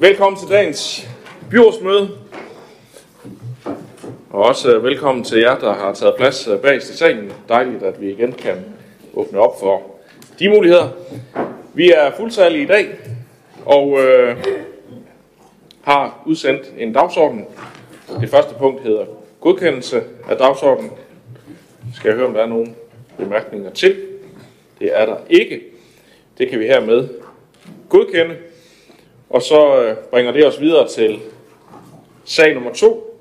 Velkommen til dagens byrådsmøde. Og også øh, velkommen til jer, der har taget plads øh, bagest bag i salen. Dejligt, at vi igen kan åbne op for de muligheder. Vi er fuldtallige i dag, og øh, har udsendt en dagsorden. Det første punkt hedder godkendelse af dagsordenen. Skal jeg høre, om der er nogen bemærkninger til? Det er der ikke. Det kan vi hermed godkende. Og så øh, bringer det os videre til sag nummer to,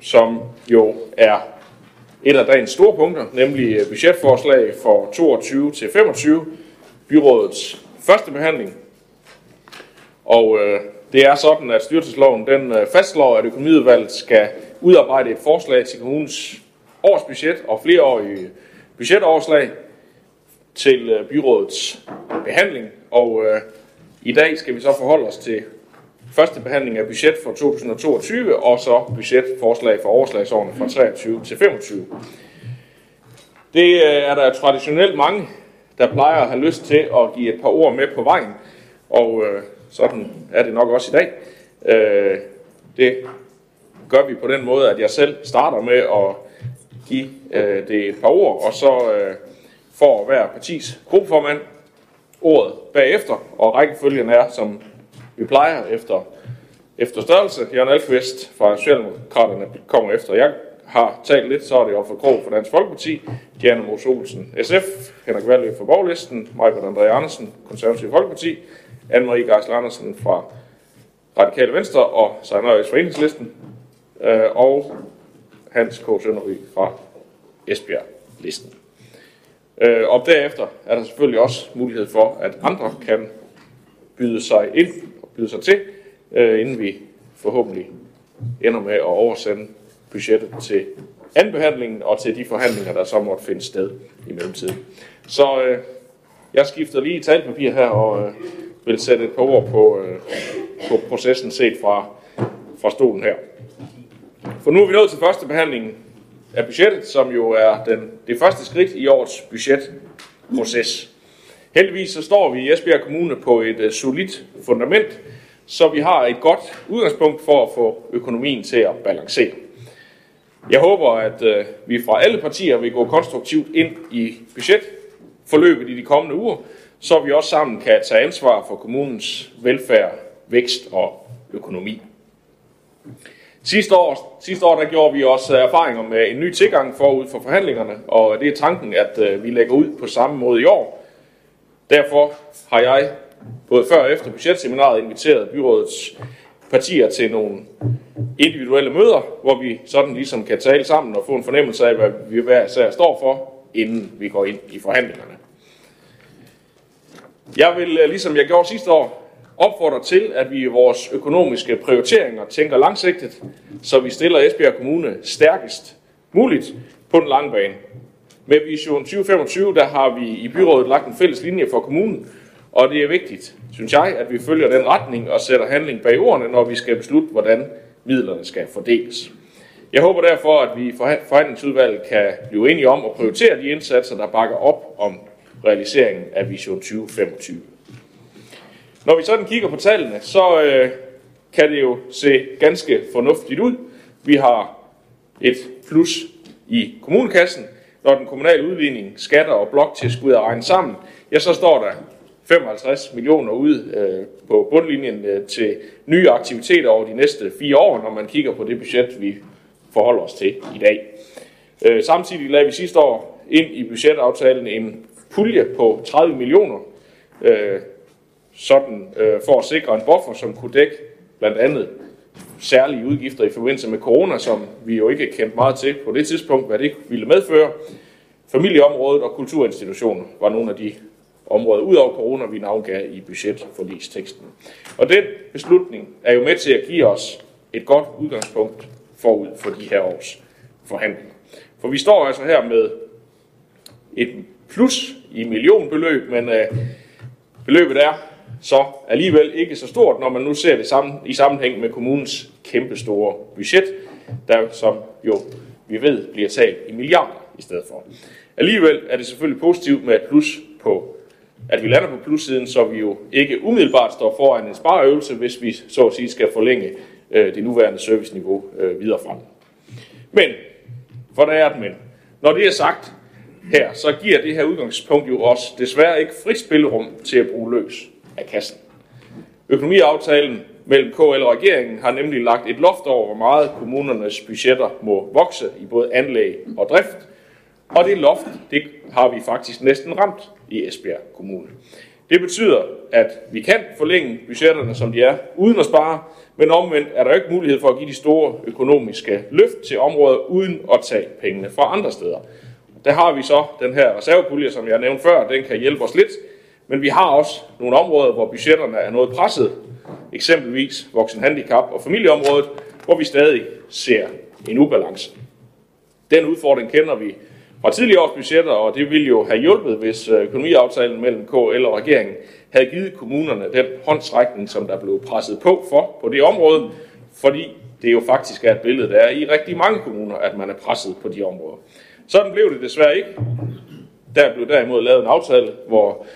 som jo er et af dagens store punkter, nemlig øh, budgetforslag for 22 til 25, byrådets første behandling. Og øh, det er sådan, at styrelsesloven den øh, fastslår, at økonomiudvalget skal udarbejde et forslag til kommunens årsbudget og flereårige budgetoverslag til øh, byrådets behandling. Og øh, i dag skal vi så forholde os til første behandling af budget for 2022 og så budgetforslag for overslagsårene fra 23 til 25. Det øh, er der traditionelt mange, der plejer at have lyst til at give et par ord med på vejen, og øh, sådan er det nok også i dag. Øh, det gør vi på den måde, at jeg selv starter med at give øh, det et par ord, og så øh, får hver partis gruppeformand ordet bagefter, og rækkefølgen er, som vi plejer efter, efter størrelse. Jørgen Alkvist fra Socialdemokraterne kommer efter. Jeg har talt lidt, så er det for Krog fra Dansk Folkeparti, Diana Mos Olsen, SF, Henrik Valø fra Borglisten, Michael André Andersen, Konservativ Folkeparti, Anne-Marie Geisler Andersen fra Radikale Venstre og Sejnøjes Foreningslisten, øh, og Hans K. Sønderby fra Esbjerg-listen. Øh, og derefter er der selvfølgelig også mulighed for, at andre kan byde sig ind og byde sig til, øh, inden vi forhåbentlig ender med at oversende budgettet til anbehandlingen og til de forhandlinger, der så måtte finde sted i mellemtiden. Så øh, jeg skifter lige talpapir her og øh, vil sætte et par ord på, øh, på processen set fra, fra stolen her. For nu er vi nået til første behandling af budgettet, som jo er den, det første skridt i årets budgetproces. Heldigvis så står vi i Esbjerg Kommune på et uh, solidt fundament, så vi har et godt udgangspunkt for at få økonomien til at balancere. Jeg håber, at uh, vi fra alle partier vil gå konstruktivt ind i budgetforløbet i de kommende uger, så vi også sammen kan tage ansvar for kommunens velfærd, vækst og økonomi. Sidste år, sidste år der gjorde vi også øh, erfaringer med en ny tilgang forud for forhandlingerne, og det er tanken, at øh, vi lægger ud på samme måde i år. Derfor har jeg både før og efter budgetseminaret inviteret byrådets partier til nogle individuelle møder, hvor vi sådan ligesom kan tale sammen og få en fornemmelse af, hvad vi hver især står for, inden vi går ind i forhandlingerne. Jeg vil, øh, ligesom jeg gjorde sidste år, opfordrer til, at vi i vores økonomiske prioriteringer tænker langsigtet, så vi stiller Esbjerg Kommune stærkest muligt på den lange bane. Med Vision 2025, der har vi i byrådet lagt en fælles linje for kommunen, og det er vigtigt, synes jeg, at vi følger den retning og sætter handling bag ordene, når vi skal beslutte, hvordan midlerne skal fordeles. Jeg håber derfor, at vi i forhandlingsudvalget kan blive enige om at prioritere de indsatser, der bakker op om realiseringen af Vision 2025. Når vi sådan kigger på tallene, så øh, kan det jo se ganske fornuftigt ud. Vi har et plus i kommunekassen. Når den kommunale udligning, skatter og bloktilskud er regnet sammen, ja, så står der 55 millioner ud øh, på bundlinjen øh, til nye aktiviteter over de næste fire år, når man kigger på det budget, vi forholder os til i dag. Øh, samtidig lagde vi sidste år ind i budgetaftalen en pulje på 30 millioner, øh, sådan øh, for at sikre en buffer, som kunne dække blandt andet særlige udgifter i forbindelse med corona, som vi jo ikke kendte meget til på det tidspunkt, hvad det ville medføre. Familieområdet og kulturinstitutioner var nogle af de områder ud over corona, vi navngav i budgetforlisteksten. Og den beslutning er jo med til at give os et godt udgangspunkt forud for de her års forhandlinger. For vi står altså her med et plus i millionbeløb, men øh, beløbet er så alligevel ikke så stort, når man nu ser det sammen, i sammenhæng med kommunens kæmpestore budget, der som jo vi ved bliver talt i milliarder i stedet for. Alligevel er det selvfølgelig positivt med et plus på, at vi lander på plussiden, så vi jo ikke umiddelbart står foran en spareøvelse, hvis vi så at sige skal forlænge øh, det nuværende serviceniveau øh, videre frem. Men, for der er et men. Når det er sagt her, så giver det her udgangspunkt jo også desværre ikke frit spillerum til at bruge løs af kassen. Økonomiaftalen mellem KL og regeringen har nemlig lagt et loft over, hvor meget kommunernes budgetter må vokse i både anlæg og drift. Og det loft, det har vi faktisk næsten ramt i Esbjerg Kommune. Det betyder, at vi kan forlænge budgetterne, som de er, uden at spare, men omvendt er der ikke mulighed for at give de store økonomiske løft til områder, uden at tage pengene fra andre steder. Der har vi så den her reservepulje, som jeg nævnte før, den kan hjælpe os lidt, men vi har også nogle områder, hvor budgetterne er noget presset, eksempelvis voksenhandicap og familieområdet, hvor vi stadig ser en ubalance. Den udfordring kender vi fra tidligere års budgetter, og det ville jo have hjulpet, hvis øh, økonomiaftalen mellem KL og regeringen havde givet kommunerne den håndtrækning, som der blev presset på for på det område, fordi det jo faktisk er et billede, der er i rigtig mange kommuner, at man er presset på de områder. Sådan blev det desværre ikke. Der blev derimod lavet en aftale, hvor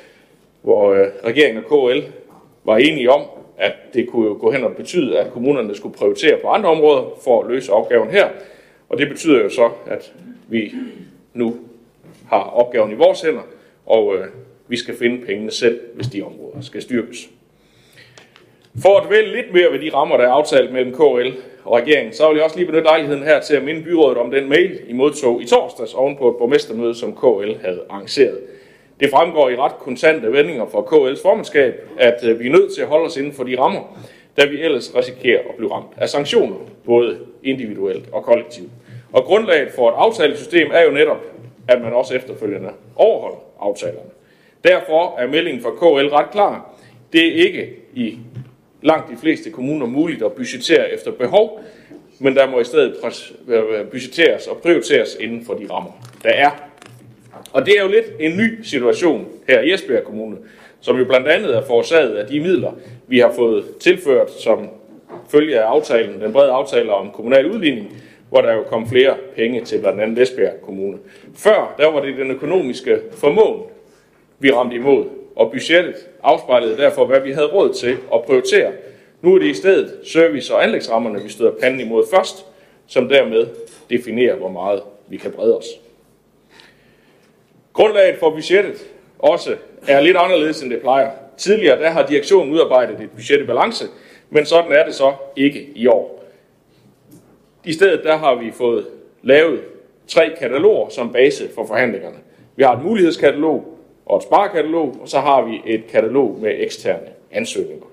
hvor øh, regeringen og KL var enige om, at det kunne jo gå hen og betyde, at kommunerne skulle prioritere på andre områder for at løse opgaven her. Og det betyder jo så, at vi nu har opgaven i vores hænder, og øh, vi skal finde pengene selv, hvis de områder skal styrkes. For at vælge lidt mere ved de rammer, der er aftalt mellem KL og regeringen, så vil jeg også lige benytte lejligheden her til at minde byrådet om den mail, I modtog i torsdags oven på et borgmestermøde, som KL havde arrangeret. Det fremgår i ret kontante vendinger fra KL's formandskab, at øh, vi er nødt til at holde os inden for de rammer, da vi ellers risikerer at blive ramt af sanktioner, både individuelt og kollektivt. Og grundlaget for et aftalesystem er jo netop, at man også efterfølgende overholder aftalerne. Derfor er meldingen fra KL ret klar. Det er ikke i langt de fleste kommuner muligt at budgettere efter behov, men der må i stedet øh, øh, budgetteres og prioriteres inden for de rammer, der er og det er jo lidt en ny situation her i Esbjerg Kommune, som jo blandt andet er forårsaget af de midler, vi har fået tilført som følge af aftalen, den brede aftale om kommunal udligning, hvor der jo kom flere penge til blandt andet Esbjerg Kommune. Før, der var det den økonomiske formåen, vi ramte imod, og budgettet afspejlede derfor, hvad vi havde råd til at prioritere. Nu er det i stedet service- og anlægsrammerne, vi støder panden imod først, som dermed definerer, hvor meget vi kan brede os. Grundlaget for budgettet også er lidt anderledes, end det plejer. Tidligere der har direktionen udarbejdet et budget i balance, men sådan er det så ikke i år. I stedet der har vi fået lavet tre kataloger som base for forhandlingerne. Vi har et mulighedskatalog og et sparekatalog, og så har vi et katalog med eksterne ansøgninger.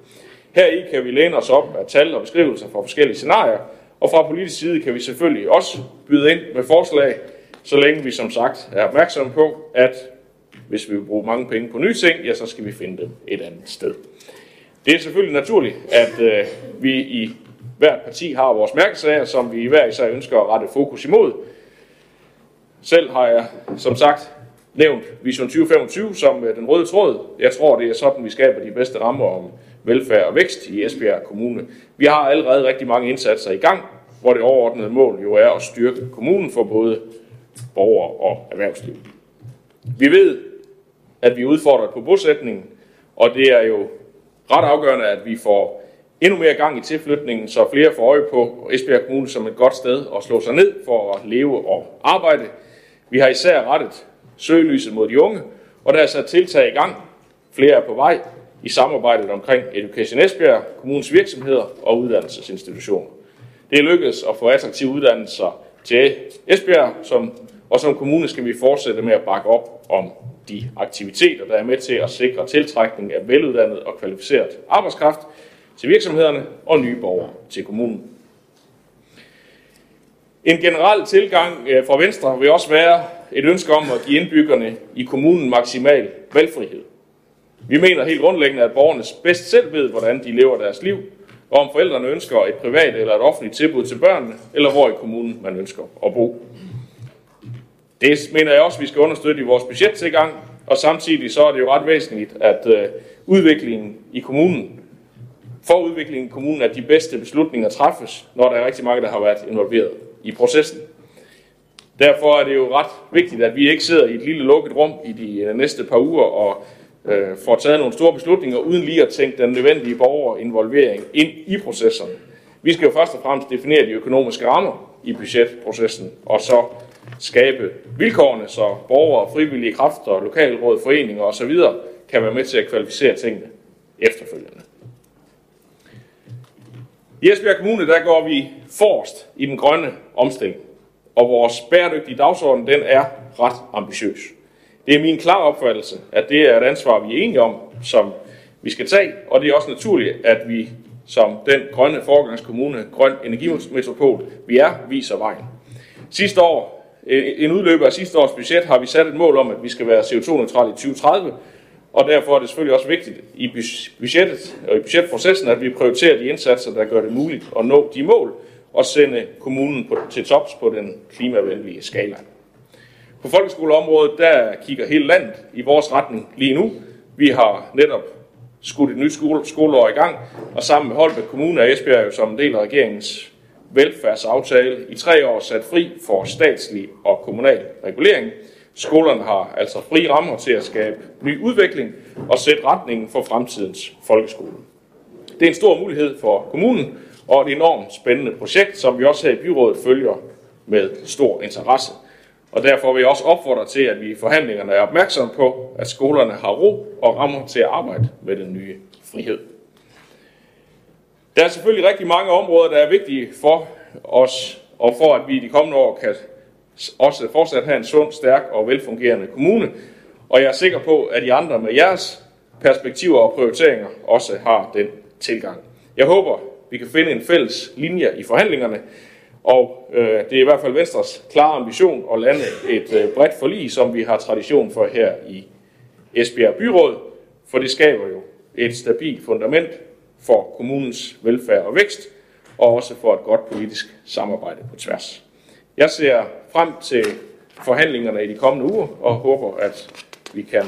Her i kan vi læne os op af tal og beskrivelser fra forskellige scenarier, og fra politisk side kan vi selvfølgelig også byde ind med forslag, så længe vi som sagt er opmærksomme på, at hvis vi vil bruge mange penge på nye ting, ja, så skal vi finde dem et andet sted. Det er selvfølgelig naturligt, at øh, vi i hvert parti har vores mærkesager, som vi i hver især ønsker at rette fokus imod. Selv har jeg, som sagt, nævnt Vision 2025 som øh, den røde tråd. Jeg tror, det er sådan, vi skaber de bedste rammer om velfærd og vækst i Esbjerg Kommune. Vi har allerede rigtig mange indsatser i gang, hvor det overordnede mål jo er at styrke kommunen for både borgere og erhvervsliv. Vi ved, at vi er udfordret på bosætningen, og det er jo ret afgørende, at vi får endnu mere gang i tilflytningen, så flere får øje på Esbjerg Kommune som et godt sted at slå sig ned for at leve og arbejde. Vi har især rettet søgelyset mod de unge, og der er sat tiltag i gang. Flere er på vej i samarbejdet omkring Education Esbjerg, kommunens virksomheder og uddannelsesinstitutioner. Det er lykkedes at få attraktive uddannelser til Esbjerg, som, og som kommune skal vi fortsætte med at bakke op om de aktiviteter, der er med til at sikre tiltrækning af veluddannet og kvalificeret arbejdskraft til virksomhederne og nye borgere til kommunen. En generel tilgang eh, fra Venstre vil også være et ønske om at give indbyggerne i kommunen maksimal valgfrihed. Vi mener helt grundlæggende, at borgerne bedst selv ved, hvordan de lever deres liv, og om forældrene ønsker et privat eller et offentligt tilbud til børnene, eller hvor i kommunen man ønsker at bo. Det mener jeg også, vi skal understøtte i vores budgettilgang, og samtidig så er det jo ret væsentligt, at øh, udviklingen i kommunen, for udviklingen i kommunen, at de bedste beslutninger træffes, når der er rigtig mange, der har været involveret i processen. Derfor er det jo ret vigtigt, at vi ikke sidder i et lille lukket rum i de øh, næste par uger og øh, får taget nogle store beslutninger, uden lige at tænke den nødvendige borgerinvolvering ind i processerne. Vi skal jo først og fremmest definere de økonomiske rammer i budgetprocessen, og så skabe vilkårene, så borgere, frivillige kræfter, lokalråd, foreninger osv. kan være med til at kvalificere tingene efterfølgende. I Esbjerg Kommune der går vi forrest i den grønne omstilling, og vores bæredygtige dagsorden den er ret ambitiøs. Det er min klare opfattelse, at det er et ansvar, vi er enige om, som vi skal tage, og det er også naturligt, at vi som den grønne forgangskommune, grøn energimetropol, vi er, viser vejen. Sidste år en udløber af sidste års budget har vi sat et mål om, at vi skal være CO2-neutrale i 2030, og derfor er det selvfølgelig også vigtigt i budgettet og i budgetprocessen, at vi prioriterer de indsatser, der gør det muligt at nå de mål og sende kommunen på, til tops på den klimavenlige skala. På folkeskoleområdet, der kigger hele landet i vores retning lige nu. Vi har netop skudt et nyt skole, skoleår i gang, og sammen med Holbæk Kommune og Esbjerg som en del af regeringens velfærdsaftale i tre år sat fri for statslig og kommunal regulering. Skolerne har altså fri rammer til at skabe ny udvikling og sætte retningen for fremtidens folkeskole. Det er en stor mulighed for kommunen og et enormt spændende projekt, som vi også her i byrådet følger med stor interesse. Og derfor vil jeg også opfordre til, at vi i forhandlingerne er opmærksomme på, at skolerne har ro og rammer til at arbejde med den nye frihed. Der er selvfølgelig rigtig mange områder, der er vigtige for os, og for at vi i de kommende år kan også fortsat have en sund, stærk og velfungerende kommune. Og jeg er sikker på, at de andre med jeres perspektiver og prioriteringer også har den tilgang. Jeg håber, vi kan finde en fælles linje i forhandlingerne, og øh, det er i hvert fald Venstres klare ambition at lande et øh, bredt forlig, som vi har tradition for her i Esbjerg Byråd, for det skaber jo et stabilt fundament for kommunens velfærd og vækst, og også for et godt politisk samarbejde på tværs. Jeg ser frem til forhandlingerne i de kommende uger, og håber, at vi kan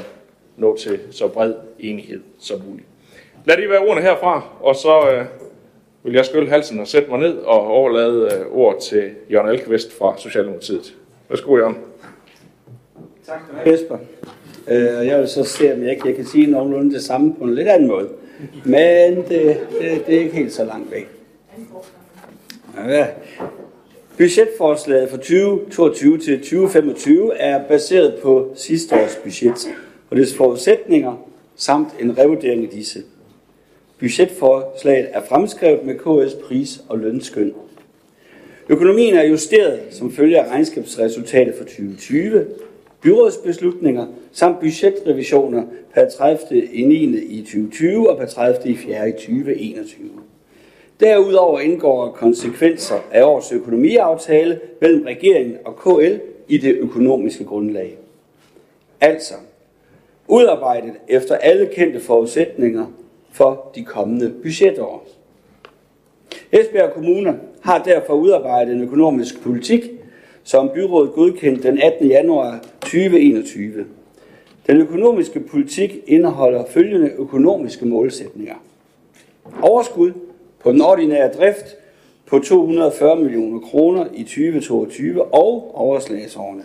nå til så bred enighed som muligt. Lad det være ordene herfra, og så øh, vil jeg skylle halsen og sætte mig ned og overlade øh, ord til Jørgen Alkvist fra Socialdemokratiet. Værsgo, Jørgen. Tak skal du have, Jesper. Øh, jeg vil så se, om jeg ikke jeg kan sige nogenlunde det samme på en lidt anden måde. Men det, det, det er ikke helt så langt væk. Ja. Budgetforslaget for 2022 til 2025 er baseret på sidste års budget og dets forudsætninger samt en revurdering af disse. Budgetforslaget er fremskrevet med KS pris- og lønskøn. Økonomien er justeret som følge af regnskabsresultatet for 2020, byrådsbeslutninger samt budgetrevisioner per 30. i 9. i 2020 og per 30. i 4. i 2021. Derudover indgår konsekvenser af årets økonomiaftale mellem regeringen og KL i det økonomiske grundlag. Altså, udarbejdet efter alle kendte forudsætninger for de kommende budgetår. Esbjerg Kommune har derfor udarbejdet en økonomisk politik, som byrådet godkendte den 18. januar 2021. Den økonomiske politik indeholder følgende økonomiske målsætninger. Overskud på den ordinære drift på 240 millioner kroner i 2022 og overslagsårene.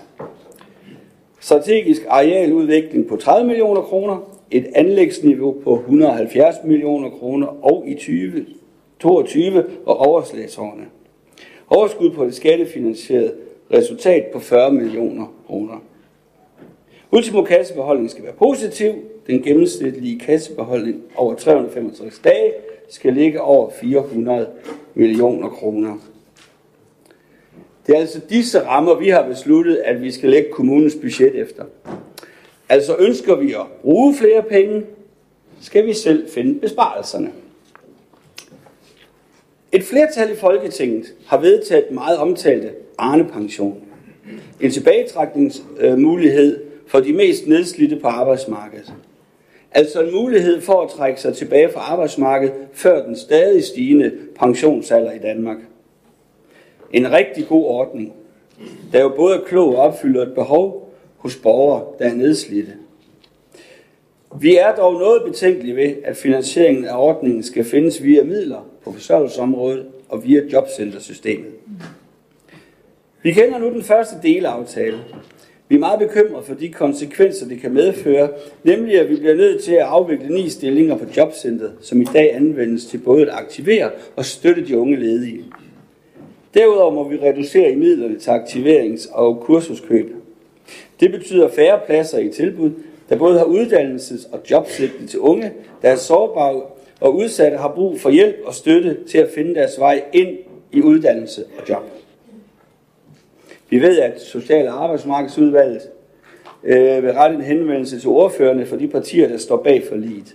Strategisk arealudvikling på 30 millioner kroner, et anlægsniveau på 170 millioner kroner og i 2022 og overslagsårene. Overskud på det skattefinansierede resultat på 40 millioner kroner. Ultimo kassebeholdning skal være positiv. Den gennemsnitlige kassebeholdning over 365 dage skal ligge over 400 millioner kroner. Det er altså disse rammer, vi har besluttet, at vi skal lægge kommunens budget efter. Altså ønsker vi at bruge flere penge, skal vi selv finde besparelserne. Et flertal i Folketinget har vedtaget meget omtalte Arne-pension. En tilbagetrækningsmulighed for de mest nedslidte på arbejdsmarkedet. Altså en mulighed for at trække sig tilbage fra arbejdsmarkedet før den stadig stigende pensionsalder i Danmark. En rigtig god ordning, der jo både er klog og opfylder et behov hos borgere, der er nedslidte. Vi er dog noget betænkelige ved, at finansieringen af ordningen skal findes via midler på forsørgelsesområdet og via jobcentersystemet. Vi kender nu den første delaftale. Vi er meget bekymrede for de konsekvenser, det kan medføre, nemlig at vi bliver nødt til at afvikle ni stillinger på jobcentret, som i dag anvendes til både at aktivere og støtte de unge ledige. Derudover må vi reducere i midlerne til aktiverings- og kursuskøb. Det betyder færre pladser i tilbud, der både har uddannelses- og jobsigte til unge, der er sårbare og udsatte har brug for hjælp og støtte til at finde deres vej ind i uddannelse og job. Vi ved, at Social- og Arbejdsmarkedsudvalget øh, vil rette en henvendelse til ordførerne for de partier, der står bag for lead.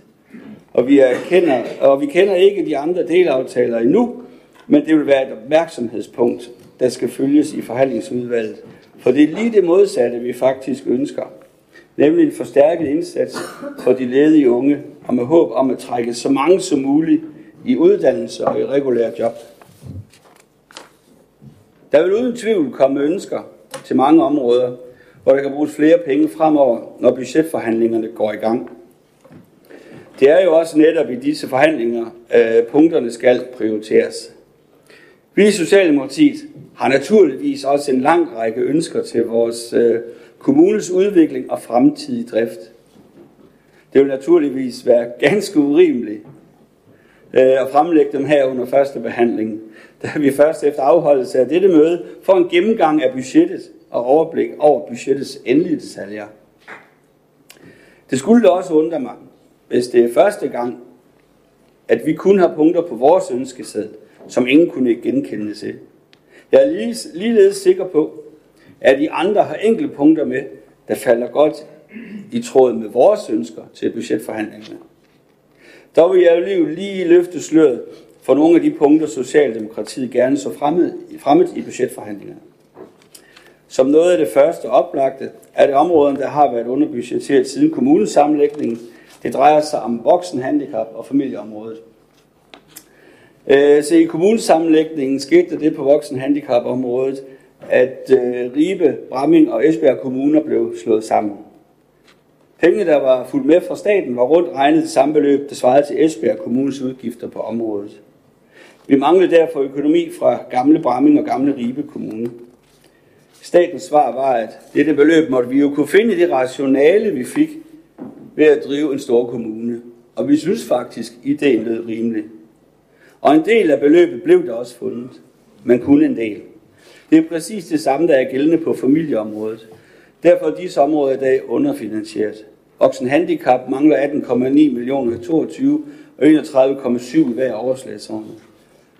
Og vi, erkender, og vi kender ikke de andre delaftaler endnu, men det vil være et opmærksomhedspunkt, der skal følges i forhandlingsudvalget. For det er lige det modsatte, vi faktisk ønsker. Nemlig en forstærket indsats for de ledige unge, og med håb om at trække så mange som muligt i uddannelse og i regulære job. Der vil uden tvivl komme ønsker til mange områder, hvor der kan bruges flere penge fremover, når budgetforhandlingerne går i gang. Det er jo også netop i disse forhandlinger, at punkterne skal prioriteres. Vi i Socialdemokratiet har naturligvis også en lang række ønsker til vores øh, kommunes udvikling og fremtidige drift. Det vil naturligvis være ganske urimeligt øh, at fremlægge dem her under første behandling, da vi først efter afholdelse af dette møde får en gennemgang af budgettet og overblik over budgettets endelige detaljer. Det skulle da også undre mig, hvis det er første gang, at vi kun har punkter på vores ønskeseddel, som ingen kunne genkende til. Jeg er lige, ligeledes sikker på, at de andre har enkelte punkter med, der falder godt i tråd med vores ønsker til budgetforhandlingerne. Der vil jeg lige, lige løfte sløret for nogle af de punkter, Socialdemokratiet gerne så fremmed, fremmed i budgetforhandlingerne. Som noget af det første oplagte er det områderne, der har været underbudgetteret siden kommunesammenlægningen. Det drejer sig om voksenhandicap og familieområdet. Øh, så i kommunesammenlægningen skete det på voksenhandicapområdet, at øh, Ribe, Bramming og Esbjerg kommuner blev slået sammen. Pengene, der var fuldt med fra staten, var rundt regnet det samme beløb, der svarede til Esbjerg kommunes udgifter på området. Vi manglede derfor økonomi fra gamle Bramming og gamle Ribe Kommune. Statens svar var, at dette beløb måtte vi jo kunne finde det rationale, vi fik ved at drive en stor kommune. Og vi synes faktisk, ideen lød rimelig. Og en del af beløbet blev der også fundet, men kun en del. Det er præcis det samme, der er gældende på familieområdet. Derfor er disse områder i dag underfinansieret. Oksen Handicap mangler 18,9 millioner i 22 og 31,7 i hver overslagsområde.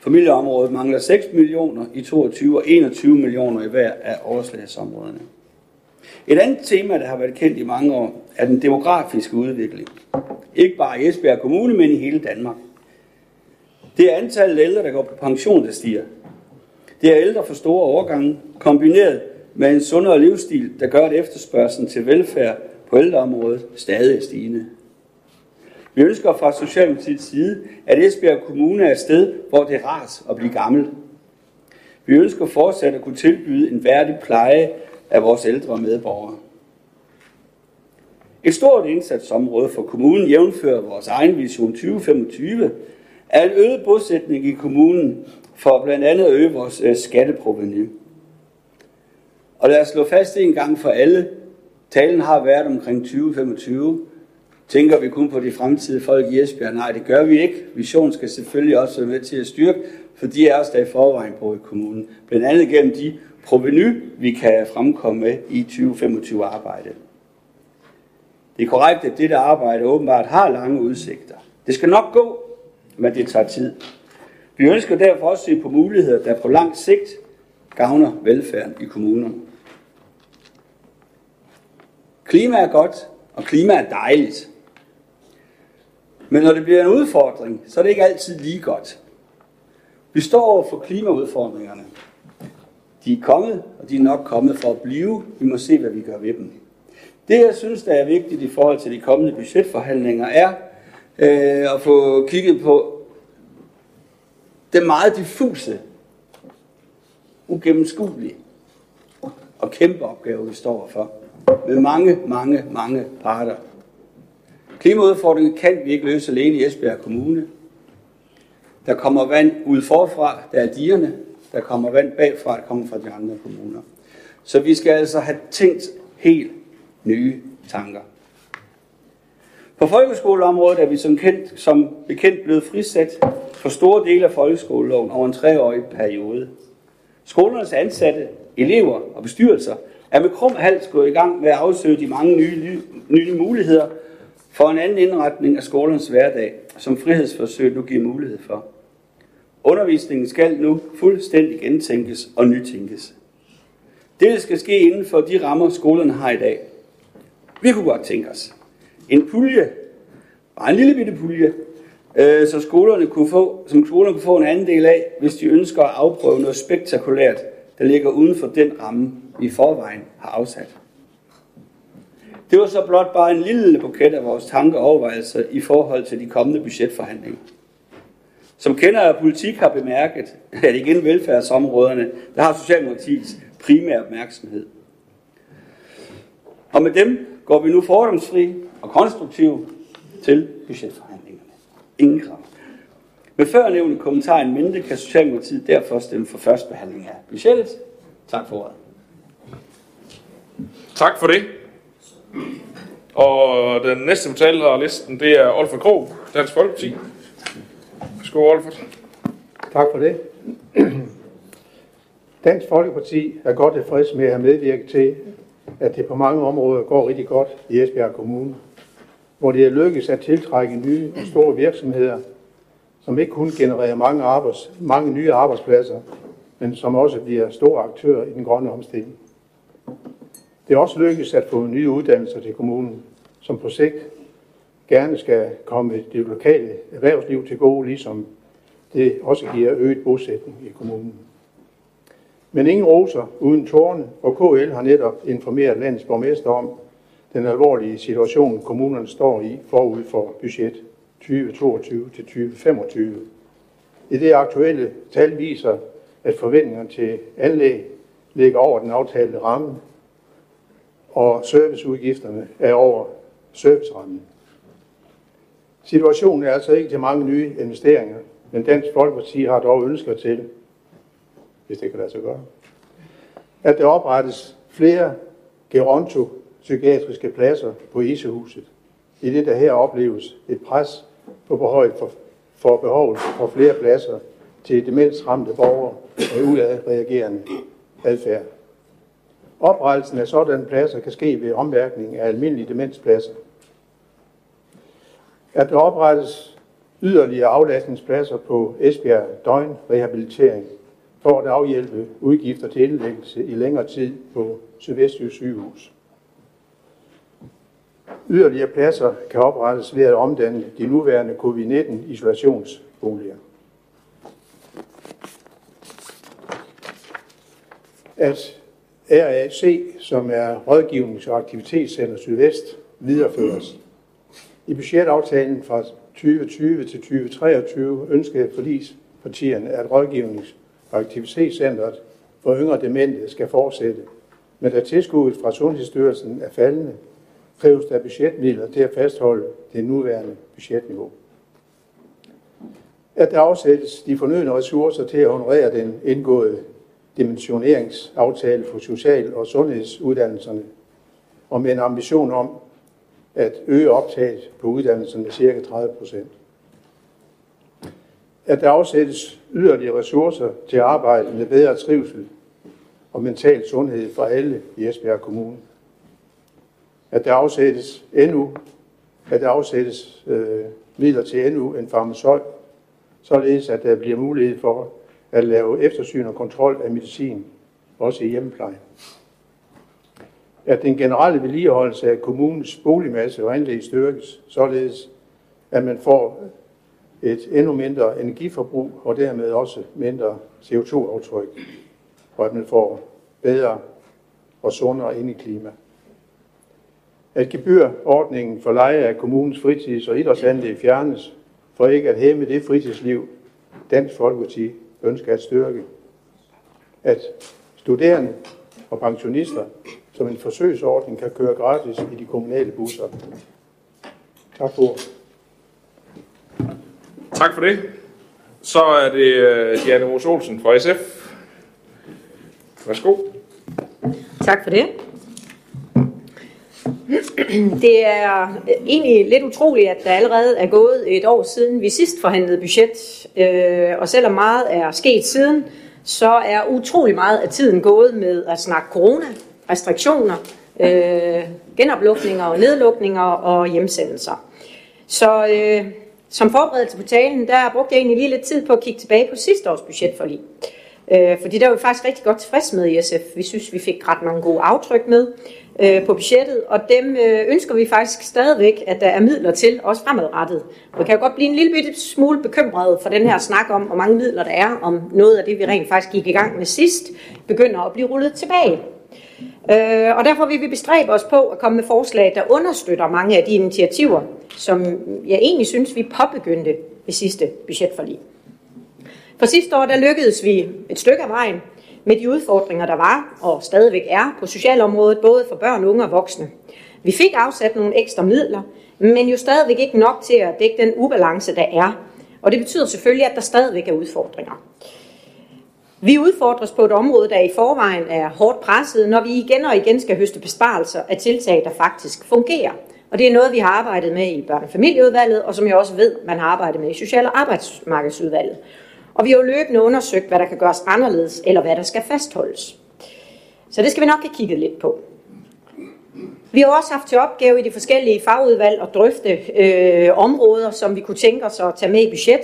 Familieområdet mangler 6 millioner i 22 og 21 millioner i hver af overslagsområderne. Et andet tema, der har været kendt i mange år, er den demografiske udvikling. Ikke bare i Esbjerg Kommune, men i hele Danmark. Det er antallet af ældre, der går på pension, der stiger. Det er ældre for store overgange, kombineret med en sundere livsstil, der gør, at efterspørgselen til velfærd på ældreområdet stadig er stigende. Vi ønsker fra Socialdemokratiets side, at Esbjerg Kommune er et sted, hvor det er rart at blive gammel. Vi ønsker fortsat at kunne tilbyde en værdig pleje af vores ældre medborgere. Et stort indsatsområde for kommunen jævnfører vores egen vision 2025 er en øget bosætning i kommunen for blandt andet at øge vores øh, skatteproveny. Og lad os slå fast en gang for alle. Talen har været omkring 2025. Tænker vi kun på de fremtidige folk i Esbjerg? Nej, det gør vi ikke. Visionen skal selvfølgelig også være med til at styrke, for de er også der i forvejen på i kommunen. Blandt andet gennem de proveny, vi kan fremkomme med i 2025 arbejde. Det er korrekt, at dette arbejde åbenbart har lange udsigter. Det skal nok gå, men det tager tid. Vi ønsker derfor også at se på muligheder, der på lang sigt gavner velfærden i kommunerne. Klima er godt, og klima er dejligt. Men når det bliver en udfordring, så er det ikke altid lige godt. Vi står over for klimaudfordringerne. De er kommet, og de er nok kommet for at blive. Vi må se, hvad vi gør ved dem. Det, jeg synes, der er vigtigt i forhold til de kommende budgetforhandlinger, er øh, at få kigget på den meget diffuse, ugennemskuelige og kæmpe opgave, vi står for. Med mange, mange, mange parter. Klimaudfordringen kan vi ikke løse alene i Esbjerg Kommune. Der kommer vand ud forfra, der er digerne, Der kommer vand bagfra, der kommer fra de andre kommuner. Så vi skal altså have tænkt helt nye tanker. På folkeskoleområdet er vi som, kendt, som bekendt blevet frisat for store dele af folkeskoleloven over en treårig periode. Skolernes ansatte, elever og bestyrelser er med krum hals gået i gang med at afsøge de mange nye, nye muligheder for en anden indretning af skolens hverdag, som frihedsforsøg nu giver mulighed for. Undervisningen skal nu fuldstændig gentænkes og nytænkes. Det skal ske inden for de rammer, skolerne har i dag. Vi kunne godt tænke os en pulje, bare en lille bitte pulje, øh, så skolerne kunne få, som skolerne kunne få en anden del af, hvis de ønsker at afprøve noget spektakulært, der ligger uden for den ramme, vi i forvejen har afsat. Det var så blot bare en lille buket af vores tanker og overvejelser i forhold til de kommende budgetforhandlinger. Som kender af politik har bemærket, at igen velfærdsområderne, der har Socialdemokratiets primære opmærksomhed. Og med dem går vi nu fordomsfri og konstruktiv til budgetforhandlingerne. Ingen krav. Med førnævnte kommentar en mente kan Socialdemokratiet derfor stemme for første behandling af budgettet. Tak for ordet. Tak for det. Og den næste på talerlisten, det er Olfer Krog, Dansk Folkeparti. Værsgo, Olfer. Tak for det. Dansk Folkeparti er godt tilfreds med at medvirke til, at det på mange områder går rigtig godt i Esbjerg Kommune, hvor det er lykkedes at tiltrække nye og store virksomheder, som ikke kun genererer mange, arbejds, mange nye arbejdspladser, men som også bliver store aktører i den grønne omstilling. Det er også lykkedes at få nye uddannelser til kommunen, som på sigt gerne skal komme det lokale erhvervsliv til gode, ligesom det også giver øget bosætning i kommunen. Men ingen roser uden tårne, og KL har netop informeret landets borgmester om den alvorlige situation, kommunerne står i forud for budget 2022-2025. I det aktuelle tal viser, at forventningerne til anlæg ligger over den aftalte ramme, og serviceudgifterne er over servicerammen. Situationen er altså ikke til mange nye investeringer, men Dansk Folkeparti har dog ønsker til, hvis det kan lade sig gøre, at der oprettes flere Geronto psykiatriske pladser på Isehuset, i det der her opleves et pres på behovet for, for behovet for flere pladser til demensramte borgere med udadreagerende adfærd. Oprettelsen af sådanne pladser kan ske ved omværkning af almindelige demenspladser. At der oprettes yderligere aflastningspladser på Esbjerg døgnrehabilitering for at afhjælpe udgifter til indlæggelse i længere tid på Sydvestjysk sygehus. Yderligere pladser kan oprettes ved at omdanne de nuværende covid-19 isolationsboliger. At RAC, som er Rådgivnings- og Aktivitetscenter Sydvest, videreføres. I budgetaftalen fra 2020 til 2023 ønskede forlispartierne, at Rådgivnings- og Aktivitetscenteret for yngre demente skal fortsætte, men da tilskuddet fra Sundhedsstyrelsen er faldende, kræves der budgetmidler til at fastholde det nuværende budgetniveau. At der afsættes de fornødne ressourcer til at honorere den indgåede dimensioneringsaftale for social- og sundhedsuddannelserne, og med en ambition om at øge optaget på uddannelserne med ca. 30 procent. At der afsættes yderligere ressourcer til at arbejde med bedre trivsel og mental sundhed for alle i Esbjerg Kommune. At der afsættes endnu, at der afsættes øh, midler til endnu en farmaceut, således at der bliver mulighed for at lave eftersyn og kontrol af medicin, også i hjemmeplejen. At den generelle vedligeholdelse af kommunens boligmasse og anlæg styrkes, således at man får et endnu mindre energiforbrug og dermed også mindre CO2-aftryk, og at man får bedre og sundere indeklima. At gebyrordningen for leje af kommunens fritids- og idrætsanlæg fjernes, for ikke at hæmme det fritidsliv, Dansk Folkeparti ønsker at styrke. At studerende og pensionister som en forsøgsordning kan køre gratis i de kommunale busser. Tak for Tak for det. Så er det uh, Diana Mos Olsen fra SF. Værsgo. Tak for det. Det er øh, egentlig lidt utroligt, at der allerede er gået et år siden, vi sidst forhandlede budget. Øh, og selvom meget er sket siden, så er utrolig meget af tiden gået med at snakke corona, restriktioner, øh, genoplukninger og nedlukninger og hjemsendelser. Så øh, som forberedelse på talen, der brugte jeg egentlig lige lidt tid på at kigge tilbage på sidste års budgetforlig. Øh, fordi der var vi faktisk rigtig godt tilfreds med i SF. Vi synes, vi fik ret mange gode aftryk med øh, på budgettet, og dem øh, ønsker vi faktisk stadigvæk, at der er midler til, også fremadrettet. Vi kan jo godt blive en lille bitte smule bekymret for den her snak om, hvor mange midler der er, om noget af det, vi rent faktisk gik i gang med sidst, begynder at blive rullet tilbage. Øh, og derfor vil vi bestræbe os på at komme med forslag, der understøtter mange af de initiativer, som jeg egentlig synes, vi påbegyndte ved sidste budgetforlig. For sidste år der lykkedes vi et stykke af vejen med de udfordringer, der var og stadigvæk er på socialområdet, både for børn, unge og voksne. Vi fik afsat nogle ekstra midler, men jo stadigvæk ikke nok til at dække den ubalance, der er. Og det betyder selvfølgelig, at der stadigvæk er udfordringer. Vi udfordres på et område, der i forvejen er hårdt presset, når vi igen og igen skal høste besparelser af tiltag, der faktisk fungerer. Og det er noget, vi har arbejdet med i børnefamilieudvalget, og og som jeg også ved, man har arbejdet med i Social- og Arbejdsmarkedsudvalget. Og vi har jo løbende undersøgt, hvad der kan gøres anderledes, eller hvad der skal fastholdes. Så det skal vi nok have kigget lidt på. Vi har også haft til opgave i de forskellige fagudvalg at drøfte øh, områder, som vi kunne tænke os at tage med i budget.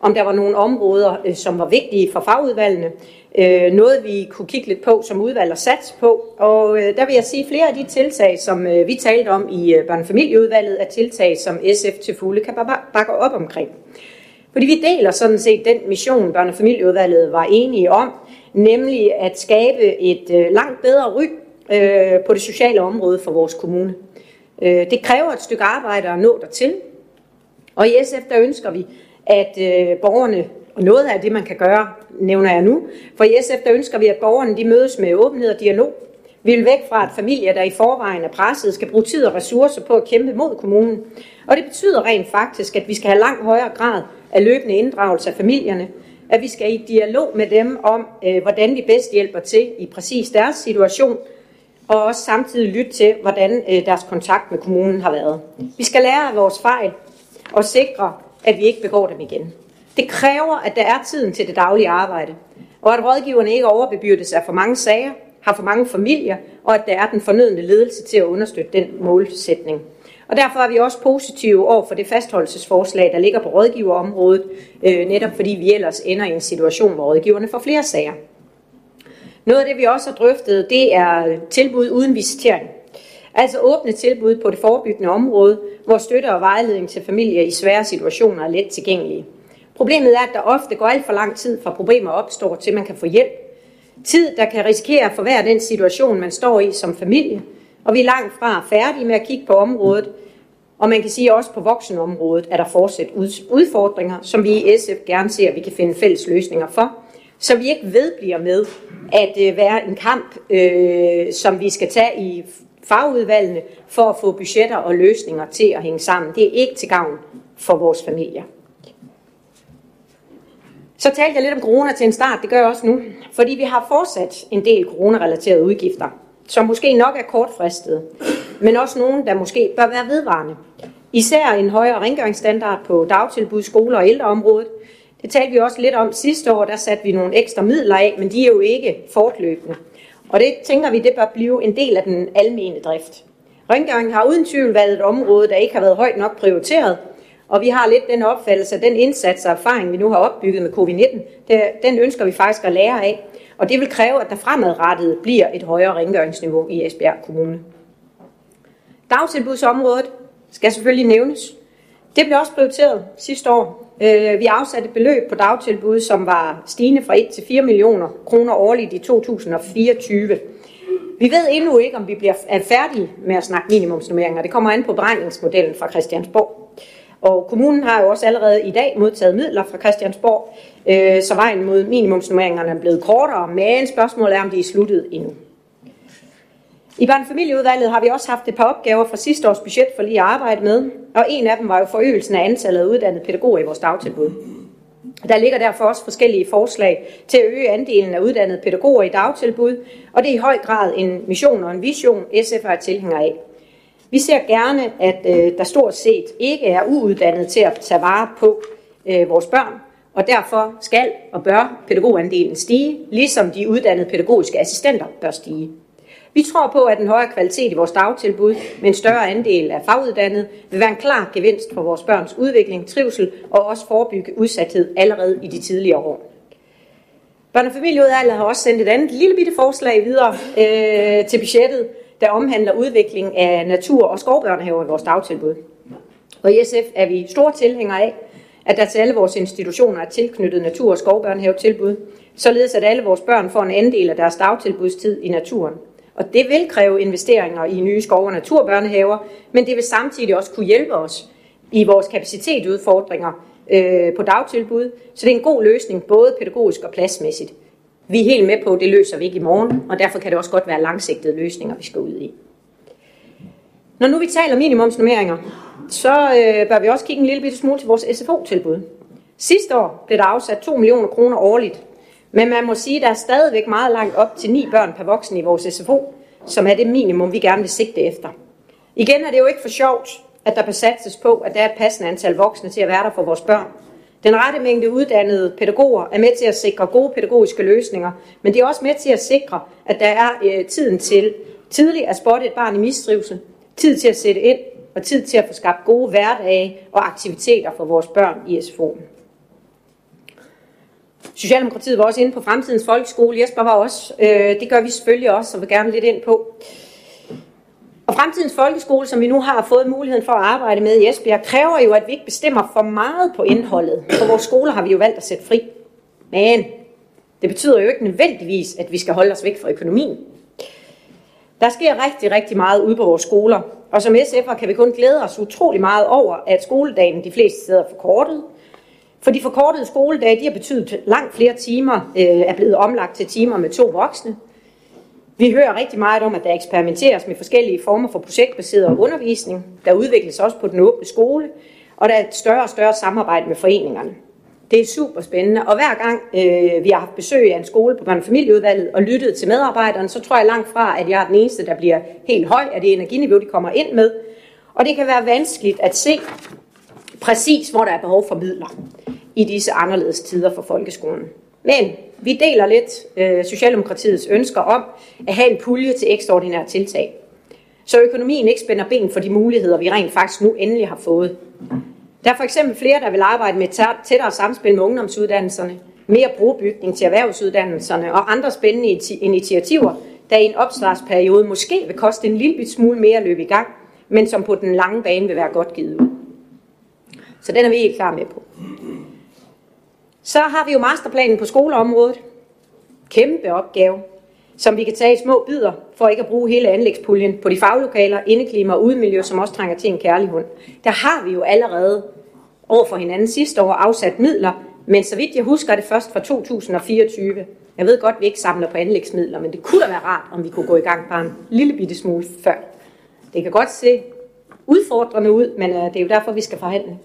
Om der var nogle områder, øh, som var vigtige for fagudvalgene. Øh, noget vi kunne kigge lidt på som udvalg og sats på. Og øh, der vil jeg sige, at flere af de tiltag, som øh, vi talte om i øh, børnefamilieudvalget, er tiltag, som SF til fulde kan bakke op omkring. Fordi vi deler sådan set den mission, børne- og familieudvalget var enige om, nemlig at skabe et øh, langt bedre ry øh, på det sociale område for vores kommune. Øh, det kræver et stykke arbejde at nå dertil, og i SF der ønsker vi, at øh, borgerne, og noget af det man kan gøre, nævner jeg nu, for i SF der ønsker vi, at borgerne de mødes med åbenhed og dialog, vi vil væk fra, at familier, der i forvejen er presset, skal bruge tid og ressourcer på at kæmpe mod kommunen. Og det betyder rent faktisk, at vi skal have langt højere grad af løbende inddragelse af familierne, at vi skal i dialog med dem om, øh, hvordan vi bedst hjælper til i præcis deres situation, og også samtidig lytte til, hvordan øh, deres kontakt med kommunen har været. Vi skal lære af vores fejl og sikre, at vi ikke begår dem igen. Det kræver, at der er tiden til det daglige arbejde, og at rådgiverne ikke overbebyrdes af for mange sager, har for mange familier, og at der er den fornødende ledelse til at understøtte den målsætning. Og derfor er vi også positive over for det fastholdelsesforslag, der ligger på rådgiverområdet, øh, netop fordi vi ellers ender i en situation, hvor rådgiverne får flere sager. Noget af det, vi også har drøftet, det er tilbud uden visitering. Altså åbne tilbud på det forebyggende område, hvor støtte og vejledning til familier i svære situationer er let tilgængelige. Problemet er, at der ofte går alt for lang tid fra problemer opstår, til man kan få hjælp. Tid, der kan risikere at forværre den situation, man står i som familie. Og vi er langt fra færdige med at kigge på området. Og man kan sige også på voksenområdet, at der fortsat udfordringer, som vi i SF gerne ser, at vi kan finde fælles løsninger for. Så vi ikke vedbliver med at øh, være en kamp, øh, som vi skal tage i fagudvalgene for at få budgetter og løsninger til at hænge sammen. Det er ikke til gavn for vores familier. Så talte jeg lidt om corona til en start, det gør jeg også nu, fordi vi har fortsat en del coronarelaterede udgifter, som måske nok er kortfristede, men også nogle, der måske bør være vedvarende. Især en højere rengøringsstandard på dagtilbud, skoler og ældreområdet. Det talte vi også lidt om sidste år, der satte vi nogle ekstra midler af, men de er jo ikke fortløbende. Og det tænker vi, det bør blive en del af den almene drift. Rengøring har uden tvivl været et område, der ikke har været højt nok prioriteret, og vi har lidt den opfattelse, at den indsats og erfaring, vi nu har opbygget med covid-19, den ønsker vi faktisk at lære af. Og det vil kræve, at der fremadrettet bliver et højere rengøringsniveau i Esbjerg Kommune. Dagtilbudsområdet skal selvfølgelig nævnes. Det blev også prioriteret sidste år. Øh, vi afsatte et beløb på dagtilbud, som var stigende fra 1 til 4 millioner kroner årligt i 2024. Vi ved endnu ikke, om vi bliver færdige med at snakke minimumsnummeringer. Det kommer an på beregningsmodellen fra Christiansborg. Og kommunen har jo også allerede i dag modtaget midler fra Christiansborg, øh, så vejen mod minimumsnummeringerne er blevet kortere, men spørgsmålet er, om de er sluttet endnu. I børnefamilieudvalget har vi også haft et par opgaver fra sidste års budget for lige at arbejde med, og en af dem var jo forøgelsen af antallet af uddannede pædagoger i vores dagtilbud. Der ligger derfor også forskellige forslag til at øge andelen af uddannede pædagoger i dagtilbud, og det er i høj grad en mission og en vision, SF er tilhænger af. Vi ser gerne, at øh, der stort set ikke er uuddannet til at tage vare på øh, vores børn, og derfor skal og bør pædagogandelen stige, ligesom de uddannede pædagogiske assistenter bør stige. Vi tror på, at en højere kvalitet i vores dagtilbud med en større andel af faguddannede vil være en klar gevinst for vores børns udvikling, trivsel og også forebygge udsathed allerede i de tidligere år. Børne- og familieudvalget har også sendt et andet lille bitte forslag videre øh, til budgettet, der omhandler udvikling af natur- og skovbørnehaver i vores dagtilbud. Og i SF er vi store tilhængere af, at der til alle vores institutioner er tilknyttet natur- og skovbørnehavetilbud, således at alle vores børn får en andel af deres dagtilbudstid i naturen. Og det vil kræve investeringer i nye skov- og naturbørnehaver, men det vil samtidig også kunne hjælpe os i vores kapacitetsudfordringer øh, på dagtilbud, så det er en god løsning både pædagogisk og pladsmæssigt. Vi er helt med på, at det løser vi ikke i morgen, og derfor kan det også godt være langsigtede løsninger, vi skal ud i. Når nu vi taler minimumsnummeringer, så øh, bør vi også kigge en lille bitte smule til vores SFO-tilbud. Sidste år blev der afsat 2 millioner kroner årligt, men man må sige, at der er stadigvæk meget langt op til 9 børn per voksen i vores SFO, som er det minimum, vi gerne vil sigte efter. Igen er det jo ikke for sjovt, at der besatses på, at der er et passende antal voksne til at være der for vores børn. Den rette mængde uddannede pædagoger er med til at sikre gode pædagogiske løsninger, men det er også med til at sikre, at der er øh, tiden til tidligt at spotte et barn i mistrivsel, tid til at sætte ind og tid til at få skabt gode hverdage og aktiviteter for vores børn i SFO'en. Socialdemokratiet var også inde på fremtidens folkeskole. Jesper var også. Øh, det gør vi selvfølgelig også, og vil gerne lidt ind på. Og fremtidens folkeskole, som vi nu har fået muligheden for at arbejde med i Esbjerg, kræver jo, at vi ikke bestemmer for meget på indholdet. På vores skoler har vi jo valgt at sætte fri. Men det betyder jo ikke nødvendigvis, at vi skal holde os væk fra økonomien. Der sker rigtig, rigtig meget ude på vores skoler, og som SF'er kan vi kun glæde os utrolig meget over, at skoledagen de fleste steder er forkortet. For de forkortede skoledage, de har betydet langt flere timer, øh, er blevet omlagt til timer med to voksne. Vi hører rigtig meget om, at der eksperimenteres med forskellige former for projektbaseret undervisning. Der udvikles også på den åbne skole, og der er et større og større samarbejde med foreningerne. Det er super spændende, og hver gang øh, vi har haft besøg af en skole på børne- og familieudvalget og lyttet til medarbejderne, så tror jeg langt fra, at jeg er den eneste, der bliver helt høj af det energiniveau, de kommer ind med. Og det kan være vanskeligt at se præcis, hvor der er behov for midler i disse anderledes tider for folkeskolen. Men vi deler lidt øh, Socialdemokratiets ønsker om at have en pulje til ekstraordinære tiltag, så økonomien ikke spænder ben for de muligheder, vi rent faktisk nu endelig har fået. Der er for eksempel flere, der vil arbejde med tættere samspil med ungdomsuddannelserne, mere brugbygning til erhvervsuddannelserne og andre spændende initiativer, der i en opstartsperiode måske vil koste en lille smule mere at løbe i gang, men som på den lange bane vil være godt givet ud. Så den er vi helt klar med på. Så har vi jo masterplanen på skoleområdet. Kæmpe opgave, som vi kan tage i små bidder, for ikke at bruge hele anlægspuljen på de faglokaler, indeklima og udmiljø, som også trænger til en kærlig hund. Der har vi jo allerede over for hinanden sidste år afsat midler, men så vidt jeg husker, er det først fra 2024. Jeg ved godt, at vi ikke samler på anlægsmidler, men det kunne da være rart, om vi kunne gå i gang bare en lille bitte smule før. Det kan godt se udfordrende ud, men øh, det er jo derfor, vi skal forhandle.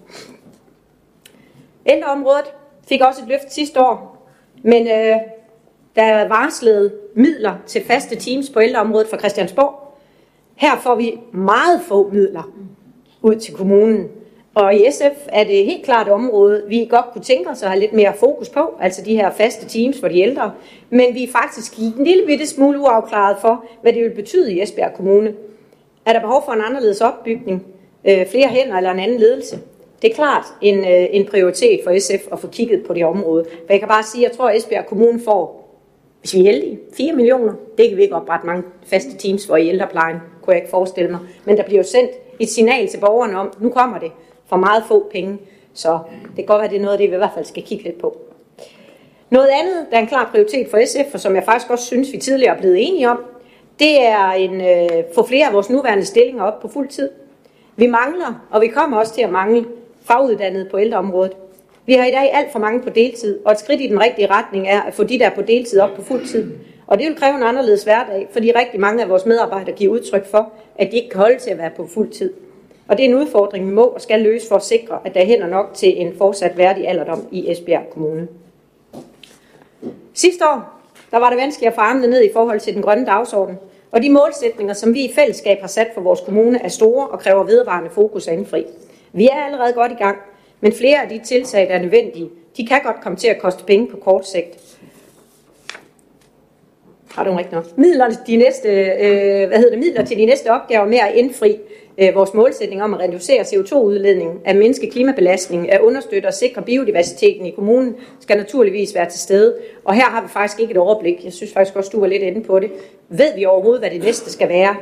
Ældreområdet fik også et løft sidste år, men øh, der er varslet midler til faste teams på ældreområdet for Christiansborg. Her får vi meget få midler ud til kommunen. Og i SF er det helt klart et område, vi godt kunne tænke os at have lidt mere fokus på, altså de her faste teams for de ældre. Men vi er faktisk en lille bitte smule uafklaret for, hvad det vil betyde i Esbjerg Kommune. Er der behov for en anderledes opbygning, øh, flere hænder eller en anden ledelse? Det er klart en, øh, en prioritet for SF at få kigget på det område. Men jeg kan bare sige, at jeg tror, at Esbjerg Kommune får, hvis vi er heldige, 4 millioner. Det kan vi ikke oprette mange faste teams for i ældreplejen, kunne jeg ikke forestille mig. Men der bliver jo sendt et signal til borgerne om, nu kommer det for meget få penge. Så det kan godt være, at det er noget af det, vi i hvert fald skal kigge lidt på. Noget andet, der er en klar prioritet for SF, og som jeg faktisk også synes, vi tidligere er blevet enige om, det er en, øh, få flere af vores nuværende stillinger op på fuld tid. Vi mangler, og vi kommer også til at mangle faguddannede på ældreområdet. Vi har i dag alt for mange på deltid, og et skridt i den rigtige retning er at få de der på deltid op på fuld tid. Og det vil kræve en anderledes hverdag, fordi rigtig mange af vores medarbejdere giver udtryk for, at de ikke kan holde til at være på fuld tid. Og det er en udfordring, vi må og skal løse for at sikre, at der hænder nok til en fortsat værdig alderdom i Esbjerg Kommune. Sidste år, der var det vanskeligt at få armene ned i forhold til den grønne dagsorden, og de målsætninger, som vi i fællesskab har sat for vores kommune, er store og kræver vedvarende fokus at indfri. Vi er allerede godt i gang, men flere af de tiltag, der er nødvendige, de kan godt komme til at koste penge på kort sigt. Har du ikke nok? Midler, de næste, øh, hvad hedder det, midler til de næste opgaver med at indfri øh, vores målsætning om at reducere CO2-udledningen, at mindske klimabelastningen, at understøtte og sikre biodiversiteten i kommunen, skal naturligvis være til stede. Og her har vi faktisk ikke et overblik. Jeg synes faktisk også, du var lidt inde på det. Ved vi overhovedet, hvad det næste skal være?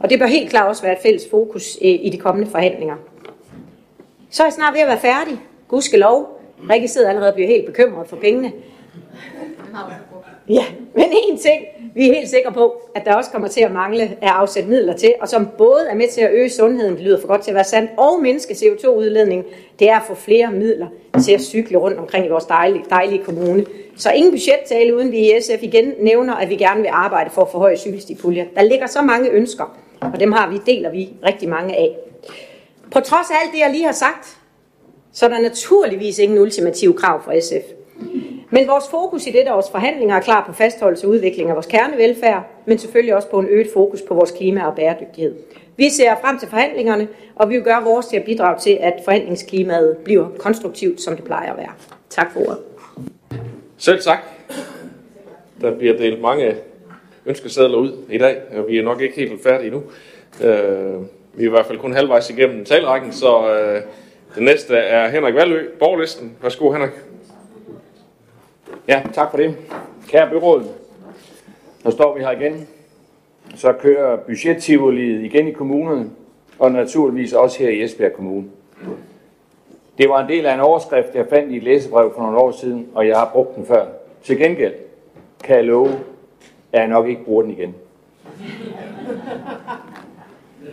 Og det bør helt klart også være et fælles fokus øh, i de kommende forhandlinger. Så er jeg snart ved at være færdig. Gudske lov. Rikke sidder allerede og bliver helt bekymret for pengene. Ja, men en ting, vi er helt sikre på, at der også kommer til at mangle at afsætte midler til, og som både er med til at øge sundheden, det lyder for godt til at være sandt, og mindske CO2-udledning, det er at få flere midler til at cykle rundt omkring i vores dejlige, dejlige kommune. Så ingen budgettale, uden vi i SF igen nævner, at vi gerne vil arbejde for at forhøje cykelstipuljer. Der ligger så mange ønsker, og dem har vi, deler vi rigtig mange af. På trods af alt det, jeg lige har sagt, så er der naturligvis ingen ultimative krav fra SF. Men vores fokus i dette års forhandlinger er klar på fastholdelse og udvikling af vores kernevelfærd, men selvfølgelig også på en øget fokus på vores klima og bæredygtighed. Vi ser frem til forhandlingerne, og vi vil gøre vores til at bidrage til, at forhandlingsklimaet bliver konstruktivt, som det plejer at være. Tak for ordet. Selv tak. Der bliver delt mange ønskesedler ud i dag, og vi er nok ikke helt færdige endnu. Øh, vi er i hvert fald kun halvvejs igennem talrækken, så øh, det næste er Henrik Valø, Borglisten. Værsgo, Henrik. Ja, tak for det. Kære byråd, så står vi her igen. Så kører budgettivoliet igen i kommunerne, og naturligvis også her i Esbjerg Kommune. Det var en del af en overskrift, jeg fandt i et læsebrev for nogle år siden, og jeg har brugt den før. Til gengæld kan jeg love, at jeg nok ikke bruger den igen.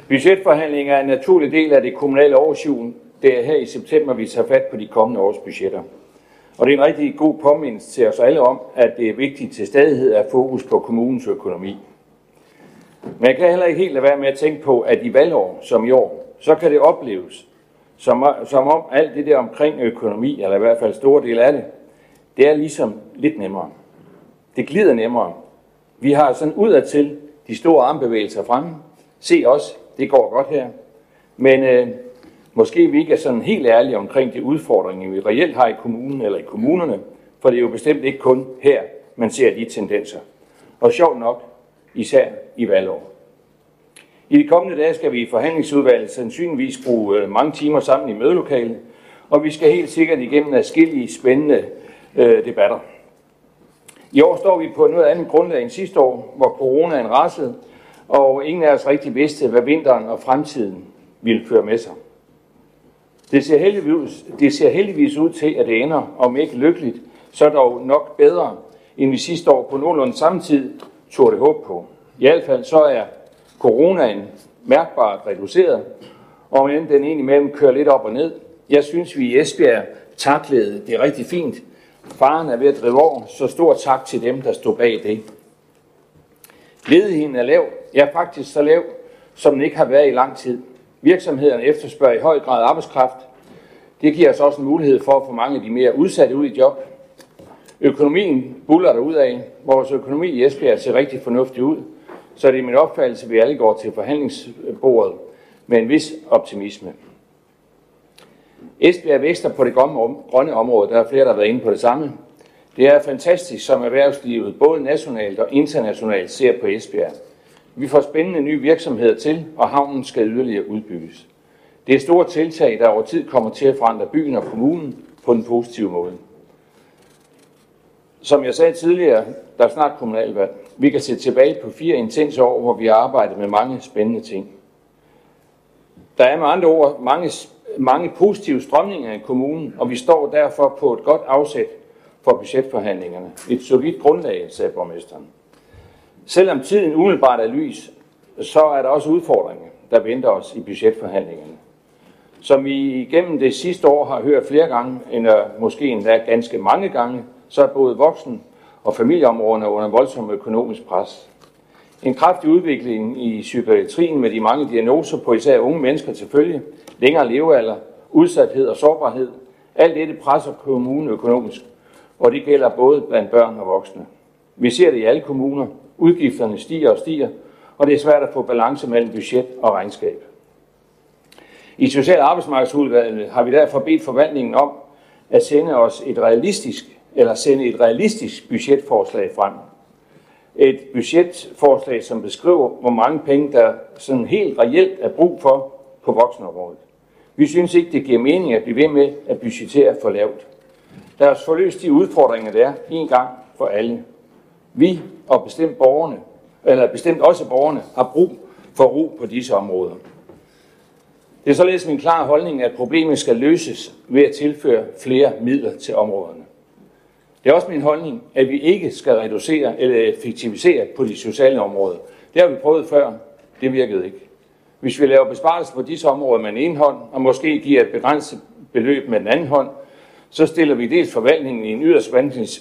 Budgetforhandlinger er en naturlig del af det kommunale årsjul. Det er her i september, vi tager fat på de kommende års budgetter. Og det er en rigtig god påmindelse til os alle om, at det er vigtigt til stadighed at fokus på kommunens økonomi. Men jeg kan heller ikke helt lade være med at tænke på, at i valgår som i år, så kan det opleves, som, som om alt det der omkring økonomi, eller i hvert fald store del af det, det er ligesom lidt nemmere. Det glider nemmere. Vi har sådan udadtil de store armbevægelser fremme. Se os, det går godt her. Men øh, måske vi ikke er sådan helt ærlige omkring de udfordringer, vi reelt har i kommunen eller i kommunerne, for det er jo bestemt ikke kun her, man ser de tendenser. Og sjovt nok, især i valgår. I de kommende dage skal vi i forhandlingsudvalget sandsynligvis bruge øh, mange timer sammen i mødelokalet, og vi skal helt sikkert igennem adskillige spændende øh, debatter. I år står vi på noget andet grundlag end sidste år, hvor coronaen rasede, og ingen af os rigtig vidste, hvad vinteren og fremtiden ville føre med sig. Det ser, heldigvis, det ser heldigvis ud til, at det ender, om ikke lykkeligt, så dog nok bedre, end vi sidste år på nogenlunde samme tid tog det håb på. I hvert fald så er coronaen mærkbart reduceret, og end den indimellem kører lidt op og ned. Jeg synes, vi i Esbjerg taklede det rigtig fint. Faren er ved at drive over, så stor tak til dem, der stod bag det. Ledigheden er lav, ja faktisk så lav, som den ikke har været i lang tid. Virksomhederne efterspørger i høj grad arbejdskraft. Det giver os også en mulighed for at få mange af de mere udsatte ud i job. Økonomien buller der ud af. Vores økonomi i Esbjerg ser rigtig fornuftig ud, så det er min opfattelse, at vi alle går til forhandlingsbordet med en vis optimisme. Esbjerg vækster på det grønne område. Der er flere, der har været inde på det samme. Det er fantastisk, som erhvervslivet både nationalt og internationalt ser på Esbjerg. Vi får spændende nye virksomheder til, og havnen skal yderligere udbygges. Det er store tiltag, der over tid kommer til at forandre byen og kommunen på en positiv måde. Som jeg sagde tidligere, der er snart kommunalvalg. Vi kan se tilbage på fire intense år, hvor vi har arbejdet med mange spændende ting. Der er med andre ord mange, mange positive strømninger i kommunen, og vi står derfor på et godt afsæt for budgetforhandlingerne. Et solidt grundlag, sagde borgmesteren. Selvom tiden umiddelbart er lys, så er der også udfordringer, der venter os i budgetforhandlingerne. Som vi igennem det sidste år har hørt flere gange, eller måske endda ganske mange gange, så er både voksen og familieområderne under voldsom økonomisk pres. En kraftig udvikling i psykiatrien med de mange diagnoser på især unge mennesker til følge, længere levealder, udsathed og sårbarhed, alt dette presser kommunen økonomisk, og det gælder både blandt børn og voksne. Vi ser det i alle kommuner. Udgifterne stiger og stiger, og det er svært at få balance mellem budget og regnskab. I Social- og Arbejdsmarkedsudvalget har vi derfor bedt forvaltningen om at sende os et realistisk eller sende et realistisk budgetforslag frem. Et budgetforslag, som beskriver, hvor mange penge der sådan helt reelt er brug for på voksenområdet. Vi synes ikke, det giver mening at blive ved med at budgettere for lavt. Lad os forløse de udfordringer, der er en gang for alle. Vi og bestemt borgerne, eller bestemt også borgerne, har brug for ro på disse områder. Det er således min klare holdning, at problemet skal løses ved at tilføre flere midler til områderne. Det er også min holdning, at vi ikke skal reducere eller effektivisere på de sociale områder. Det har vi prøvet før. Det virkede ikke. Hvis vi laver besparelser på disse områder med en hånd, og måske giver et begrænset beløb med den anden hånd, så stiller vi dels forvaltningen i en yderst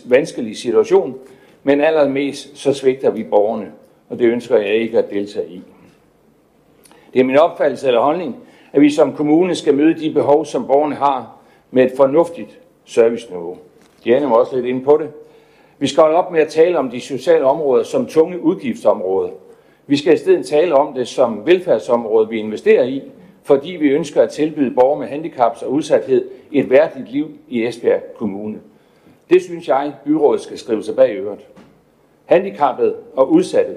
vanskelig situation, men allermest så svigter vi borgerne, og det ønsker jeg ikke at deltage i. Det er min opfattelse eller holdning, at vi som kommune skal møde de behov, som borgerne har, med et fornuftigt serviceniveau. Diana var også lidt inde på det. Vi skal holde op med at tale om de sociale områder som tunge udgiftsområder. Vi skal i stedet tale om det som velfærdsområde, vi investerer i, fordi vi ønsker at tilbyde borgere med handicaps og udsathed et værdigt liv i Esbjerg Kommune. Det synes jeg, byrådet skal skrive sig bag øret. Handicappede og udsatte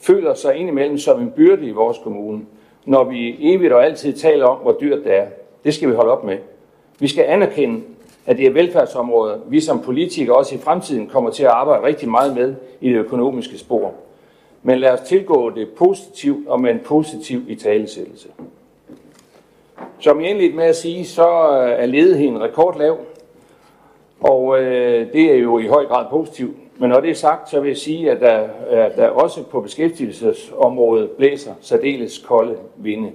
føler sig indimellem som en byrde i vores kommune, når vi evigt og altid taler om, hvor dyrt det er. Det skal vi holde op med. Vi skal anerkende, at det er velfærdsområder, vi som politikere også i fremtiden kommer til at arbejde rigtig meget med i det økonomiske spor. Men lad os tilgå det positivt og med en positiv i talesættelse. Som jeg indledte med at sige, så øh, er ledigheden rekordlav, og øh, det er jo i høj grad positivt. Men når det er sagt, så vil jeg sige, at der, at der også på beskæftigelsesområdet blæser særdeles kolde vinde.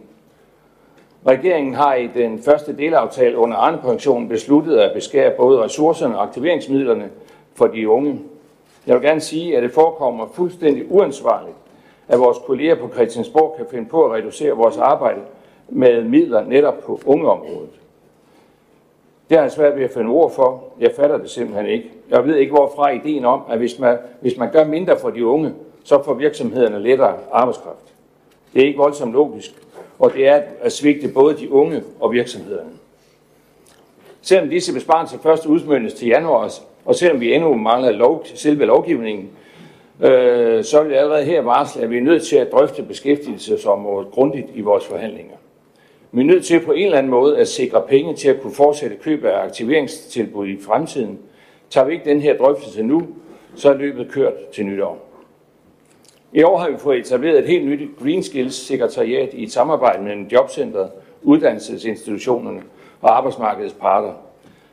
Regeringen har i den første delaftale under Arne-pensionen besluttet at beskære både ressourcerne og aktiveringsmidlerne for de unge. Jeg vil gerne sige, at det forekommer fuldstændig uansvarligt, at vores kolleger på Christiansborg kan finde på at reducere vores arbejde med midler netop på ungeområdet. Det har han svært ved at finde ord for. Jeg fatter det simpelthen ikke. Jeg ved ikke, hvorfra ideen om, at hvis man, hvis man gør mindre for de unge, så får virksomhederne lettere arbejdskraft. Det er ikke voldsomt logisk, og det er at svigte både de unge og virksomhederne. Selvom disse besparelser først udmøntes til januar, og selvom vi endnu mangler lov, selve lovgivningen, øh, så vil jeg allerede her varsle, at vi er nødt til at drøfte beskæftigelsesområdet grundigt i vores forhandlinger. Vi er nødt til på en eller anden måde at sikre penge til at kunne fortsætte køb af aktiveringstilbud i fremtiden. Tager vi ikke den her drøftelse nu, så er løbet kørt til nytår. I år har vi fået etableret et helt nyt Green Skills sekretariat i et samarbejde mellem Jobcentret, uddannelsesinstitutionerne og arbejdsmarkedets parter.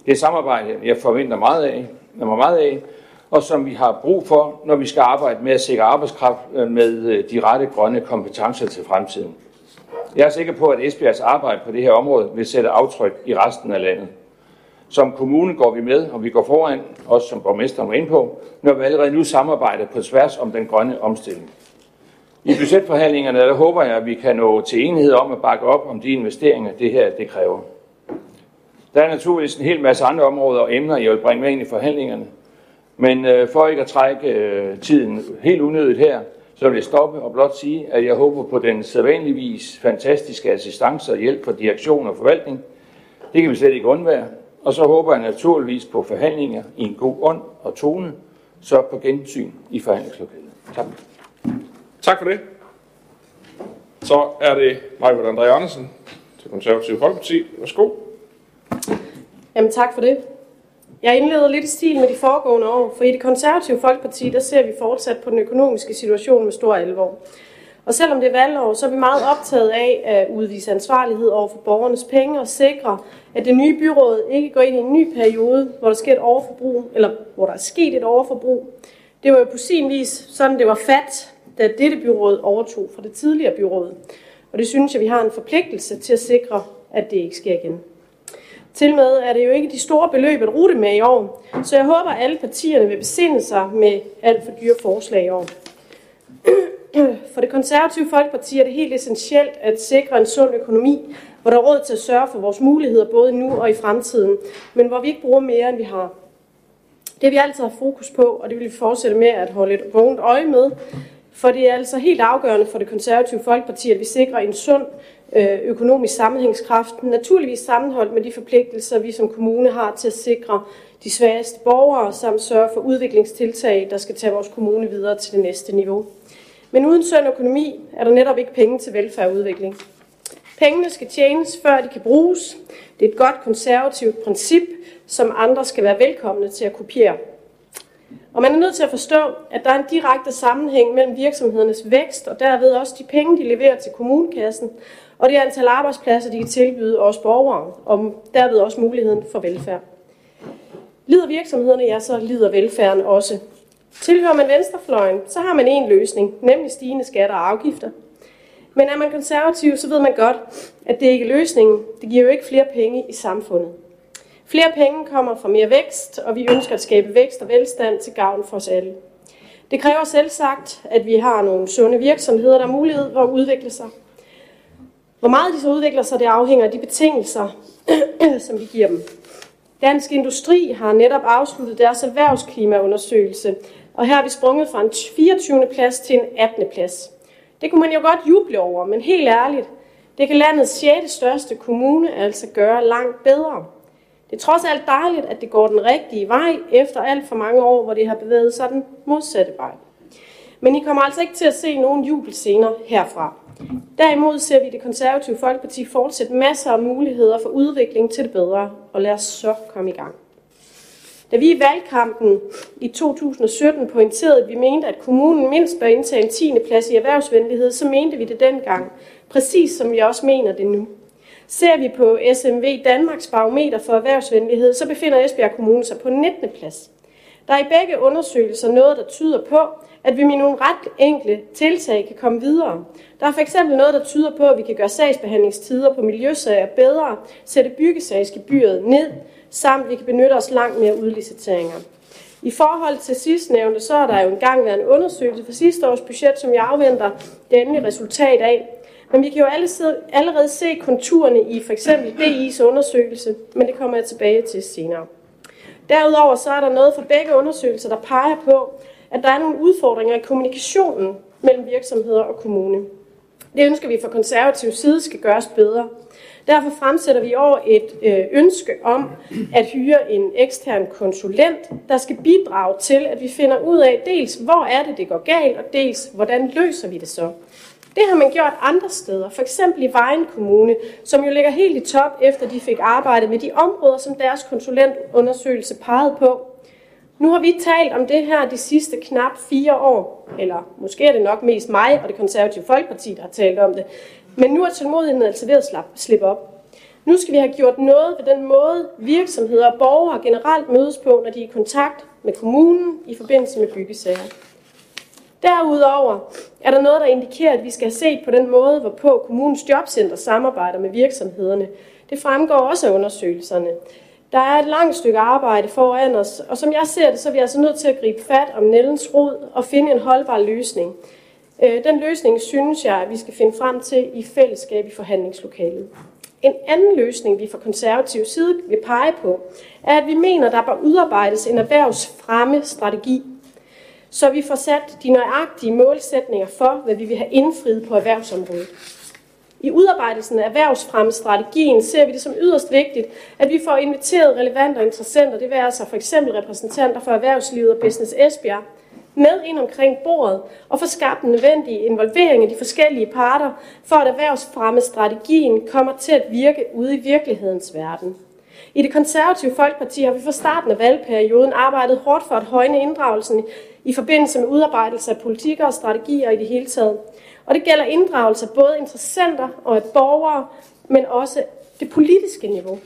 Det er et samarbejde, jeg forventer meget af, meget af, og som vi har brug for, når vi skal arbejde med at sikre arbejdskraft øh, med øh, de rette grønne kompetencer til fremtiden. Jeg er sikker på, at Esbjergs arbejde på det her område vil sætte aftryk i resten af landet. Som kommune går vi med, og vi går foran, også som borgmesteren var inde på, når vi allerede nu samarbejder på tværs om den grønne omstilling. I budgetforhandlingerne der håber jeg, at vi kan nå til enighed om at bakke op om de investeringer, det her det kræver. Der er naturligvis en hel masse andre områder og emner, jeg vil bringe med ind i forhandlingerne. Men øh, for ikke at trække øh, tiden helt unødigt her, så vil jeg stoppe og blot sige, at jeg håber på den sædvanligvis fantastiske assistance og hjælp fra direktion og forvaltning. Det kan vi slet ikke undvære. Og så håber jeg naturligvis på forhandlinger i en god ånd og tone, så på gensyn i forhandlingslokalet. Tak. Tak for det. Så er det Majbert André Andersen til Konservative Folkeparti. Værsgo. Jamen tak for det. Jeg indleder lidt i stil med de foregående år, for i det konservative Folkeparti, der ser vi fortsat på den økonomiske situation med stor alvor. Og selvom det er valgår, så er vi meget optaget af at udvise ansvarlighed over for borgernes penge og sikre, at det nye byråd ikke går ind i en ny periode, hvor der sker et overforbrug, eller hvor der er sket et overforbrug. Det var jo på sin vis sådan, det var fat, da dette byråd overtog fra det tidligere byråd. Og det synes jeg, vi har en forpligtelse til at sikre, at det ikke sker igen. Til med er det jo ikke de store beløb at rute med i år, så jeg håber, at alle partierne vil besinde sig med alt for dyre forslag i år. For det konservative Folkeparti er det helt essentielt at sikre en sund økonomi, hvor der er råd til at sørge for vores muligheder både nu og i fremtiden, men hvor vi ikke bruger mere, end vi har. Det har vi altid haft fokus på, og det vil vi fortsætte med at holde et vågent øje med, for det er altså helt afgørende for det konservative Folkeparti, at vi sikrer en sund Øh, økonomisk sammenhængskraft, naturligvis sammenholdt med de forpligtelser, vi som kommune har til at sikre de svageste borgere, samt sørge for udviklingstiltag, der skal tage vores kommune videre til det næste niveau. Men uden sund økonomi er der netop ikke penge til velfærd og udvikling. Pengene skal tjenes, før de kan bruges. Det er et godt konservativt princip, som andre skal være velkomne til at kopiere. Og man er nødt til at forstå, at der er en direkte sammenhæng mellem virksomhedernes vækst og derved også de penge, de leverer til kommunekassen, og det antal arbejdspladser, de kan tilbyde os borgere, og derved også muligheden for velfærd. Lider virksomhederne, ja, så lider velfærden også. Tilhører man venstrefløjen, så har man en løsning, nemlig stigende skatter og afgifter. Men er man konservativ, så ved man godt, at det ikke er løsningen. Det giver jo ikke flere penge i samfundet. Flere penge kommer fra mere vækst, og vi ønsker at skabe vækst og velstand til gavn for os alle. Det kræver selv sagt, at vi har nogle sunde virksomheder, der har mulighed for at udvikle sig hvor meget de så udvikler sig, det afhænger af de betingelser, som vi giver dem. Dansk Industri har netop afsluttet deres erhvervsklimaundersøgelse, og her er vi sprunget fra en 24. plads til en 18. plads. Det kunne man jo godt juble over, men helt ærligt, det kan landets 6. største kommune altså gøre langt bedre. Det er trods alt dejligt, at det går den rigtige vej, efter alt for mange år, hvor det har bevæget sig den modsatte vej. Men I kommer altså ikke til at se nogen jubelscener herfra. Derimod ser vi det konservative Folkeparti fortsætte masser af muligheder for udvikling til det bedre, og lad os så komme i gang. Da vi i valgkampen i 2017 pointerede, at vi mente, at kommunen mindst bør indtage en 10. plads i erhvervsvenlighed, så mente vi det dengang, præcis som vi også mener det nu. Ser vi på SMV Danmarks barometer for erhvervsvenlighed, så befinder Esbjerg Kommune sig på 19. plads. Der er i begge undersøgelser noget, der tyder på, at vi med nogle ret enkle tiltag kan komme videre. Der er f.eks. noget, der tyder på, at vi kan gøre sagsbehandlingstider på miljøsager bedre, sætte byggesagsgebyret ned, samt vi kan benytte os langt mere udliciteringer. I forhold til sidstnævnte, så er der jo engang været en undersøgelse for sidste års budget, som jeg afventer det endelige resultat af. Men vi kan jo allerede se konturerne i for eksempel DI's undersøgelse, men det kommer jeg tilbage til senere. Derudover så er der noget fra begge undersøgelser, der peger på, at der er nogle udfordringer i kommunikationen mellem virksomheder og kommune. Det ønsker vi fra konservativ side skal gøres bedre. Derfor fremsætter vi i år et øh, ønske om at hyre en ekstern konsulent, der skal bidrage til, at vi finder ud af dels, hvor er det, det går galt, og dels, hvordan løser vi det så. Det har man gjort andre steder, for eksempel i Vejen Kommune, som jo ligger helt i top, efter de fik arbejdet med de områder, som deres konsulentundersøgelse pegede på. Nu har vi talt om det her de sidste knap fire år, eller måske er det nok mest mig og det konservative Folkeparti, der har talt om det. Men nu er tålmodigheden altså ved at slippe op. Nu skal vi have gjort noget ved den måde, virksomheder og borgere generelt mødes på, når de er i kontakt med kommunen i forbindelse med byggesager. Derudover er der noget, der indikerer, at vi skal have set på den måde, hvorpå kommunens jobcenter samarbejder med virksomhederne. Det fremgår også af undersøgelserne. Der er et langt stykke arbejde foran os, og som jeg ser det, så er vi altså nødt til at gribe fat om Nellens rod og finde en holdbar løsning. Øh, den løsning synes jeg, at vi skal finde frem til i fællesskab i forhandlingslokalet. En anden løsning, vi fra konservativ side vil pege på, er, at vi mener, der bør udarbejdes en erhvervsfremme strategi, så vi får sat de nøjagtige målsætninger for, hvad vi vil have indfriet på erhvervsområdet. I udarbejdelsen af erhvervsfremmestrategien ser vi det som yderst vigtigt, at vi får inviteret relevante interessenter, det vil altså for eksempel repræsentanter for erhvervslivet og Business Esbjerg, med ind omkring bordet og få skabt den nødvendige involvering af de forskellige parter, for at erhvervsfremmestrategien kommer til at virke ude i virkelighedens verden. I det konservative Folkeparti har vi fra starten af valgperioden arbejdet hårdt for at højne inddragelsen i forbindelse med udarbejdelse af politikker og strategier i det hele taget. Og det gælder inddragelse af både interessenter og af borgere, men også det politiske niveau.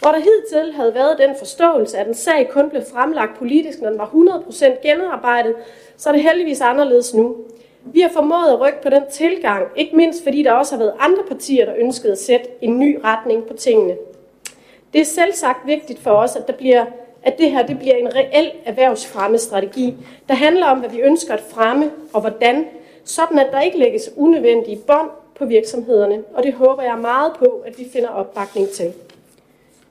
Hvor der hidtil havde været den forståelse, at en sag kun blev fremlagt politisk, når den var 100% gennemarbejdet, så er det heldigvis anderledes nu. Vi har formået at rykke på den tilgang, ikke mindst fordi der også har været andre partier, der ønskede at sætte en ny retning på tingene. Det er selv sagt vigtigt for os, at, der bliver, at det her det bliver en reel erhvervsfremme strategi, der handler om, hvad vi ønsker at fremme og hvordan, sådan at der ikke lægges unødvendige bånd på virksomhederne, og det håber jeg meget på, at vi finder opbakning til.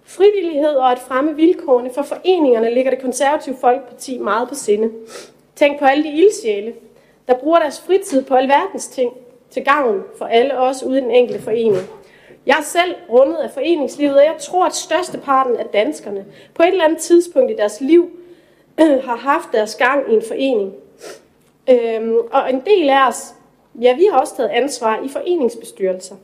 Frivillighed og at fremme vilkårene for foreningerne ligger det konservative Folkeparti meget på sinde. Tænk på alle de ildsjæle, der bruger deres fritid på alverdens ting til gavn for alle os uden den enkelte forening. Jeg er selv rundet af foreningslivet, og jeg tror, at størsteparten af danskerne på et eller andet tidspunkt i deres liv har haft deres gang i en forening. Øhm, og en del af os, ja, vi har også taget ansvar i foreningsbestyrelser.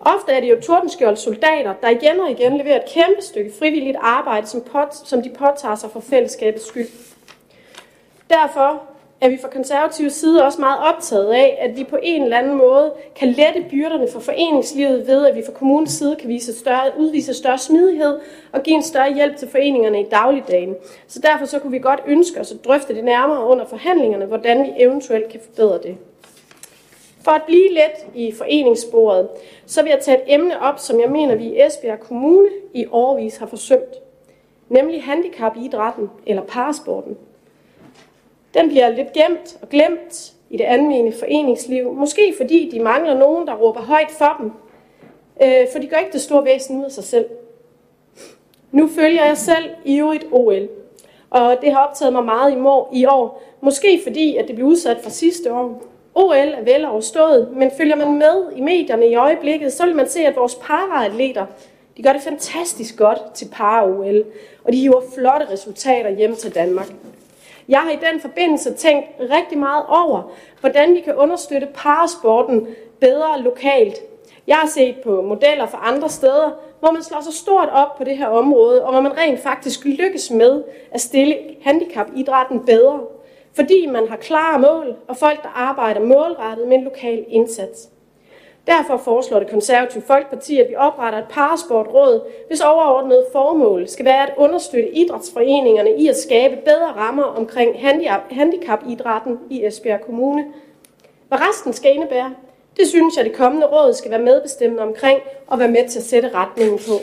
Ofte er det jo tordenskjold soldater, der igen og igen leverer et kæmpe stykke frivilligt arbejde, som, pot, som de påtager sig for fællesskabets skyld. Derfor er vi fra konservative side også meget optaget af, at vi på en eller anden måde kan lette byrderne for foreningslivet ved, at vi fra kommunens side kan vise større, udvise større smidighed og give en større hjælp til foreningerne i dagligdagen. Så derfor så kunne vi godt ønske os at drøfte det nærmere under forhandlingerne, hvordan vi eventuelt kan forbedre det. For at blive let i foreningssporet, så vil jeg tage et emne op, som jeg mener, vi i Esbjerg Kommune i årvis har forsømt. Nemlig handicapidrætten eller parasporten. Den bliver lidt gemt og glemt i det almindelige foreningsliv. Måske fordi de mangler nogen, der råber højt for dem. Øh, for de gør ikke det store væsen ud af sig selv. Nu følger jeg selv i OL. Og det har optaget mig meget i år. Måske fordi, at det blev udsat for sidste år. OL er vel overstået, men følger man med i medierne i øjeblikket, så vil man se, at vores paraatleter, de gør det fantastisk godt til para-OL, og de hiver flotte resultater hjem til Danmark. Jeg har i den forbindelse tænkt rigtig meget over, hvordan vi kan understøtte parasporten bedre lokalt. Jeg har set på modeller fra andre steder, hvor man slår sig stort op på det her område, og hvor man rent faktisk lykkes med at stille handicapidrætten bedre fordi man har klare mål og folk, der arbejder målrettet med en lokal indsats. Derfor foreslår det konservative Folkeparti, at vi opretter et parasportråd, hvis overordnet formål skal være at understøtte idrætsforeningerne i at skabe bedre rammer omkring handicapidrætten i Esbjerg Kommune. Hvad resten skal indebære, det synes jeg, det kommende råd skal være medbestemmende omkring og være med til at sætte retningen på.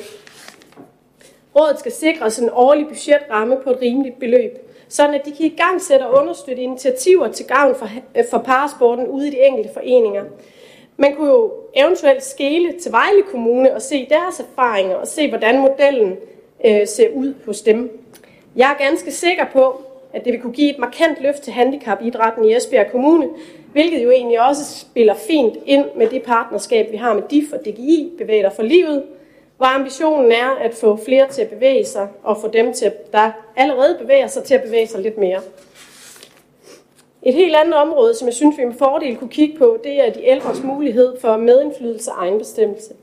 Rådet skal sikres en årlig budgetramme på et rimeligt beløb sådan at de kan i gang sætte og understøtte initiativer til gavn for, for parasporten ude i de enkelte foreninger. Man kunne jo eventuelt skele til Vejle Kommune og se deres erfaringer og se, hvordan modellen øh, ser ud hos dem. Jeg er ganske sikker på, at det vil kunne give et markant løft til handicapidrætten i Esbjerg Kommune, hvilket jo egentlig også spiller fint ind med det partnerskab, vi har med DIF og DGI, Bevæger for Livet, hvor ambitionen er at få flere til at bevæge sig, og få dem, til, der allerede bevæger sig, til at bevæge sig lidt mere. Et helt andet område, som jeg synes, vi med fordel kunne kigge på, det er de ældres mulighed for medindflydelse og egenbestemmelse.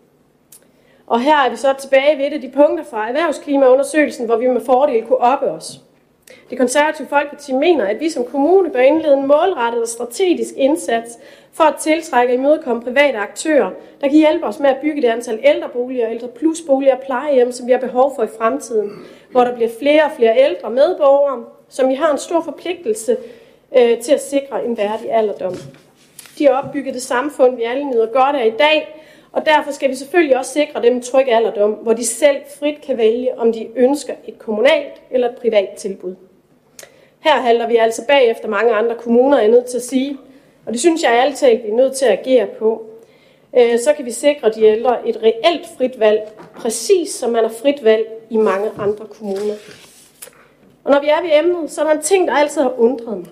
Og her er vi så tilbage ved et af de punkter fra erhvervsklimaundersøgelsen, hvor vi med fordel kunne oppe os. Det konservative Folkeparti mener, at vi som kommune bør indlede en målrettet og strategisk indsats for at tiltrække og imødekomme private aktører, der kan hjælpe os med at bygge det antal ældreboliger, ældre plusboliger og plejehjem, som vi har behov for i fremtiden, hvor der bliver flere og flere ældre medborgere, som vi har en stor forpligtelse øh, til at sikre en værdig alderdom. De har opbygget det samfund, vi alle nyder godt af i dag, og derfor skal vi selvfølgelig også sikre dem en tryg alderdom, hvor de selv frit kan vælge, om de ønsker et kommunalt eller et privat tilbud. Her halter vi altså bagefter mange andre kommuner, er nødt til at sige, og det synes jeg er talt, vi er nødt til at agere på. Øh, så kan vi sikre de ældre et reelt frit valg, præcis som man har frit valg i mange andre kommuner. Og når vi er ved emnet, så er der en ting, der altid har undret mig.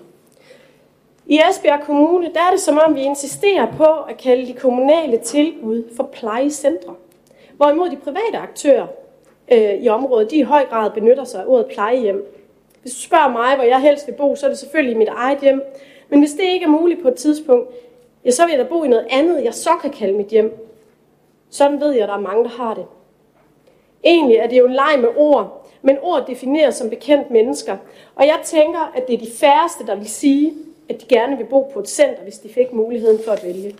I Esbjerg Kommune, der er det som om, vi insisterer på at kalde de kommunale tilbud for plejecentre. Hvorimod de private aktører øh, i området, de i høj grad benytter sig af ordet plejehjem. Hvis du spørger mig, hvor jeg helst vil bo, så er det selvfølgelig i mit eget hjem. Men hvis det ikke er muligt på et tidspunkt, ja, så vil jeg da bo i noget andet, jeg så kan kalde mit hjem. Sådan ved jeg, at der er mange, der har det. Egentlig er det jo en leg med ord, men ord definerer som bekendt mennesker. Og jeg tænker, at det er de færreste, der vil sige, at de gerne vil bo på et center, hvis de fik muligheden for at vælge.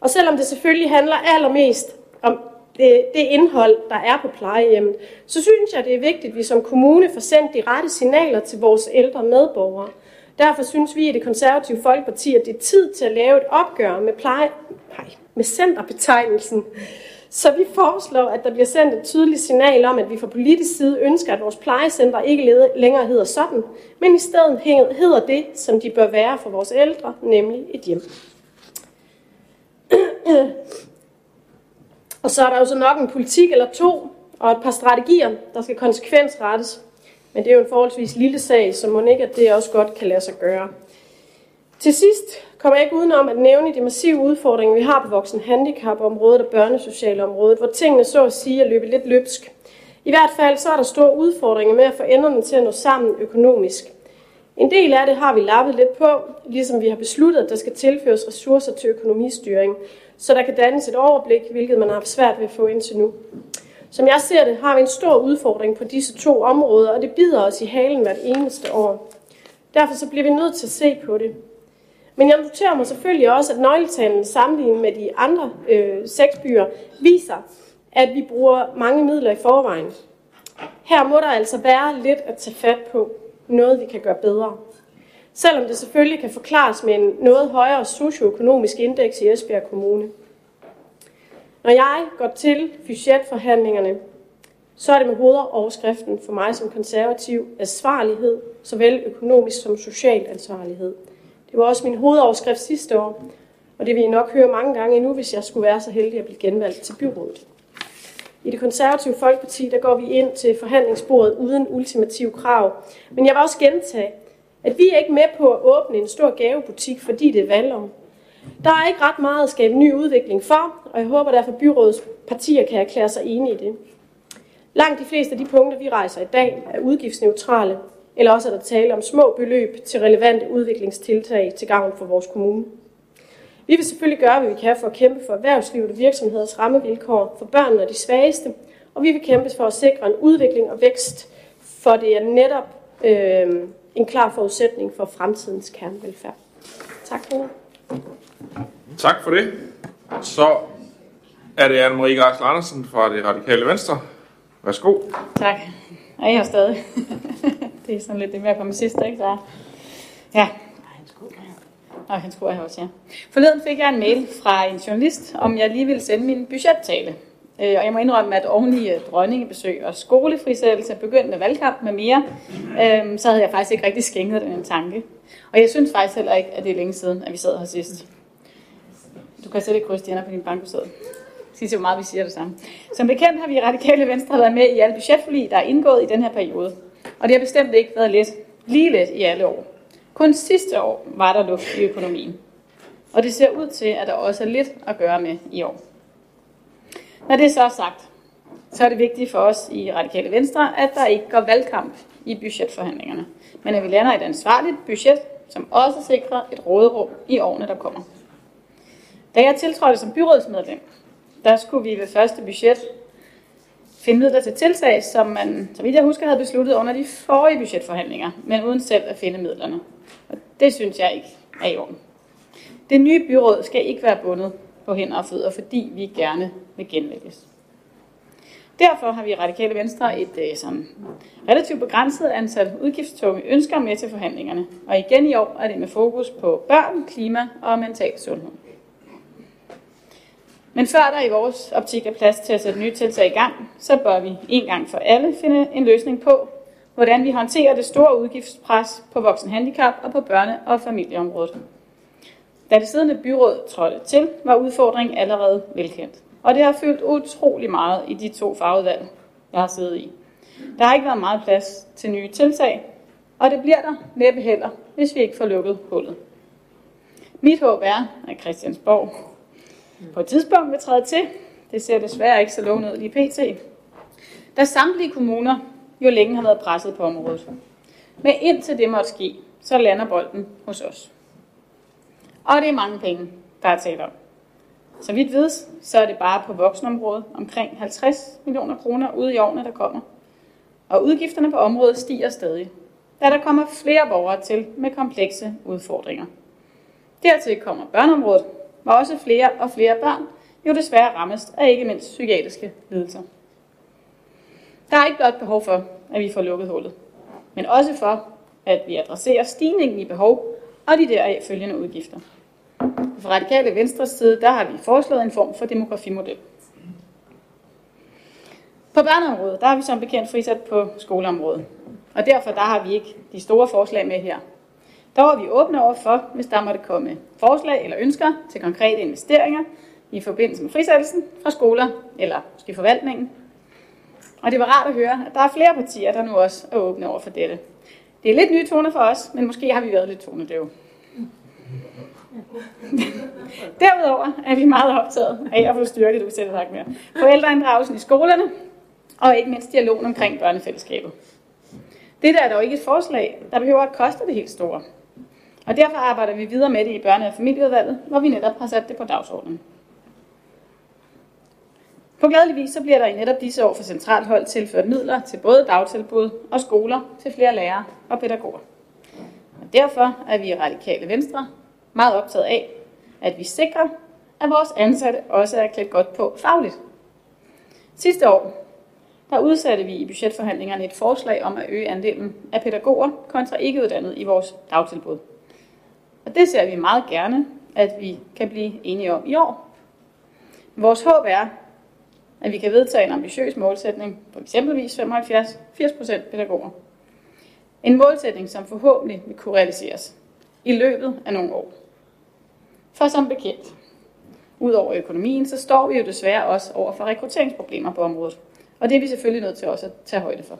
Og selvom det selvfølgelig handler allermest om det, det indhold, der er på plejehjemmet, så synes jeg, det er vigtigt, at vi som kommune får sendt de rette signaler til vores ældre medborgere. Derfor synes vi i det konservative Folkeparti, at det er tid til at lave et opgør med, pleje, nej, med centerbetegnelsen, så vi foreslår, at der bliver sendt et tydeligt signal om, at vi fra politisk side ønsker, at vores plejecenter ikke længere hedder sådan, men i stedet hedder det, som de bør være for vores ældre, nemlig et hjem. Og så er der jo så nok en politik eller to, og et par strategier, der skal konsekvensrettes. Men det er jo en forholdsvis lille sag, så må ikke, at det også godt kan lade sig gøre. Til sidst kommer jeg ikke udenom at nævne de massive udfordringer, vi har på voksen handicapområdet og børnesocialområdet, hvor tingene så at sige er løbet lidt løbsk. I hvert fald så er der store udfordringer med at få enderne til at nå sammen økonomisk. En del af det har vi lappet lidt på, ligesom vi har besluttet, at der skal tilføres ressourcer til økonomistyring, så der kan dannes et overblik, hvilket man har haft svært ved at få indtil nu. Som jeg ser det, har vi en stor udfordring på disse to områder, og det bider os i halen hvert eneste år. Derfor så bliver vi nødt til at se på det. Men jeg noterer mig selvfølgelig også, at nøgletalen sammenlignet med de andre øh, seks byer viser, at vi bruger mange midler i forvejen. Her må der altså være lidt at tage fat på. Noget, vi kan gøre bedre. Selvom det selvfølgelig kan forklares med en noget højere socioøkonomisk indeks i Esbjerg Kommune. Når jeg går til budgetforhandlingerne, så er det med hovedoverskriften for mig som konservativ ansvarlighed, såvel økonomisk som social ansvarlighed. Det var også min hovedoverskrift sidste år, og det vil I nok høre mange gange endnu, hvis jeg skulle være så heldig at blive genvalgt til byrådet. I det konservative Folkeparti, der går vi ind til forhandlingsbordet uden ultimative krav. Men jeg vil også gentage, at vi er ikke med på at åbne en stor gavebutik, fordi det er valgår. Der er ikke ret meget at skabe ny udvikling for, og jeg håber derfor, at byrådets partier kan erklære sig enige i det. Langt de fleste af de punkter, vi rejser i dag, er udgiftsneutrale, eller også er der tale om små beløb til relevante udviklingstiltag til gavn for vores kommune. Vi vil selvfølgelig gøre, hvad vi kan for at kæmpe for erhvervslivet og virksomheders rammevilkår for børnene og de svageste, og vi vil kæmpe for at sikre en udvikling og vækst, for det er netop øh, en klar forudsætning for fremtidens kernevelfærd. Tak for det. Tak for det. Så er det Anne-Marie Græsler Andersen fra det radikale Venstre. Værsgo. Tak. Og jeg er stadig det er sådan lidt det med at komme sidst, ikke? Så, ja. Og han skulle her også, ja. Forleden fik jeg en mail fra en journalist, om jeg lige ville sende min budgettale. Øh, og jeg må indrømme, at oven i øh, dronningebesøg og skolefrisættelse begyndte valgkamp med mere, øh, så havde jeg faktisk ikke rigtig skænket den en tanke. Og jeg synes faktisk heller ikke, at det er længe siden, at vi sad her sidst. Du kan sætte kryds på din bankoseddel. Sige hvor meget vi siger det samme. Som bekendt har vi i Radikale Venstre været med i alle budgetforlig, der er indgået i den her periode. Og det har bestemt ikke været let, lige let i alle år. Kun sidste år var der luft i økonomien. Og det ser ud til, at der også er lidt at gøre med i år. Når det så er sagt, så er det vigtigt for os i Radikale Venstre, at der ikke går valgkamp i budgetforhandlingerne, men at vi lander et ansvarligt budget, som også sikrer et råderum i årene, der kommer. Da jeg tiltrådte som byrådsmedlem, der skulle vi ved første budget finde midler til tiltag, som man, så vidt jeg husker, havde besluttet under de forrige budgetforhandlinger, men uden selv at finde midlerne. Og det synes jeg ikke er i orden. Det nye byråd skal ikke være bundet på hænder og fødder, fordi vi gerne vil genvælges. Derfor har vi i Radikale Venstre et øh, sådan relativt begrænset antal udgiftstunge ønsker med til forhandlingerne. Og igen i år er det med fokus på børn, klima og mental sundhed. Men før der i vores optik er plads til at sætte nye tiltag i gang, så bør vi en gang for alle finde en løsning på, hvordan vi håndterer det store udgiftspres på voksenhandicap og på børne- og familieområdet. Da det siddende byråd trådte til, var udfordringen allerede velkendt. Og det har fyldt utrolig meget i de to fagudvalg, jeg har siddet i. Der har ikke været meget plads til nye tiltag, og det bliver der næppe heller, hvis vi ikke får lukket hullet. Mit håb er, at Christiansborg på et tidspunkt vil træde til. Det ser desværre ikke så lovende ud lige pt. Da samtlige kommuner jo længe har været presset på området. Men indtil det måtte ske, så lander bolden hos os. Og det er mange penge, der er talt om. Så vidt vides, så er det bare på voksenområdet omkring 50 millioner kroner ude i årene, der kommer. Og udgifterne på området stiger stadig, da der kommer flere borgere til med komplekse udfordringer. Dertil kommer børneområdet, hvor også flere og flere børn jo desværre rammes af ikke mindst psykiatriske lidelser. Der er ikke blot behov for, at vi får lukket hullet, men også for, at vi adresserer stigningen i behov og de deraf følgende udgifter. Fra Radikale Venstres side, der har vi foreslået en form for demografimodel. På børneområdet, der har vi som bekendt frisat på skoleområdet. Og derfor der har vi ikke de store forslag med her. Der er vi åbne over for, hvis der måtte komme forslag eller ønsker til konkrete investeringer i forbindelse med frisættelsen fra skoler eller måske forvaltningen. Og det var rart at høre, at der er flere partier, der nu også er åbne over for dette. Det er lidt nye toner for os, men måske har vi været lidt tonedøve. Derudover er vi meget optaget af at få styrket udsættet mere. Forældreinddragelsen i skolerne, og ikke mindst dialogen omkring børnefællesskabet. Det der er dog ikke et forslag, der behøver at koste det helt store. Og derfor arbejder vi videre med det i børne- og familieudvalget, hvor vi netop har sat det på dagsordenen. På glædelig vis så bliver der i netop disse år for centralt hold tilført midler til både dagtilbud og skoler til flere lærere og pædagoger. Og derfor er vi i Radikale Venstre meget optaget af, at vi sikrer, at vores ansatte også er klædt godt på fagligt. Sidste år der udsatte vi i budgetforhandlingerne et forslag om at øge andelen af pædagoger kontra ikke uddannet i vores dagtilbud. Og det ser vi meget gerne, at vi kan blive enige om i år. Vores håb er, at vi kan vedtage en ambitiøs målsætning på eksempelvis 75-80% pædagoger. En målsætning, som forhåbentlig vil kunne realiseres i løbet af nogle år. For som bekendt, ud over økonomien, så står vi jo desværre også over for rekrutteringsproblemer på området. Og det er vi selvfølgelig nødt til også at tage højde for.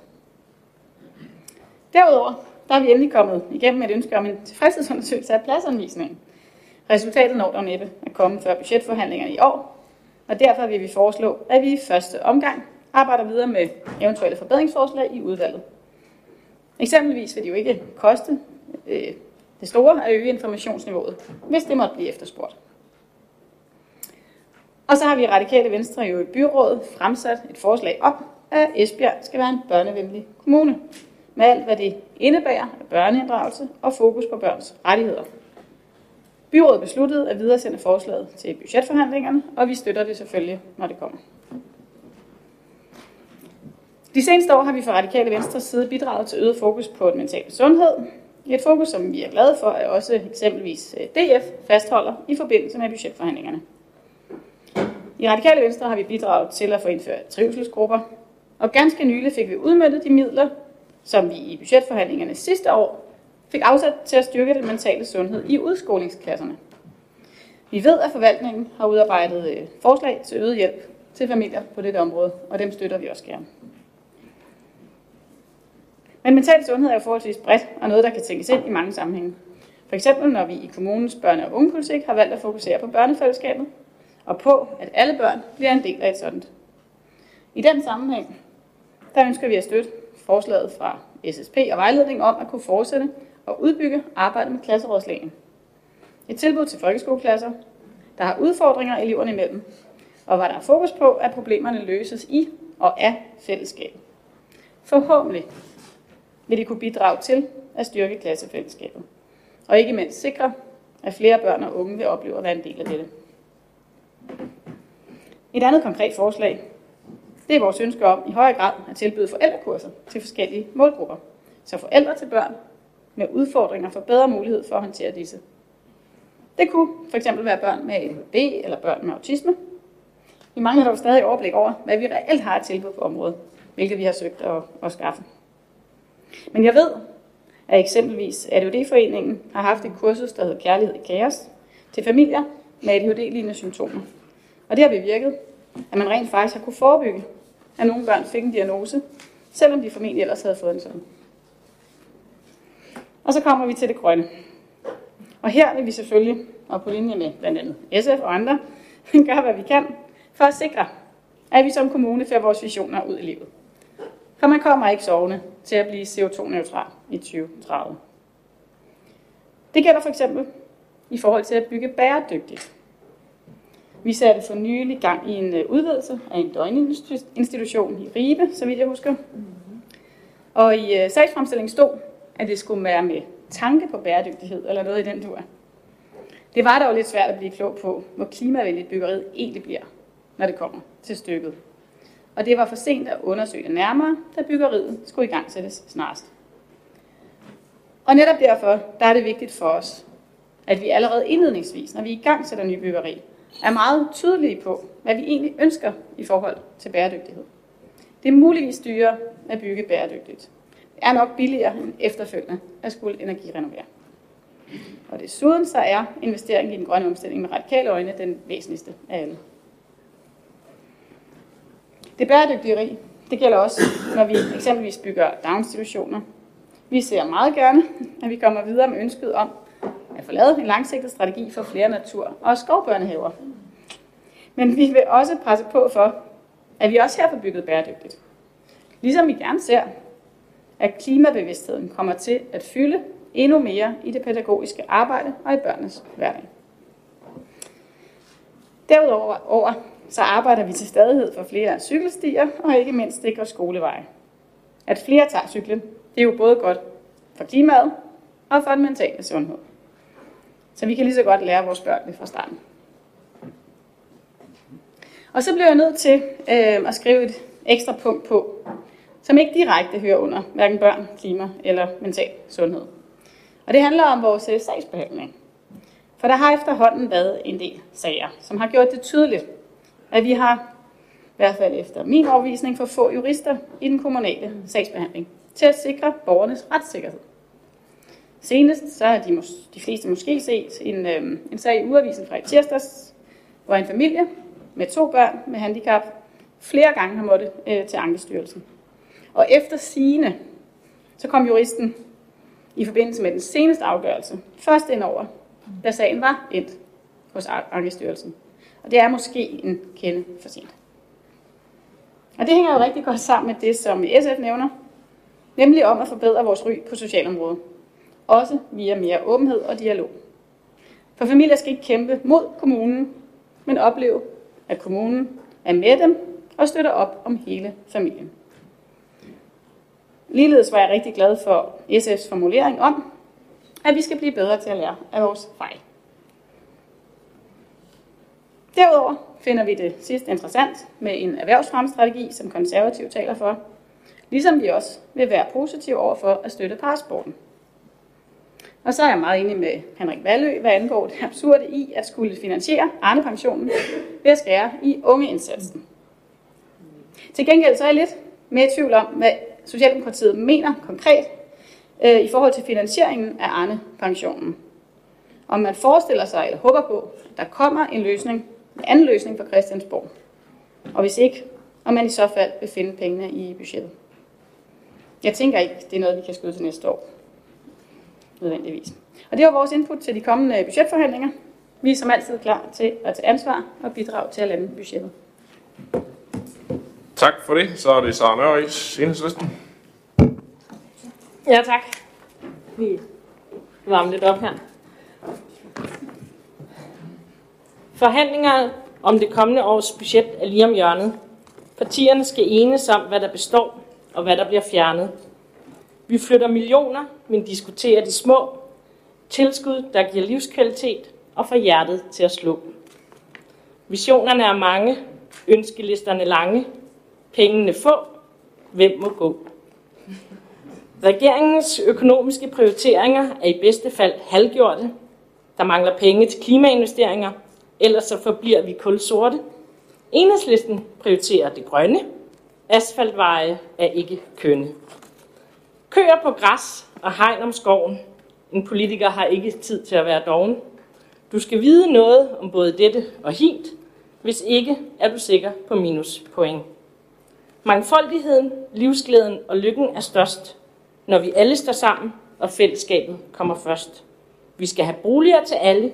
Derudover der er vi endelig kommet igennem et ønske om en tilfredshedsundersøgelse af pladsanvisningen. Resultatet når dog næppe at komme før budgetforhandlingerne i år, og derfor vil vi foreslå, at vi i første omgang arbejder videre med eventuelle forbedringsforslag i udvalget. Eksempelvis vil det jo ikke koste øh, det store at øge informationsniveauet, hvis det måtte blive efterspurgt. Og så har vi i Radikale Venstre jo i byrådet fremsat et forslag om, at Esbjerg skal være en børnevenlig kommune med alt, hvad det indebærer af børneinddragelse og fokus på børns rettigheder. Byrådet besluttede at videresende forslaget til budgetforhandlingerne, og vi støtter det selvfølgelig, når det kommer. De seneste år har vi fra Radikale Venstres side bidraget til øget fokus på den mentale sundhed. Et fokus, som vi er glade for, at også eksempelvis øh, DF fastholder i forbindelse med budgetforhandlingerne. I Radikale Venstre har vi bidraget til at få indført trivselsgrupper, og ganske nylig fik vi udmøntet de midler, som vi i budgetforhandlingerne sidste år fik afsat til at styrke den mentale sundhed i udskolingsklasserne. Vi ved, at forvaltningen har udarbejdet øh, forslag til øget hjælp til familier på dette område, og dem støtter vi også gerne. Men mental sundhed er jo forholdsvis bredt og noget, der kan tænkes ind i mange sammenhænge. For eksempel når vi i kommunens børne- og ungepolitik har valgt at fokusere på børnefællesskabet, og på, at alle børn bliver en del af et sådan. I den sammenhæng, der ønsker vi at støtte forslaget fra SSP og vejledning om at kunne fortsætte og udbygge arbejdet med klasserådslægen. Et tilbud til folkeskoleklasser, der har udfordringer eleverne imellem, og hvor der er fokus på, at problemerne løses i og af fællesskabet. Forhåbentlig vil det kunne bidrage til at styrke klassefællesskabet, og ikke mindst sikre, at flere børn og unge vil opleve at være en del af dette. Et andet konkret forslag, det er vores ønske om i højere grad at tilbyde forældrekurser til forskellige målgrupper, så forældre til børn med udfordringer får bedre mulighed for at håndtere disse. Det kunne fx være børn med ADHD eller børn med autisme. Vi mangler dog stadig overblik over, hvad vi reelt har at tilbud på området, hvilket vi har søgt at, at skaffe. Men jeg ved, at eksempelvis ADHD-foreningen har haft et kursus, der hedder Kærlighed i Kaos, til familier med ADHD-lignende symptomer. Og det har bevirket, at man rent faktisk har kunne forebygge, at nogle børn fik en diagnose, selvom de formentlig ellers havde fået en sådan. Og så kommer vi til det grønne. Og her vil vi selvfølgelig, og på linje med blandt andet SF og andre, gøre hvad vi kan for at sikre, at vi som kommune får vores visioner ud i livet. For man kommer ikke sovende til at blive CO2-neutral i 2030. Det gælder for eksempel i forhold til at bygge bæredygtigt. Vi satte for nylig gang i en øh, udvidelse af en døgninstitution i Ribe, så vidt jeg husker. Og i øh, sagsfremstillingen stod, at det skulle være med tanke på bæredygtighed, eller noget i den dur. Det var dog lidt svært at blive klog på, hvor klimavenligt byggeriet egentlig bliver, når det kommer til stykket. Og det var for sent at undersøge det nærmere, da byggeriet skulle i gang sættes snarest. Og netop derfor der er det vigtigt for os, at vi allerede indledningsvis, når vi i gang sætter ny byggeri, er meget tydelige på, hvad vi egentlig ønsker i forhold til bæredygtighed. Det er muligvis dyrere at bygge bæredygtigt. Det er nok billigere end efterfølgende at skulle energirenovere. Og desuden så er investeringen i den grønne omstilling med radikale øjne den væsentligste af alle. Det bæredygtige rig, det gælder også, når vi eksempelvis bygger daginstitutioner. Vi ser meget gerne, at vi kommer videre med ønsket om at få lavet en langsigtet strategi for flere natur- og skovbørnehaver. Men vi vil også presse på for, at vi også her får bygget bæredygtigt. Ligesom vi gerne ser, at klimabevidstheden kommer til at fylde endnu mere i det pædagogiske arbejde og i børnenes hverdag. Derudover så arbejder vi til stadighed for flere cykelstier og ikke mindst sikre skoleveje. At flere tager cyklen, det er jo både godt for klimaet og for den mentale sundhed. Så vi kan lige så godt lære vores børn det fra starten. Og så bliver jeg nødt til øh, at skrive et ekstra punkt på, som ikke direkte hører under hverken børn, klima eller mental sundhed. Og det handler om vores øh, sagsbehandling. For der har efterhånden været en del sager, som har gjort det tydeligt, at vi har, i hvert fald efter min overvisning, for få jurister i den kommunale sagsbehandling til at sikre borgernes retssikkerhed. Senest så har de, de fleste måske set en, øh, en sag i uavisen fra i tirsdags, hvor en familie med to børn med handicap flere gange har måttet øh, til Ankestyrelsen. Og efter sigende, så kom juristen i forbindelse med den seneste afgørelse først ind over, da sagen var endt hos Ankestyrelsen. Og det er måske en kende for sent. Og det hænger jo rigtig godt sammen med det, som SF nævner, nemlig om at forbedre vores ry på socialområdet. Også via mere åbenhed og dialog. For familier skal ikke kæmpe mod kommunen, men opleve, at kommunen er med dem og støtter op om hele familien. Ligeledes var jeg rigtig glad for SF's formulering om, at vi skal blive bedre til at lære af vores fejl. Derudover finder vi det sidst interessant med en erhvervsfremstrategi, som konservativ taler for, ligesom vi også vil være positive over for at støtte parasporten. Og så er jeg meget enig med Henrik Valø, hvad angår det absurde i at skulle finansiere Arne-pensionen ved at skære i ungeindsatsen. Til gengæld så er jeg lidt mere i tvivl om, hvad Socialdemokratiet mener konkret øh, i forhold til finansieringen af Arne-pensionen. Om man forestiller sig eller håber på, at der kommer en løsning, en anden løsning for Christiansborg. Og hvis ikke, om man i så fald vil finde pengene i budgettet. Jeg tænker ikke, det er noget, vi kan skyde til næste år. Nødvendigvis. Og det var vores input til de kommende budgetforhandlinger. Vi er som altid klar til at tage ansvar og bidrage til at lande budgettet. Tak for det. Så er det Sara Nørrigs enhedslisten. Ja, tak. Vi varmer lidt op her. Forhandlinger om det kommende års budget er lige om hjørnet. Partierne skal enes om, hvad der består og hvad der bliver fjernet. Vi flytter millioner, men diskuterer de små tilskud, der giver livskvalitet og får hjertet til at slå. Visionerne er mange, ønskelisterne lange, pengene få, hvem må gå? Regeringens økonomiske prioriteringer er i bedste fald halvgjorte. Der mangler penge til klimainvesteringer, ellers så forbliver vi kulsorte. Enhedslisten prioriterer det grønne. Asfaltveje er ikke kønne. Køer på græs og hegn om skoven. En politiker har ikke tid til at være doven. Du skal vide noget om både dette og hint. Hvis ikke, er du sikker på minuspoint. Mangfoldigheden, livsglæden og lykken er størst, når vi alle står sammen, og fællesskabet kommer først. Vi skal have boliger til alle,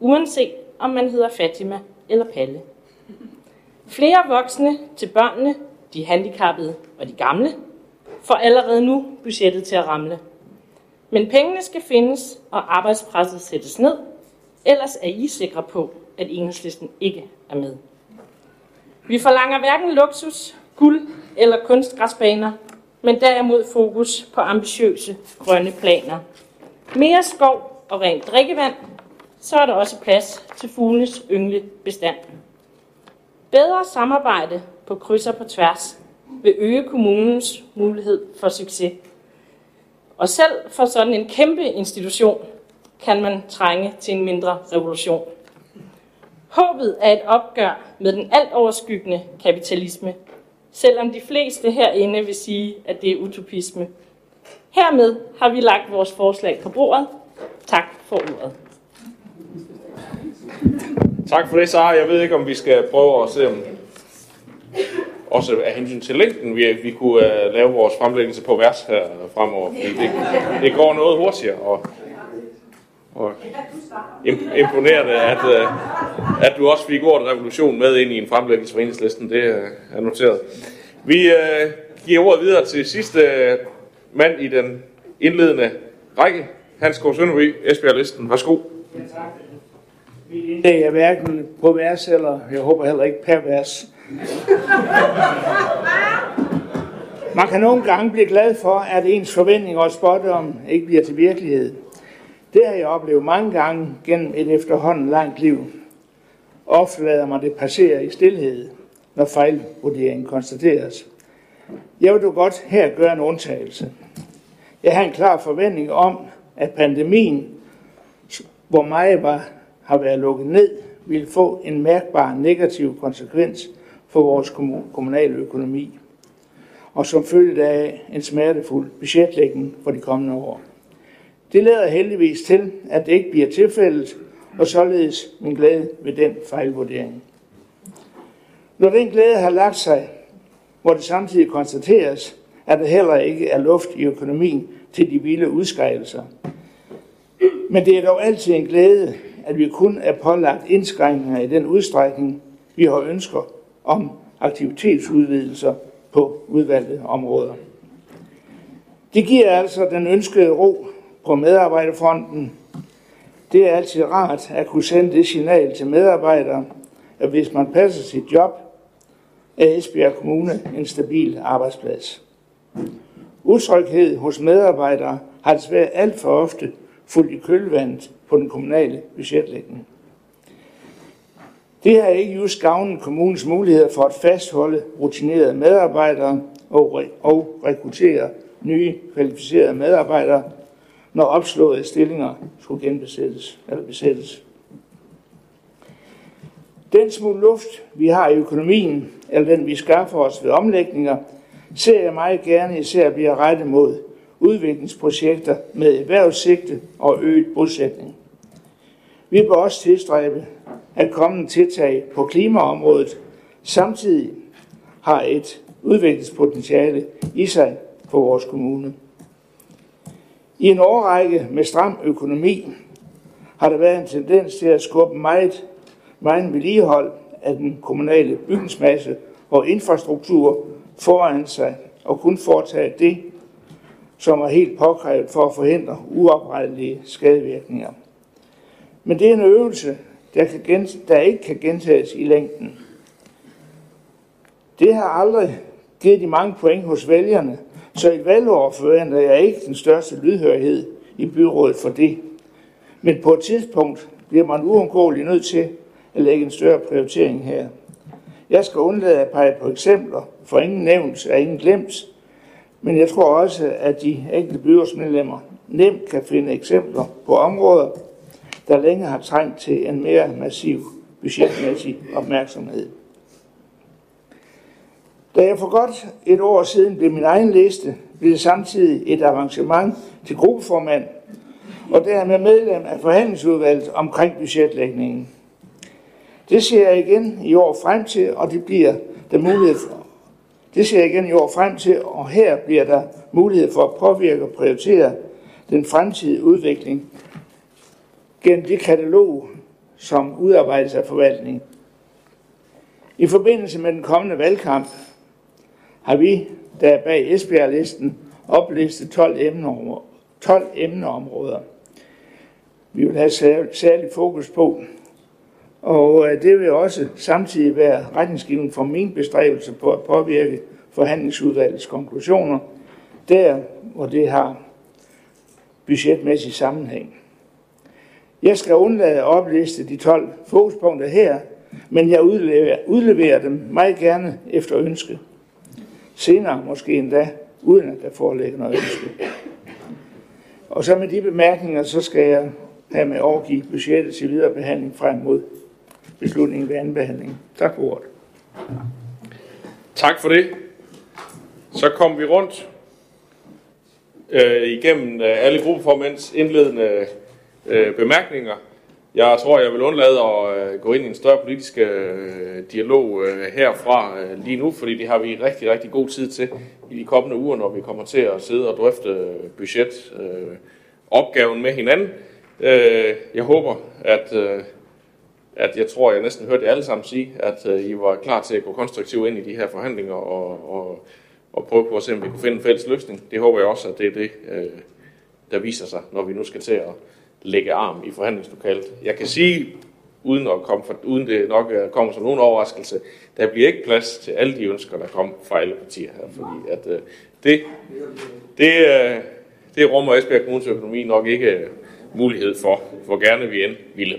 uanset om man hedder Fatima eller Palle. Flere voksne til børnene, de handicappede og de gamle, får allerede nu budgettet til at ramle. Men pengene skal findes, og arbejdspresset sættes ned, ellers er I sikre på, at enhedslisten ikke er med. Vi forlanger hverken luksus, guld eller kunstgræsbaner, men derimod fokus på ambitiøse grønne planer. Mere skov og rent drikkevand, så er der også plads til fuglenes bestand. Bedre samarbejde på kryds og på tværs vil øge kommunens mulighed for succes. Og selv for sådan en kæmpe institution kan man trænge til en mindre revolution. Håbet er et opgør med den alt overskyggende kapitalisme, selvom de fleste herinde vil sige, at det er utopisme. Hermed har vi lagt vores forslag på bordet. Tak for ordet. Tak for det, Sara. Jeg ved ikke, om vi skal prøve at se, om også af hensyn til længden, vi, vi kunne uh, lave vores fremlæggelse på vers her fremover. Fordi det, det går noget hurtigere, og, og imponerende, at, uh, at du også fik ordet revolution med ind i en fremlæggelse for enhedslisten. Det uh, er noteret. Vi uh, giver ordet videre til sidste uh, mand i den indledende række. Hans K. Sønderby, Esbjerg-listen. Værsgo. Ja, tak. Vi er hverken på vers, eller jeg håber heller ikke per vers. Man kan nogle gange blive glad for, at ens forventninger og spådom ikke bliver til virkelighed. Det har jeg oplevet mange gange gennem et efterhånden langt liv. Ofte lader man det passere i stillhed, når fejlvurderingen konstateres. Jeg vil du godt her gøre en undtagelse. Jeg har en klar forventning om, at pandemien, hvor meget var, har været lukket ned, vil få en mærkbar negativ konsekvens for vores kommunale økonomi, og som følge af en smertefuld budgetlægning for de kommende år. Det lader heldigvis til, at det ikke bliver tilfældet, og således min glæde ved den fejlvurdering. Når den glæde har lagt sig, hvor det samtidig konstateres, at der heller ikke er luft i økonomien til de vilde udskrejelser. Men det er dog altid en glæde, at vi kun er pålagt indskrænkninger i den udstrækning, vi har ønsker om aktivitetsudvidelser på udvalgte områder. Det giver altså den ønskede ro på medarbejderfronten. Det er altid rart at kunne sende det signal til medarbejdere, at hvis man passer sit job, er Esbjerg Kommune en stabil arbejdsplads. Utryghed hos medarbejdere har desværre alt for ofte fulgt i kølvandet på den kommunale budgetlægning. Det har ikke just gavnet kommunens muligheder for at fastholde rutinerede medarbejdere og, re- og rekruttere nye kvalificerede medarbejdere, når opslåede stillinger skulle genbesættes eller besættes. Den smule luft, vi har i økonomien, eller den vi skaffer os ved omlægninger, ser jeg meget gerne især bliver rettet mod udviklingsprojekter med erhvervssigte og øget bosætning. Vi bør også tilstræbe, at komme tiltag på klimaområdet samtidig har et udviklingspotentiale i sig for vores kommune. I en årrække med stram økonomi har der været en tendens til at skubbe meget, meget vedligehold af den kommunale bygningsmasse og infrastruktur foran sig og kun foretage det, som er helt påkrævet for at forhindre uoprettelige skadevirkninger. Men det er en øvelse, der, kan gens- der ikke kan gentages i længden. Det har aldrig givet de mange point hos vælgerne, så et valgår forventer jeg ikke den største lydhørighed i byrådet for det. Men på et tidspunkt bliver man uundgåeligt nødt til at lægge en større prioritering her. Jeg skal undlade at pege på eksempler, for ingen nævnt er ingen glemt, men jeg tror også, at de enkelte byrådsmedlemmer nemt kan finde eksempler på områder, der længe har trængt til en mere massiv budgetmæssig opmærksomhed. Da jeg for godt et år siden blev min egen liste, blev det samtidig et arrangement til gruppeformand og dermed medlem af forhandlingsudvalget omkring budgetlægningen. Det ser jeg igen i år frem til, og det bliver der mulighed for. Det ser jeg igen i år frem til, og her bliver der mulighed for at påvirke og prioritere den fremtidige udvikling gennem det katalog, som udarbejdes af forvaltningen. I forbindelse med den kommende valgkamp har vi, der er bag Esbjerg-listen, oplistet 12 emneområder. 12 emneområder. Vi vil have særlig fokus på. Og øh, det vil også samtidig være retningsgivende for min bestræbelse på at påvirke forhandlingsudvalgets konklusioner, der hvor det har budgetmæssig sammenhæng. Jeg skal undlade at opliste de 12 fokuspunkter her, men jeg udleverer, udleverer dem meget gerne efter ønske. Senere måske endda, uden at der foreligger noget ønske. Og så med de bemærkninger, så skal jeg have med overgive budgettet til videre behandling frem mod beslutningen ved anden behandling. Tak for ordet. Tak for det. Så kom vi rundt øh, igennem øh, alle gruppeformænds indledende øh, bemærkninger. Jeg tror, jeg vil undlade at øh, gå ind i en større politisk øh, dialog øh, herfra øh, lige nu, fordi det har vi rigtig, rigtig god tid til i de kommende uger, når vi kommer til at sidde og drøfte øh, budget øh, opgaven med hinanden. Øh, jeg håber, at, øh, at jeg tror, jeg næsten hørte jer alle sammen sige, at øh, I var klar til at gå konstruktivt ind i de her forhandlinger og, og, og prøve på at se, om vi kunne finde en fælles løsning. Det håber jeg også, at det er det, øh, der viser sig, når vi nu skal til at lægge arm i forhandlingslokalet. Jeg kan sige, uden, at komme for, uden det nok kommer som nogen overraskelse, der bliver ikke plads til alle de ønsker, der kom fra alle partier her, fordi at, øh, det, det, øh, det rummer Esbjerg Kommunes økonomi nok ikke øh, mulighed for, hvor gerne vi end ville.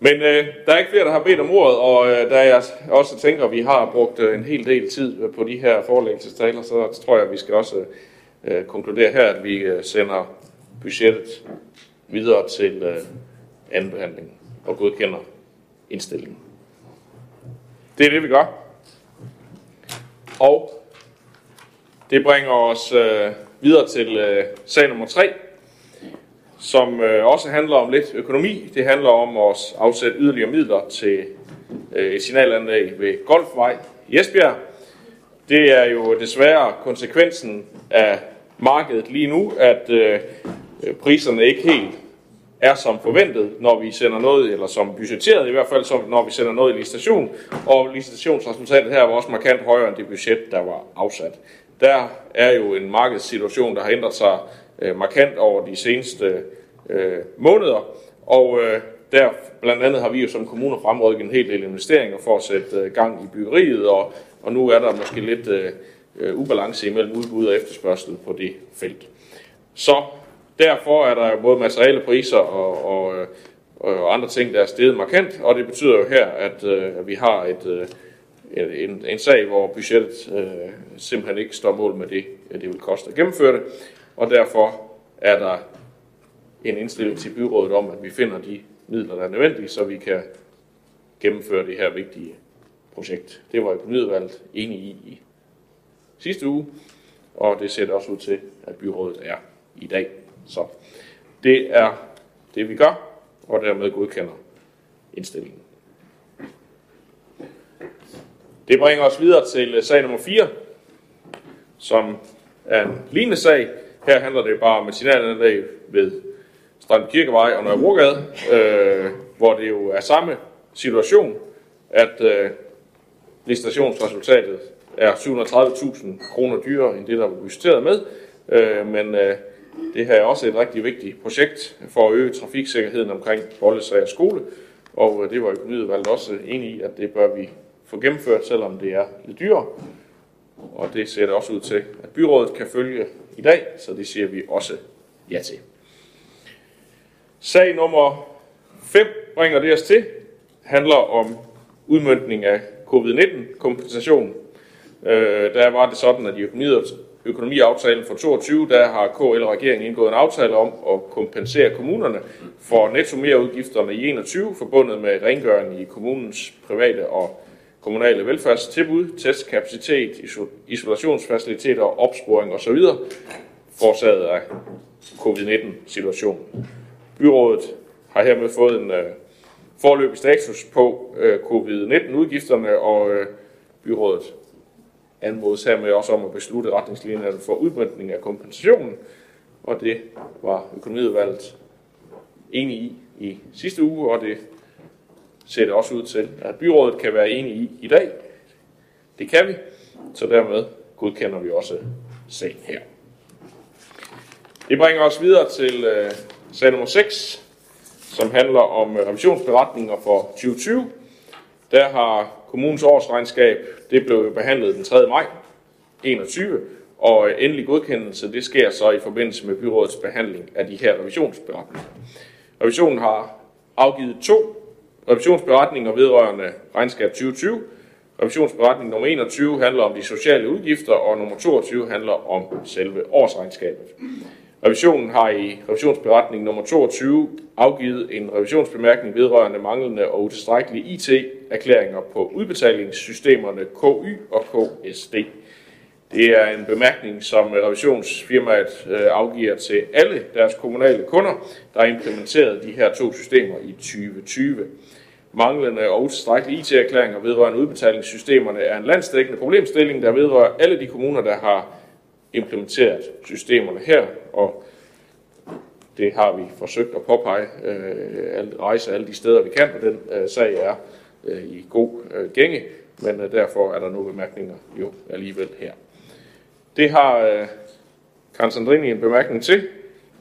Men øh, der er ikke flere, der har bedt om ordet, og øh, da jeg også tænker, at vi har brugt øh, en hel del tid på de her forelæggelsestaler, så tror jeg, at vi skal også øh, øh, konkludere her, at vi øh, sender budgettet videre til øh, anden behandling og godkender indstillingen. Det er det, vi gør. Og det bringer os øh, videre til øh, sag nummer 3, som øh, også handler om lidt økonomi. Det handler om at afsætte yderligere midler til øh, et signalanlæg ved Golfvej i Esbjerg. Det er jo desværre konsekvensen af markedet lige nu, at øh, Øh, priserne ikke helt er som forventet, når vi sender noget, eller som budgetteret i hvert fald, som når vi sender noget i licitation, og licitationsresultatet her var også markant højere end det budget, der var afsat. Der er jo en markedssituation, der har ændret sig øh, markant over de seneste øh, måneder, og øh, der blandt andet har vi jo som kommuner fremrykket en hel del investeringer for at sætte øh, gang i byggeriet, og, og nu er der måske lidt øh, øh ubalance imellem udbud og efterspørgsel på det felt. Så derfor er der både materialepriser og, og, øh, og andre ting, der er steget markant, og det betyder jo her, at øh, vi har et, øh, en, en sag, hvor budgettet øh, simpelthen ikke står mål med det, det vil koste at gennemføre det, og derfor er der en indstilling til byrådet om, at vi finder de midler, der er nødvendige, så vi kan gennemføre det her vigtige projekt. Det var økonomiudvalget enige i i sidste uge, og det ser det også ud til, at byrådet er i dag. Så det er det, vi gør, og dermed godkender indstillingen. Det bringer os videre til øh, sag nummer 4, som er en lignende sag. Her handler det bare om et signalanlæg ved Strand Kirkevej og Nørrebrogade, øh, hvor det jo er samme situation, at øh, licitationsresultatet er 730.000 kroner dyrere end det, der var budgetteret med. Øh, men øh, det her er også et rigtig vigtigt projekt for at øge trafiksikkerheden omkring Bollesager skole. Og øh, det var økonomiudvalget også enige i, at det bør vi få gennemført, selvom det er lidt dyrere. Og det ser det også ud til, at byrådet kan følge i dag, så det siger vi også ja til. Sag nummer 5 bringer det os til, handler om udmyndning af covid-19-kompensation. Øh, der var det sådan, at i økonomiaftalen for 22, der har KL regeringen indgået en aftale om at kompensere kommunerne for netto udgifterne i 21 forbundet med rengøring i kommunens private og kommunale velfærdstilbud, testkapacitet, isolationsfaciliteter, opsporing osv. forårsaget af covid-19-situationen. Byrådet har hermed fået en øh, forløbig status på øh, covid-19-udgifterne, og øh, byrådet anmodes hermed også om at beslutte retningslinjerne for udbredning af kompensationen, og det var økonomiudvalget enig i i sidste uge, og det ser det også ud til, at byrådet kan være enige i i dag. Det kan vi, så dermed godkender vi også sagen her. Det bringer os videre til øh, sag nummer 6, som handler om øh, revisionsberetninger for 2020. Der har kommunens årsregnskab, det blev behandlet den 3. maj 21, og endelig godkendelse, det sker så i forbindelse med byrådets behandling af de her revisionsberetninger. Revisionen har afgivet to Revisionsberetninger vedrørende regnskab 2020. Revisionsberetning nummer 21 handler om de sociale udgifter, og nummer 22 handler om selve årsregnskabet. Revisionen har i revisionsberetning nummer 22 afgivet en revisionsbemærkning vedrørende manglende og utilstrækkelige IT-erklæringer på udbetalingssystemerne KY og KSD. Det er en bemærkning, som revisionsfirmaet øh, afgiver til alle deres kommunale kunder, der har implementeret de her to systemer i 2020. Manglende og utilstrækkelige IT-erklæringer vedrørende udbetalingssystemerne er en landsdækkende problemstilling, der vedrører alle de kommuner, der har implementeret systemerne her, og det har vi forsøgt at påpege, øh, rejse alle de steder, vi kan, og den øh, sag er øh, i god øh, gænge, men øh, derfor er der nogle bemærkninger jo alligevel her. Det har øh, Karen Sandrini en bemærkning til.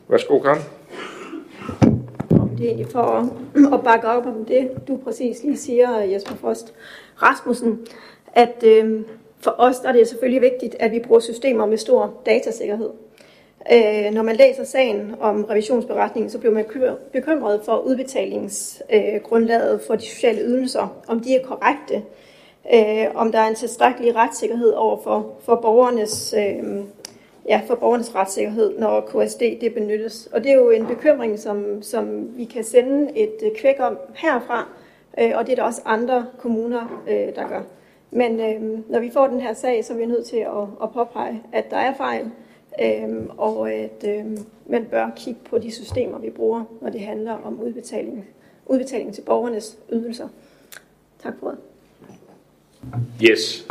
Værsgo, Karen. Det er egentlig for at, at bakke op om det, du præcis lige siger, Jesper Frost Rasmussen, at øh, for os der er det selvfølgelig vigtigt, at vi bruger systemer med stor datasikkerhed. Øh, når man læser sagen om revisionsberetningen, så bliver man bekymret for udbetalingsgrundlaget øh, for de sociale ydelser, om de er korrekte, øh, om der er en tilstrækkelig retssikkerhed over for, for borgernes øh, ja, for borgernes retssikkerhed, når KSD det benyttes. Og det er jo en bekymring, som, som vi kan sende et øh, kvæk om herfra, øh, og det er der også andre kommuner, øh, der gør. Men øh, når vi får den her sag, så er vi nødt til at, at påpege, at der er fejl, øh, og at øh, man bør kigge på de systemer, vi bruger, når det handler om udbetaling, udbetaling til borgernes ydelser. Tak for det. Yes.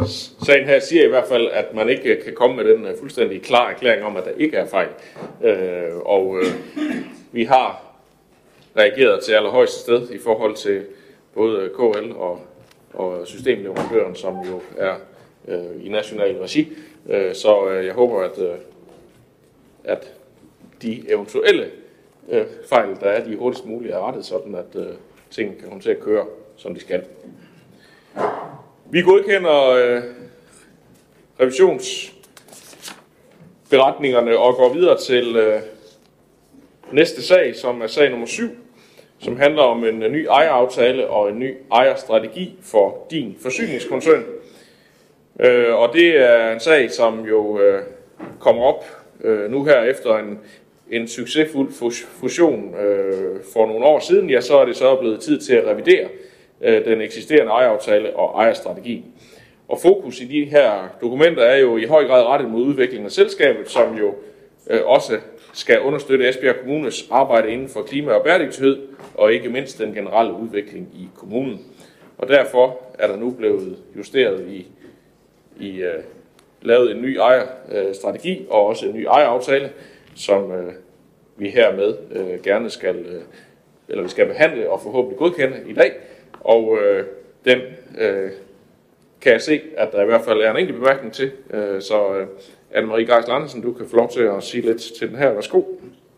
Sagen her siger i hvert fald, at man ikke kan komme med den øh, fuldstændig klar erklæring om, at der ikke er fejl. Øh, og øh, vi har reageret til allerhøjeste sted i forhold til både øh, KL og, og systemleverandøren, som jo er øh, i national regi. Øh, så øh, jeg håber, at, øh, at de eventuelle øh, fejl, der er, de hurtigst muligt er rettet, sådan at øh, tingene kan komme til at køre, som de skal. Vi godkender øh, revisionsberetningerne og går videre til øh, næste sag, som er sag nummer 7, som handler om en, ny ejeraftale og en ny ejerstrategi for din forsyningskoncern. Øh, og det er en sag, som jo øh, kommer op øh, nu her efter en, en succesfuld fusion for nogle år siden, ja, så er det så blevet tid til at revidere den eksisterende ejeraftale og ejerstrategi. Og fokus i de her dokumenter er jo i høj grad rettet mod udviklingen af selskabet, som jo også skal understøtte Esbjerg Kommunes arbejde inden for klima og bæredygtighed, og ikke mindst den generelle udvikling i kommunen. Og derfor er der nu blevet justeret i, i uh, lavet en ny ejerstrategi øh, og også en ny ejeraftale, som uh, vi hermed uh, gerne skal, uh, eller vi skal behandle og forhåbentlig godkende i dag. Og uh, den uh, kan jeg se, at der i hvert fald er en enkelt bemærkning til. Uh, så uh, Anne-Marie Geisler Andersen, du kan få lov til at sige lidt til den her. Værsgo.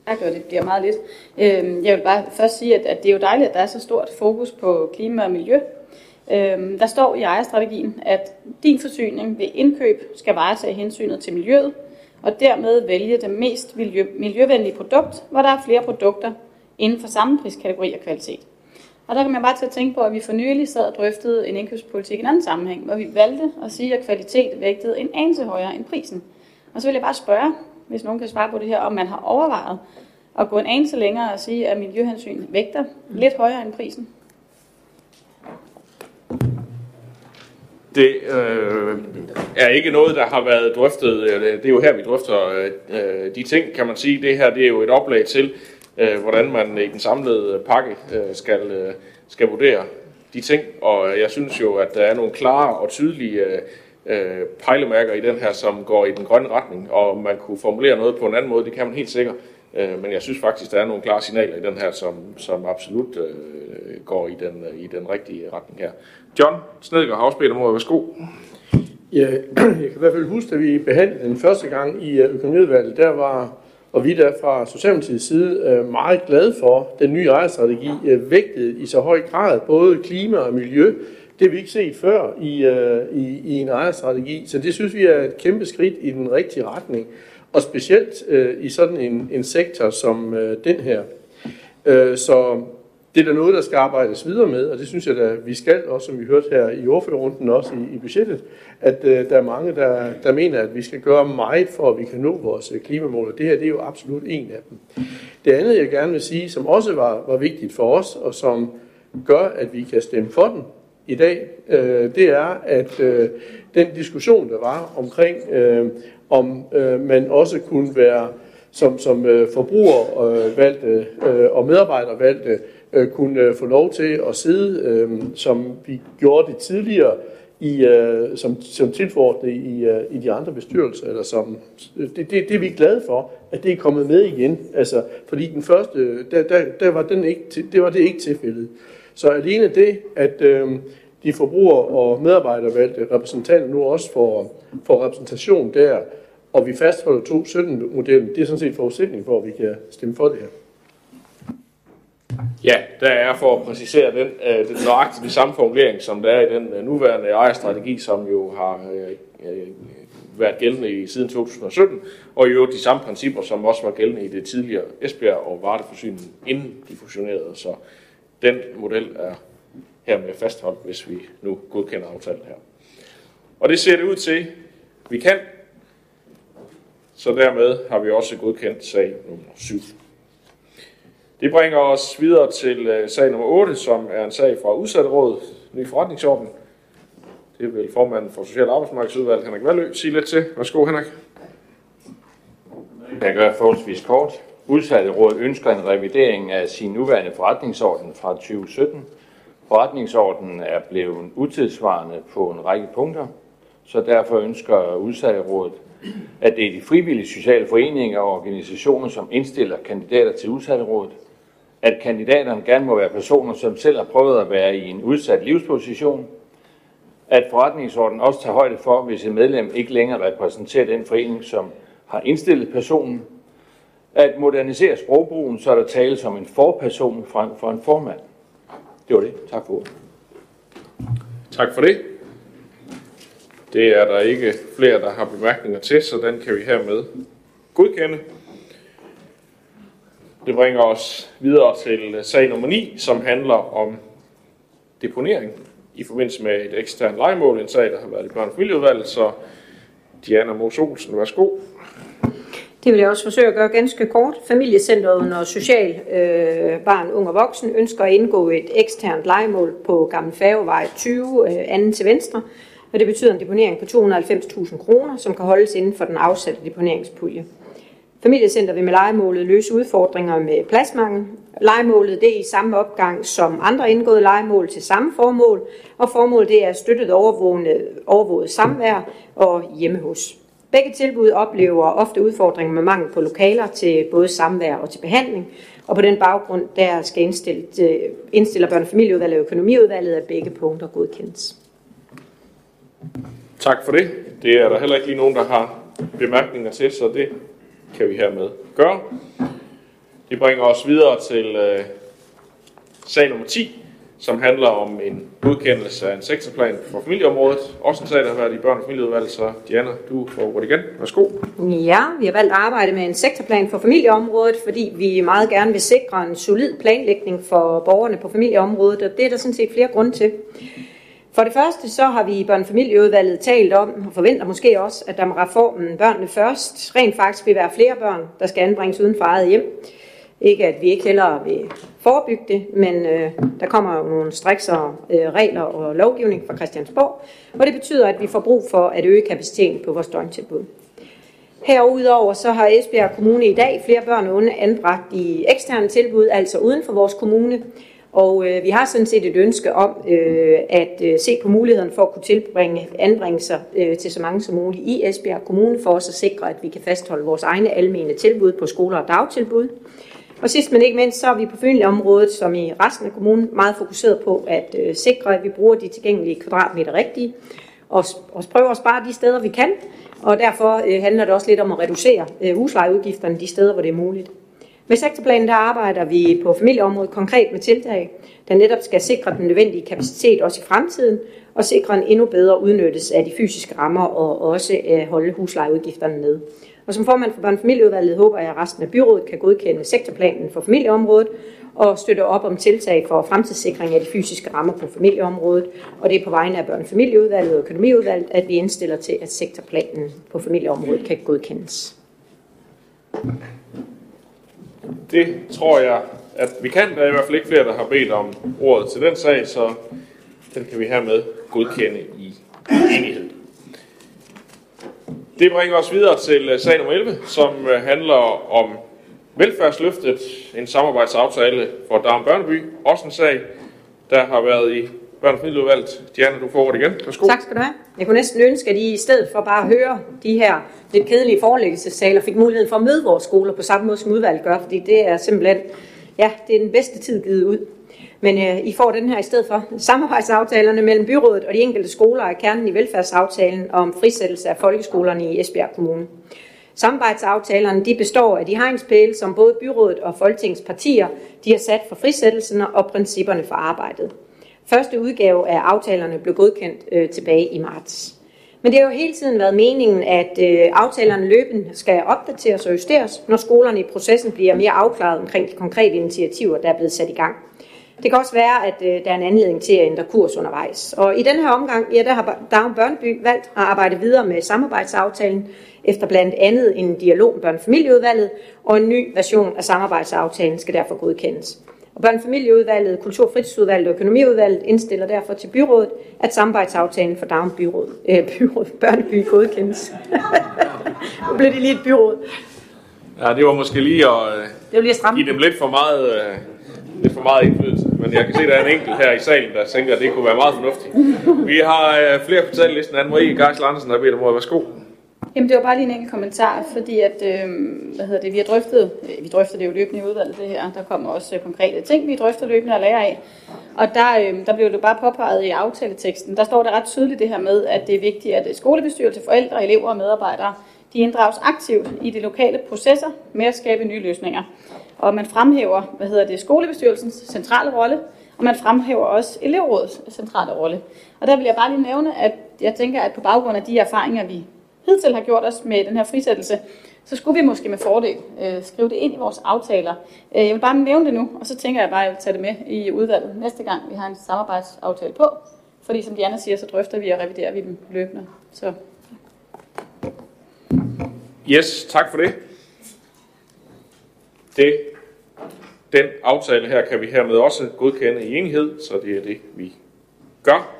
Jeg gør det bliver meget lidt. Øhm, jeg vil bare først sige, at det er jo dejligt, at der er så stort fokus på klima og miljø. Øhm, der står i ejerstrategien, at din forsyning ved indkøb skal varetage hensynet til miljøet, og dermed vælge det mest miljø, miljøvenlige produkt, hvor der er flere produkter inden for samme priskategori og kvalitet. Og der kan man bare til at tænke på, at vi for nylig sad og drøftede en indkøbspolitik i en anden sammenhæng, hvor vi valgte at sige, at kvalitet vægtede en anelse højere end prisen. Og så vil jeg bare spørge, hvis nogen kan svare på det her, om man har overvejet at gå en anelse længere og sige, at miljøhensyn vægter lidt højere end prisen. Det øh, er ikke noget, der har været drøftet. Det er jo her, vi drøfter øh, de ting, kan man sige. Det her det er jo et oplag til, øh, hvordan man i den samlede pakke øh, skal, øh, skal vurdere de ting. Og jeg synes jo, at der er nogle klare og tydelige øh, pejlemærker i den her, som går i den grønne retning. Og man kunne formulere noget på en anden måde, det kan man helt sikkert. Øh, men jeg synes faktisk, der er nogle klare signaler i den her, som, som absolut øh, går i den, øh, i den rigtige retning her. John Snedgaard har mod, Værsgo. Ja, jeg kan i hvert fald huske, at vi behandlede den første gang i øh, økonomiudvalget. Der var, og vi der fra Socialdemokratiets side, øh, meget glade for den nye ejerstrategi, vægtet i så høj grad både klima og miljø. Det har vi ikke set før i, øh, i, i en ejerstrategi, så det synes vi er et kæmpe skridt i den rigtige retning. Og specielt øh, i sådan en, en sektor som øh, den her. Øh, så det er da noget, der skal arbejdes videre med, og det synes jeg, da, vi skal, også som vi hørte her i ordførerrunden, også i, i budgettet, at øh, der er mange, der, der mener, at vi skal gøre meget for, at vi kan nå vores øh, klimamål, og det her det er jo absolut en af dem. Det andet, jeg gerne vil sige, som også var, var vigtigt for os, og som gør, at vi kan stemme for den i dag, øh, det er, at øh, den diskussion, der var omkring, øh, om øh, man også kunne være som, som øh, forbruger øh, valgte, øh, og medarbejder valgte, øh, kunne øh, få lov til at sidde, øh, som vi gjorde det tidligere, i, øh, som, som tilforordnet i, øh, i de andre bestyrelser, eller som, det, det, det er vi glade for, at det er kommet med igen, altså, fordi den første, der, der, der var den ikke, det var det ikke tilfældet. Så alene det, at øh, de forbruger- og medarbejdervalgte repræsentanter nu også får, får repræsentation der, og vi fastholder 2.17-modellen, det er sådan set forudsætning for, at vi kan stemme for det her. Ja, der er for at præcisere den, øh, den nøjagtige samme formulering, som der er i den øh, nuværende ejerstrategi, som jo har øh, øh, været gældende i siden 2017, og i øvrigt de samme principper, som også var gældende i det tidligere Esbjerg og Varteforsyning, inden de fusionerede. Så den model er hermed fastholdt, hvis vi nu godkender aftalen her. Og det ser det ud til, vi kan. Så dermed har vi også godkendt sag nummer 7. Det bringer os videre til øh, sag nummer 8, som er en sag fra Udsatterådet, ny forretningsorden. Det vil formanden for Social- Arbejdsmarkedsudvalg, Henrik Valø, sige lidt til. Værsgo, Henrik. Jeg gør forholdsvis kort. Udsatterådet ønsker en revidering af sin nuværende forretningsorden fra 2017. Forretningsordenen er blevet utidsvarende på en række punkter, så derfor ønsker Udsatterådet, at det er de frivillige sociale foreninger og organisationer, som indstiller kandidater til Udsatterådet, at kandidaterne gerne må være personer, som selv har prøvet at være i en udsat livsposition, at forretningsordenen også tager højde for, hvis et medlem ikke længere repræsenterer den forening, som har indstillet personen, at modernisere sprogbrugen, så der tales om en forperson frem for en formand. Det var det. Tak for ordet. Tak for det. Det er der ikke flere, der har bemærkninger til, så den kan vi hermed godkende. Det bringer os videre til sag nummer 9, som handler om deponering i forbindelse med et eksternt legemål. En sag, der har været i børn- og familieudvalget, så Diana Mos Olsen, værsgo. Det vil jeg også forsøge at gøre ganske kort. Familiecentret under Social øh, Barn, Ung og Voksen ønsker at indgå et eksternt legemål på Gamle Færgevej 20, øh, anden til venstre, og det betyder en deponering på 290.000 kroner, som kan holdes inden for den afsatte deponeringspulje. Familiecenter vil med legemålet løse udfordringer med pladsmangel. Legemålet det er i samme opgang som andre indgåede legemål til samme formål, og formålet det er støttet overvåget, overvåget samvær og hjemme hos. Begge tilbud oplever ofte udfordringer med mangel på lokaler til både samvær og til behandling, og på den baggrund der skal indstille, øh, indstiller børne- og familieudvalget og økonomiudvalget, at begge punkter godkendes. Tak for det. Det er der heller ikke lige nogen, der har bemærkninger til, så det kan vi hermed gøre. Det bringer os videre til øh, sag nummer 10, som handler om en godkendelse af en sektorplan for familieområdet. Også en sag, der har været i børn- og familieudvalget, så Diana, du får ordet igen. Værsgo. Ja, vi har valgt at arbejde med en sektorplan for familieområdet, fordi vi meget gerne vil sikre en solid planlægning for borgerne på familieområdet, og det er der sådan set flere grunde til. For det første så har vi i børnefamilieudvalget talt om, og forventer måske også, at der med reformen Børnene Først rent faktisk vil være flere børn, der skal anbringes uden for eget hjem. Ikke at vi ikke heller vil forebygge det, men øh, der kommer jo nogle strikser, øh, regler og lovgivning fra Christiansborg, og det betyder, at vi får brug for at øge kapaciteten på vores døgntilbud. Herudover så har Esbjerg Kommune i dag flere børn og unge anbragt i eksterne tilbud, altså uden for vores kommune, og øh, vi har sådan set et ønske om øh, at øh, se på muligheden for at kunne tilbringe anbringelser øh, til så mange som muligt i Esbjerg Kommune, for også at sikre, at vi kan fastholde vores egne almene tilbud på skoler og dagtilbud. Og sidst men ikke mindst, så er vi på familieområdet, som i resten af kommunen, meget fokuseret på at øh, sikre, at vi bruger de tilgængelige kvadratmeter rigtigt, og, og prøver at spare de steder, vi kan. Og derfor øh, handler det også lidt om at reducere øh, huslejeudgifterne de steder, hvor det er muligt. Med sektorplanen der arbejder vi på familieområdet konkret med tiltag, der netop skal sikre den nødvendige kapacitet også i fremtiden, og sikre en endnu bedre udnyttelse af de fysiske rammer og også at holde huslejeudgifterne ned. Og som formand for børnefamilieudvalget håber jeg, at resten af byrådet kan godkende sektorplanen for familieområdet og støtte op om tiltag for fremtidssikring af de fysiske rammer på familieområdet. Og det er på vegne af børnefamilieudvalget og økonomiudvalget, at vi indstiller til, at sektorplanen på familieområdet kan godkendes. Det tror jeg, at vi kan. Der er i hvert fald ikke flere, der har bedt om ordet til den sag, så den kan vi hermed godkende i enighed. Det bringer os videre til øh, sag nummer 11, som øh, handler om velfærdsløftet, en samarbejdsaftale for Darm Børneby. Også en sag, der har været i børn- og. Diana, du får ordet igen. Værsgo. Tak skal du have. Jeg kunne næsten ønske, at I i stedet for bare at høre de her lidt kedelige forelæggelsessaler, fik muligheden for at møde vores skoler på samme måde, som udvalget gør, fordi det er simpelthen, ja, det er den bedste tid givet ud. Men øh, I får den her i stedet for. Samarbejdsaftalerne mellem byrådet og de enkelte skoler er kernen i velfærdsaftalen om frisættelse af folkeskolerne i Esbjerg Kommune. Samarbejdsaftalerne de består af de hegnspæle, som både byrådet og Folketingets partier de har sat for frisættelsen og principperne for arbejdet. Første udgave af aftalerne blev godkendt øh, tilbage i marts. Men det har jo hele tiden været meningen, at øh, aftalerne løbende skal opdateres og justeres, når skolerne i processen bliver mere afklaret omkring de konkrete initiativer, der er blevet sat i gang. Det kan også være, at øh, der er en anledning til at ændre kurs undervejs. Og i denne her omgang, ja, der har Dagen Børneby valgt at arbejde videre med samarbejdsaftalen, efter blandt andet en dialog med børnefamilieudvalget, og en ny version af samarbejdsaftalen skal derfor godkendes. Og børnefamilieudvalget, kultur- og fritidsudvalget og økonomiudvalget indstiller derfor til byrådet, at samarbejdsaftalen for Dagen byråd, øh, byråd, Børneby godkendes. nu blev det lige et byråd. Ja, det var måske lige at Det var lige at stramme. give dem lidt for meget, øh, lidt for meget indflydelse. Men jeg kan se, at der er en enkelt her i salen, der tænker, at det kunne være meget fornuftigt. Vi har øh, flere på tallisten. Anne-Marie Geisel Andersen, der beder om ordet. Værsgo. Jamen det var bare lige en enkelt kommentar, fordi at, øh, hvad hedder det, vi har drøftet, øh, vi drøfter det jo løbende i udvalget det her, der kommer også øh, konkrete ting, vi drøfter løbende og lærer af. Og der, øh, der blev det bare påpeget i aftaleteksten, der står det ret tydeligt det her med, at det er vigtigt, at øh, skolebestyrelse, forældre, elever og medarbejdere, de inddrages aktivt i de lokale processer med at skabe nye løsninger. Og man fremhæver, hvad hedder det, skolebestyrelsens centrale rolle, og man fremhæver også elevrådets centrale rolle. Og der vil jeg bare lige nævne, at jeg tænker, at på baggrund af de erfaringer, vi hidtil har gjort os med den her frisættelse, så skulle vi måske med fordel øh, skrive det ind i vores aftaler. Øh, jeg vil bare nævne det nu, og så tænker jeg bare, at jeg vil tage det med i udvalget næste gang, vi har en samarbejdsaftale på. Fordi som Diana siger, så drøfter vi og reviderer vi dem løbende. Så Yes, tak for det. Det, den aftale her kan vi hermed også godkende i enighed, så det er det, vi gør.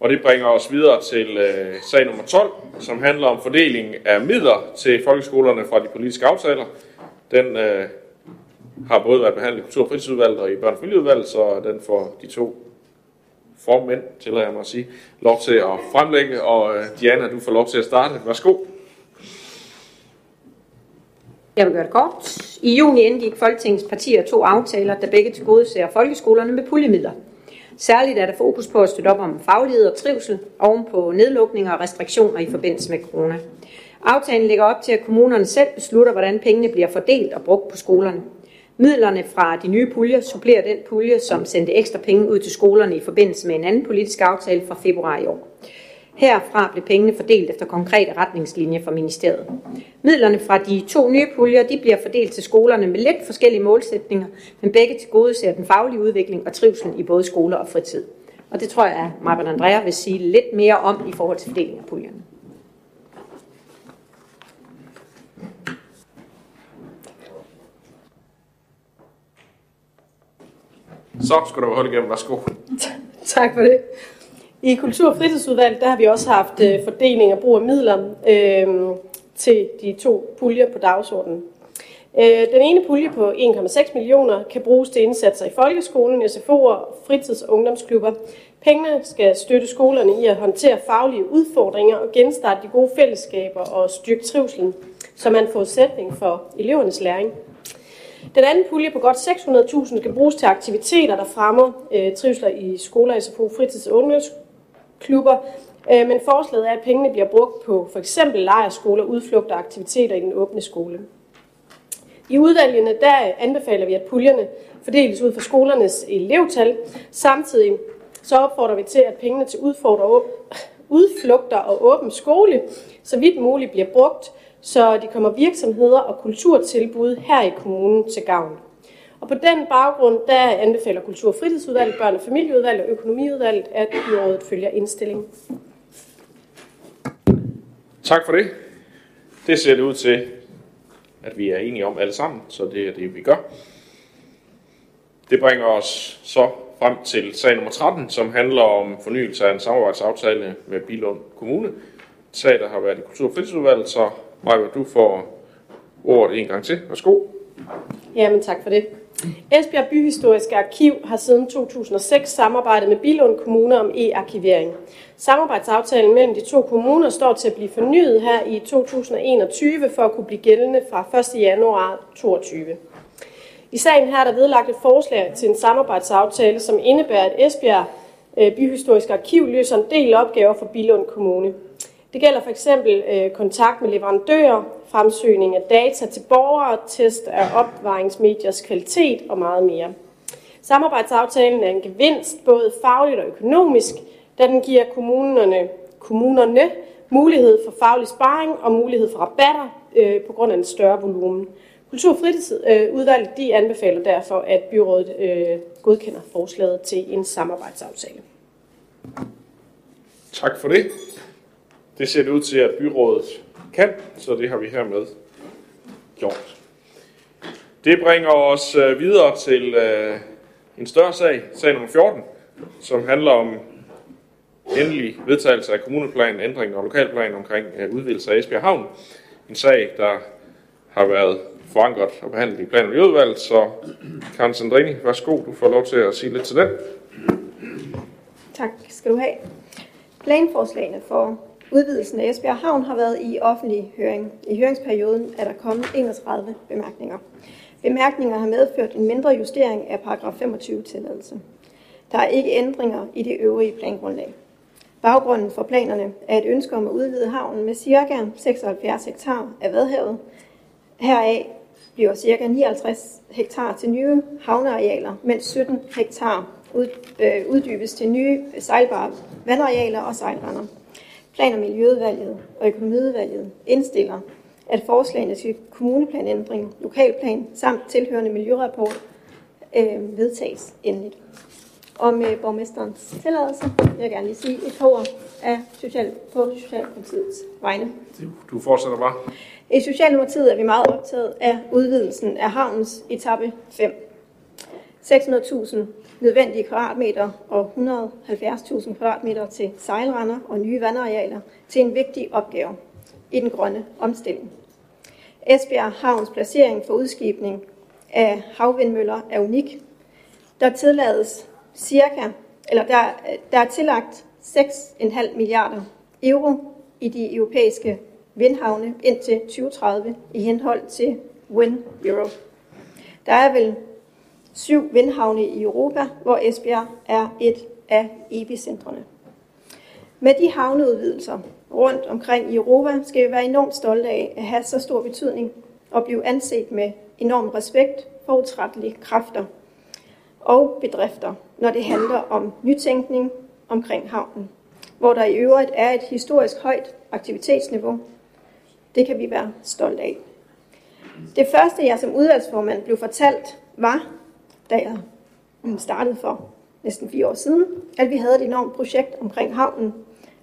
Og det bringer os videre til øh, sag nummer 12, som handler om fordeling af midler til folkeskolerne fra de politiske aftaler. Den øh, har både været behandlet i Kultur- og Fritidsudvalget og i Børn- og Familieudvalget, så den får de to formænd, tillader jeg mig at sige, lov til at fremlægge. Og øh, Diana, du får lov til at starte. Værsgo. Jeg vil gøre det kort. I juni indgik Folketingets partier to aftaler, der begge til gode ser folkeskolerne med puljemidler. Særligt er der fokus på at støtte op om faglighed og trivsel oven på nedlukninger og restriktioner i forbindelse med corona. Aftalen lægger op til, at kommunerne selv beslutter, hvordan pengene bliver fordelt og brugt på skolerne. Midlerne fra de nye puljer supplerer den pulje, som sendte ekstra penge ud til skolerne i forbindelse med en anden politisk aftale fra februar i år. Herfra blev pengene fordelt efter konkrete retningslinjer fra ministeriet. Midlerne fra de to nye puljer de bliver fordelt til skolerne med lidt forskellige målsætninger, men begge til gode ser den faglige udvikling og trivsel i både skoler og fritid. Og det tror jeg, at Marben Andrea vil sige lidt mere om i forhold til fordelingen af puljerne. Så skal du holde igennem. Værsgo. Tak for det. I Kultur- og Fritidsudvalget, der har vi også haft øh, fordeling af brug af midler øh, til de to puljer på dagsordenen. Øh, den ene pulje på 1,6 millioner kan bruges til indsatser i folkeskolen, SFO'er, fritids- og ungdomsklubber. Pengene skal støtte skolerne i at håndtere faglige udfordringer og genstarte de gode fællesskaber og styrke trivselen, som er en forudsætning for elevernes læring. Den anden pulje på godt 600.000 skal bruges til aktiviteter, der fremmer øh, trivsler i skoler, SFO, fritids- og ungdomsklubber. Øh, men forslaget er, at pengene bliver brugt på for eksempel lejerskoler, udflugter og aktiviteter i den åbne skole. I udvalgene der anbefaler vi, at puljerne fordeles ud fra skolernes elevtal. Samtidig så opfordrer vi til, at pengene til udflugter og åben skole så vidt muligt bliver brugt så de kommer virksomheder og kulturtilbud her i kommunen til gavn. Og på den baggrund, der anbefaler Kultur- og Fritidsudvalget, Børne- og Familieudvalget og Økonomiudvalget, at byrådet følger indstillingen. Tak for det. Det ser det ud til, at vi er enige om alle sammen, så det er det, vi gør. Det bringer os så frem til sag nummer 13, som handler om fornyelse af en samarbejdsaftale med Bilund Kommune. Sag, der har været i Kultur- og Fritidsudvalget, så Maja, du får ordet en gang til. Værsgo. Jamen tak for det. Esbjerg Byhistoriske Arkiv har siden 2006 samarbejdet med Bilund Kommune om e-arkivering. Samarbejdsaftalen mellem de to kommuner står til at blive fornyet her i 2021 for at kunne blive gældende fra 1. januar 2022. I sagen her er der vedlagt et forslag til en samarbejdsaftale, som indebærer, at Esbjerg øh, Byhistoriske Arkiv løser en del opgaver for Bilund Kommune. Det gælder for eksempel øh, kontakt med leverandører, fremsøgning af data til borgere, test af opvaringsmediers kvalitet og meget mere. Samarbejdsaftalen er en gevinst både fagligt og økonomisk, da den giver kommunerne, kommunerne mulighed for faglig sparring og mulighed for rabatter øh, på grund af en større volumen. Kultur- og fritidsudvalget øh, de anbefaler derfor, at byrådet øh, godkender forslaget til en samarbejdsaftale. Tak for det. Det ser det ud til, at byrådet kan, så det har vi hermed gjort. Det bringer os øh, videre til øh, en større sag, sag nummer 14, som handler om endelig vedtagelse af kommuneplanen, ændring og lokalplan omkring øh, udvidelse af Esbjerg Havn. En sag, der har været forankret og behandlet i plan- og miljøudvalget, så Karen Sandrini, værsgo, du får lov til at sige lidt til den. Tak skal du have. Planforslagene for Udvidelsen af Esbjerg Havn har været i offentlig høring. I høringsperioden er der kommet 31 bemærkninger. Bemærkninger har medført en mindre justering af paragraf 25 tilladelse. Der er ikke ændringer i det øvrige plangrundlag. Baggrunden for planerne er et ønske om at udvide havnen med ca. 76 hektar af Vadhavet. Heraf bliver ca. 59 hektar til nye havnearealer, mens 17 hektar øh, uddybes til nye sejlbare vandarealer og sejlrender. Plan- og Miljøudvalget og Økonomiudvalget indstiller, at forslagene til kommuneplanændring, lokalplan samt tilhørende miljørapport øh, vedtages endeligt. Og med borgmesterens tilladelse vil jeg gerne lige sige et par ord af Social, på Socialdemokratiets vegne. Du fortsætter bare. I Socialdemokratiet er vi meget optaget af udvidelsen af havnens etape 5. 600.000 nødvendige kvadratmeter og 170.000 kvadratmeter til sejlrender og nye vandarealer til en vigtig opgave i den grønne omstilling. Esbjerg Havns placering for udskibning af havvindmøller er unik. Der tillades cirka, eller der, der er tillagt 6,5 milliarder euro i de europæiske vindhavne indtil 2030 i henhold til Wind Europe. Der er vel syv vindhavne i Europa, hvor Esbjerg er et af epicentrene. Med de havneudvidelser rundt omkring i Europa skal vi være enormt stolte af at have så stor betydning og blive anset med enorm respekt for utrættelige kræfter og bedrifter, når det handler om nytænkning omkring havnen, hvor der i øvrigt er et historisk højt aktivitetsniveau. Det kan vi være stolte af. Det første, jeg som udvalgsformand blev fortalt, var, da jeg mm, startede for næsten fire år siden, at vi havde et enormt projekt omkring havnen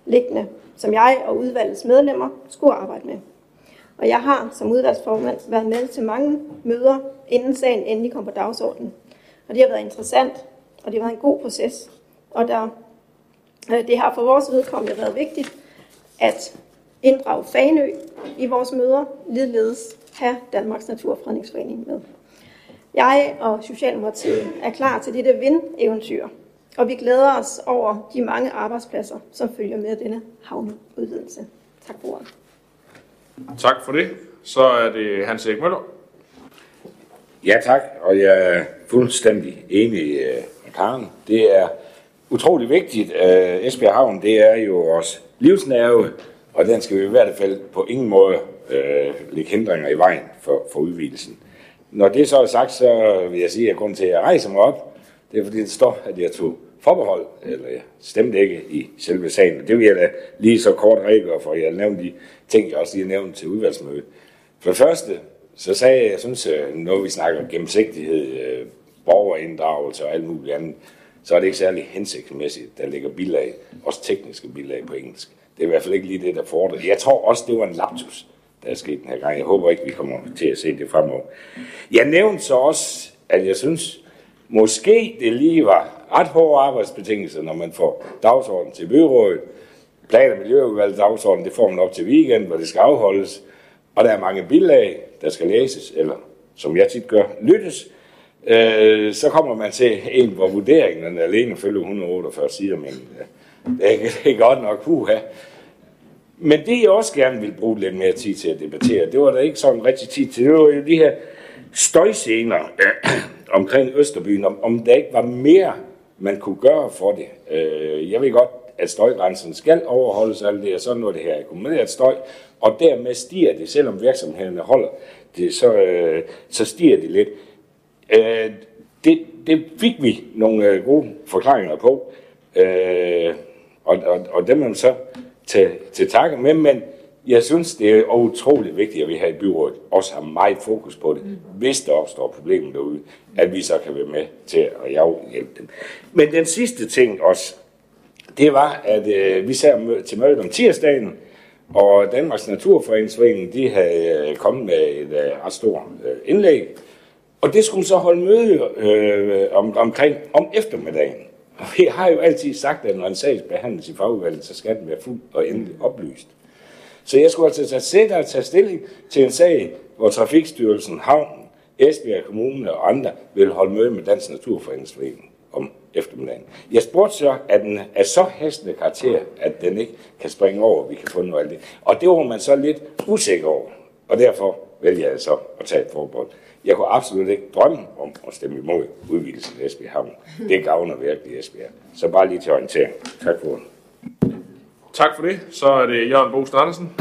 liggende, som jeg og udvalgets medlemmer skulle arbejde med. Og jeg har som udvalgsformand været med til mange møder, inden sagen endelig kom på dagsordenen. Og det har været interessant, og det har været en god proces. Og der, øh, det har for vores vedkommende været vigtigt at inddrage Fanø i vores møder, ligeledes have Danmarks Naturfredningsforening med. Jeg og Socialdemokratiet er klar til dette vindeventyr, og vi glæder os over de mange arbejdspladser, som følger med denne havneudvidelse. Tak for ordet. Tak for det. Så er det Hans Erik Møller. Ja tak, og jeg er fuldstændig enig øh, med Karen. Det er utrolig vigtigt. Uh, Esbjerg Havn, det er jo vores livsnerve, og den skal vi i hvert fald på ingen måde uh, lægge hindringer i vejen for, for udvidelsen. Når det så er sagt, så vil jeg sige, at grund til, at jeg rejser mig op, det er fordi, det står, at jeg tog forbehold, eller jeg stemte ikke i selve sagen. Det vil jeg da lige så kort redegøre for. Jeg nævnte de ting, jeg også lige nævnt til udvalgsmødet. For det første, så sagde jeg, jeg synes, når vi snakker om gennemsigtighed, øh, borgerinddragelse og alt muligt andet, så er det ikke særlig hensigtsmæssigt, der ligger bilag, også tekniske bilag på engelsk. Det er i hvert fald ikke lige det, der fordrer. Jeg tror også, det var en lapsus der er sket den her gang. Jeg håber ikke, vi kommer til at se det fremover. Jeg nævnte så også, at jeg synes, måske det lige var ret hårde arbejdsbetingelser, når man får dagsordenen til byrådet. Plan- og miljøudvalget dagsorden, det får man op til weekend, hvor det skal afholdes. Og der er mange bilag, der skal læses, eller som jeg tit gør, lyttes. Øh, så kommer man til en, hvor vurderingen alene følger 148 sider, men øh, det er, det er godt nok, puha. Men det, jeg også gerne vil bruge lidt mere tid til at debattere, det var der ikke sådan rigtig tid til. Det var jo de her støjscener øh, omkring Østerbyen, om, om der ikke var mere, man kunne gøre for det. Øh, jeg ved godt, at støjgrænsen skal overholdes, alt det, og sådan noget det her akkumuleret støj, og dermed stiger det, selvom virksomhederne holder det, så, øh, så stiger det lidt. Øh, det, det fik vi nogle øh, gode forklaringer på, øh, og, og, og dem er man så til, til takke med, men jeg synes, det er utroligt vigtigt, at vi her i byrådet også har meget fokus på det, hvis der opstår problemer derude, at vi så kan være med til at hjælpe dem. Men den sidste ting også, det var, at øh, vi sad til mødet om tirsdagen, og Danmarks Naturfredningsforening, de havde øh, kommet med et øh, ret stort øh, indlæg, og det skulle så holde møde øh, om, omkring om eftermiddagen. Og vi har jo altid sagt, at når en sag behandles i fagudvalget, så skal den være fuld og endelig oplyst. Så jeg skulle altså sætte og tage stilling til en sag, hvor Trafikstyrelsen, Havn, Esbjerg Kommune og andre vil holde møde med Dansk Naturforeningsforening om eftermiddagen. Jeg spurgte så, at den er så hastende karakter, at den ikke kan springe over, vi kan få noget af det. Og det var man så lidt usikker over, og derfor vælger jeg så at tage et forbehold. Jeg kunne absolut ikke drømme om at stemme imod udvidelsen af Esbjerg Havn. Det gavner virkelig Esbjerg. Så bare lige til orientering. Tak for det. Tak for det. Så er det Jørgen Bosen Andersen.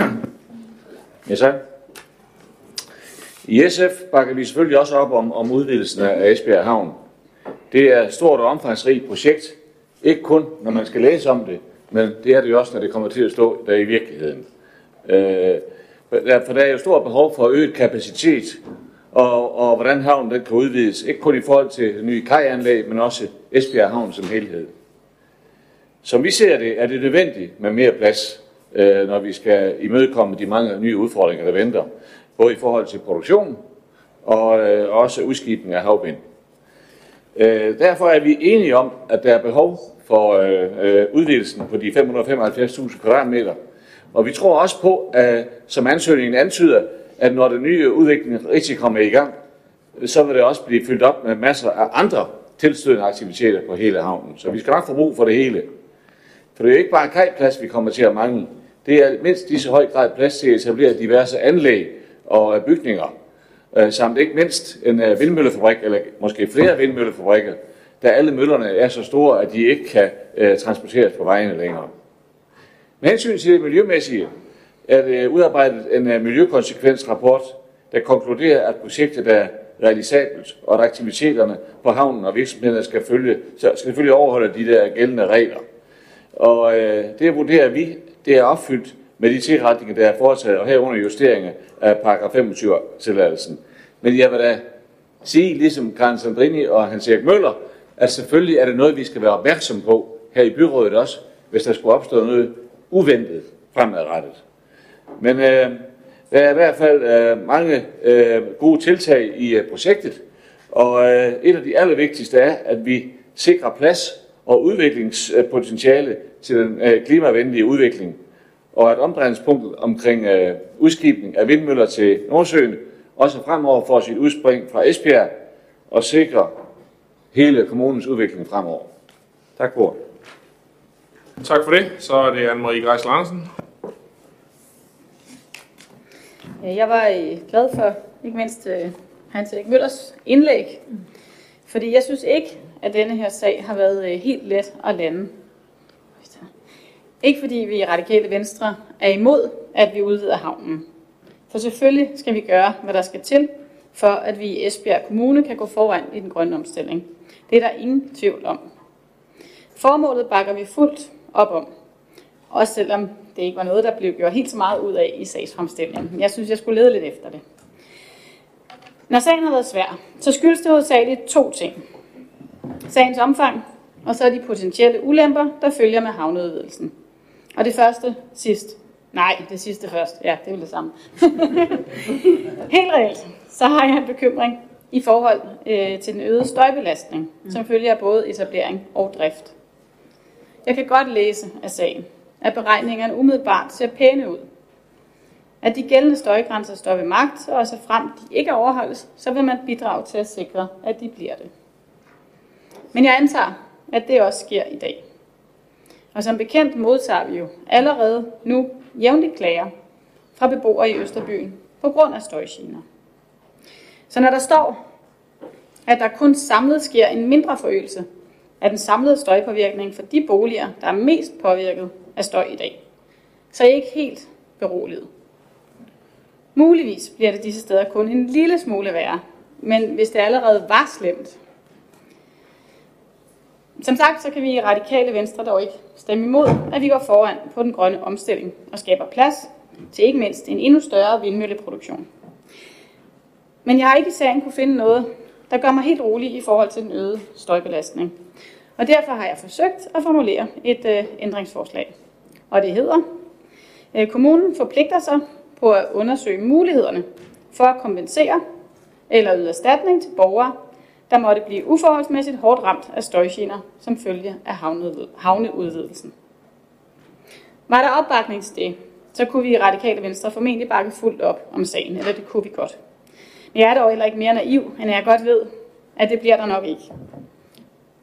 Ja, så. I SF bakker vi selvfølgelig også op om, om udvidelsen af Esbjerg Havn. Det er et stort og omfangsrigt projekt. Ikke kun, når man skal læse om det, men det er det jo også, når det kommer til at stå der i virkeligheden. Øh, for der er jo stort behov for øget kapacitet og, og hvordan havnen den kan udvides. Ikke kun i forhold til nye kajanlæg, men også Esbjerg Havn som helhed. Som vi ser det, er det nødvendigt med mere plads, øh, når vi skal imødekomme de mange nye udfordringer, der venter. Både i forhold til produktion og øh, også udskibning af havvind. Øh, derfor er vi enige om, at der er behov for øh, øh, udvidelsen på de 575.000 kvadratmeter. Og vi tror også på, at, som ansøgningen antyder, at når den nye udvikling rigtig kommer i gang, så vil det også blive fyldt op med masser af andre tilstødende aktiviteter på hele havnen. Så vi skal nok få brug for det hele. For det er jo ikke bare kajplads, vi kommer til at mangle. Det er mindst lige så høj grad plads til at etablere diverse anlæg og øh, bygninger, øh, samt ikke mindst en øh, vindmøllefabrik, eller måske flere vindmøllefabrikker, da alle møllerne er så store, at de ikke kan transporteres på vejene længere. Med hensyn til det miljømæssige, er det udarbejdet en øh, miljøkonsekvensrapport, der konkluderer, at projektet er realisabelt, og at aktiviteterne på havnen og virksomhederne skal, følge, skal selvfølgelig overholde de der gældende regler. Og øh, det vurderer vi, det er opfyldt med de tilretninger, der er foretaget, og herunder justeringer af paragraf 25 tilladelsen. Men jeg vil da sige, ligesom Karen Sandrini og Hans Erik Møller, at selvfølgelig er det noget, vi skal være opmærksom på her i byrådet også, hvis der skulle opstå noget uventet fremadrettet. Men øh, der er i hvert fald øh, mange øh, gode tiltag i øh, projektet, og øh, et af de allervigtigste er, at vi sikrer plads og udviklingspotentiale til den øh, klimavenlige udvikling, og at omdrejningspunktet omkring øh, udskibning af vindmøller til Nordsøen også fremover får sit udspring fra Esbjerg og sikrer hele kommunens udvikling fremover. Tak for Tak for det. Så er det Anne-Marie Greis Larsen. Øh, jeg var øh, glad for ikke mindst øh, Hans Erik Møllers indlæg, fordi jeg synes ikke, at denne her sag har været helt let at lande. Ikke fordi vi i Radikale Venstre er imod, at vi udvider havnen. For selvfølgelig skal vi gøre, hvad der skal til, for at vi i Esbjerg Kommune kan gå foran i den grønne omstilling. Det er der ingen tvivl om. Formålet bakker vi fuldt op om. Også selvom det ikke var noget, der blev gjort helt så meget ud af i sagsfremstillingen. Jeg synes, jeg skulle lede lidt efter det. Når sagen har været svær, så skyldes det hovedsageligt to ting. Sagens omfang, og så de potentielle ulemper, der følger med havneudvidelsen. Og det første sidst. Nej, det sidste først. Ja, det er det samme. Helt reelt, så har jeg en bekymring i forhold øh, til den øgede støjbelastning, mm. som følger af både etablering og drift. Jeg kan godt læse af sagen, at beregningerne umiddelbart ser pæne ud. At de gældende støjgrænser står ved magt, og så frem de ikke overholdes, så vil man bidrage til at sikre, at de bliver det. Men jeg antager, at det også sker i dag. Og som bekendt modtager vi jo allerede nu jævnligt klager fra beboere i Østerbyen på grund af støjgener. Så når der står, at der kun samlet sker en mindre forøgelse af den samlede støjpåvirkning for de boliger, der er mest påvirket af støj i dag, så er ikke helt beroliget. Muligvis bliver det disse steder kun en lille smule værre, men hvis det allerede var slemt, som sagt, så kan vi i radikale venstre dog ikke stemme imod, at vi går foran på den grønne omstilling og skaber plads til ikke mindst en endnu større vindmølleproduktion. Men jeg har ikke i sagen kunne finde noget, der gør mig helt rolig i forhold til den øgede støjbelastning. Og derfor har jeg forsøgt at formulere et øh, ændringsforslag. Og det hedder, øh, kommunen forpligter sig på at undersøge mulighederne for at kompensere eller yde erstatning til borgere, der måtte blive uforholdsmæssigt hårdt ramt af støjgener som følge af havneudvidelsen. Var der opbakning til det, så kunne vi i Radikale Venstre formentlig bakke fuldt op om sagen, eller det kunne vi godt. Men jeg er dog heller ikke mere naiv, end jeg godt ved, at det bliver der nok ikke.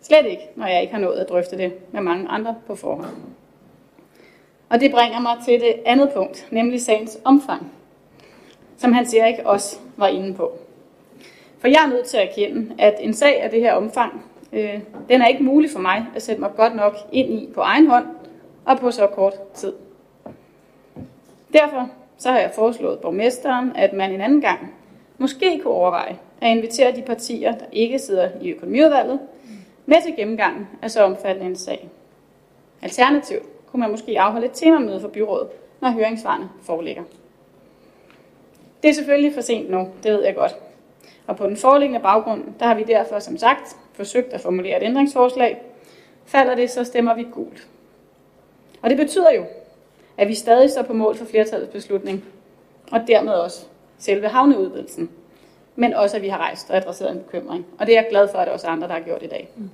Slet ikke, når jeg ikke har nået at drøfte det med mange andre på forhånd. Og det bringer mig til det andet punkt, nemlig sagens omfang, som Hans Erik også var inde på. For jeg er nødt til at erkende, at en sag af det her omfang, øh, den er ikke mulig for mig at sætte mig godt nok ind i på egen hånd og på så kort tid. Derfor så har jeg foreslået borgmesteren, at man en anden gang måske kunne overveje at invitere de partier, der ikke sidder i økonomiudvalget, med til gennemgangen af så omfattende en sag. Alternativt kunne man måske afholde et temamøde for byrådet, når høringsvarene foreligger. Det er selvfølgelig for sent nu, det ved jeg godt. Og på den foreliggende baggrund, der har vi derfor som sagt forsøgt at formulere et ændringsforslag. Falder det, så stemmer vi gult. Og det betyder jo, at vi stadig står på mål for flertallets beslutning, og dermed også selve havneudvidelsen. Men også, at vi har rejst og adresseret en bekymring. Og det er jeg glad for, at det også andre, der har gjort i dag. Mm.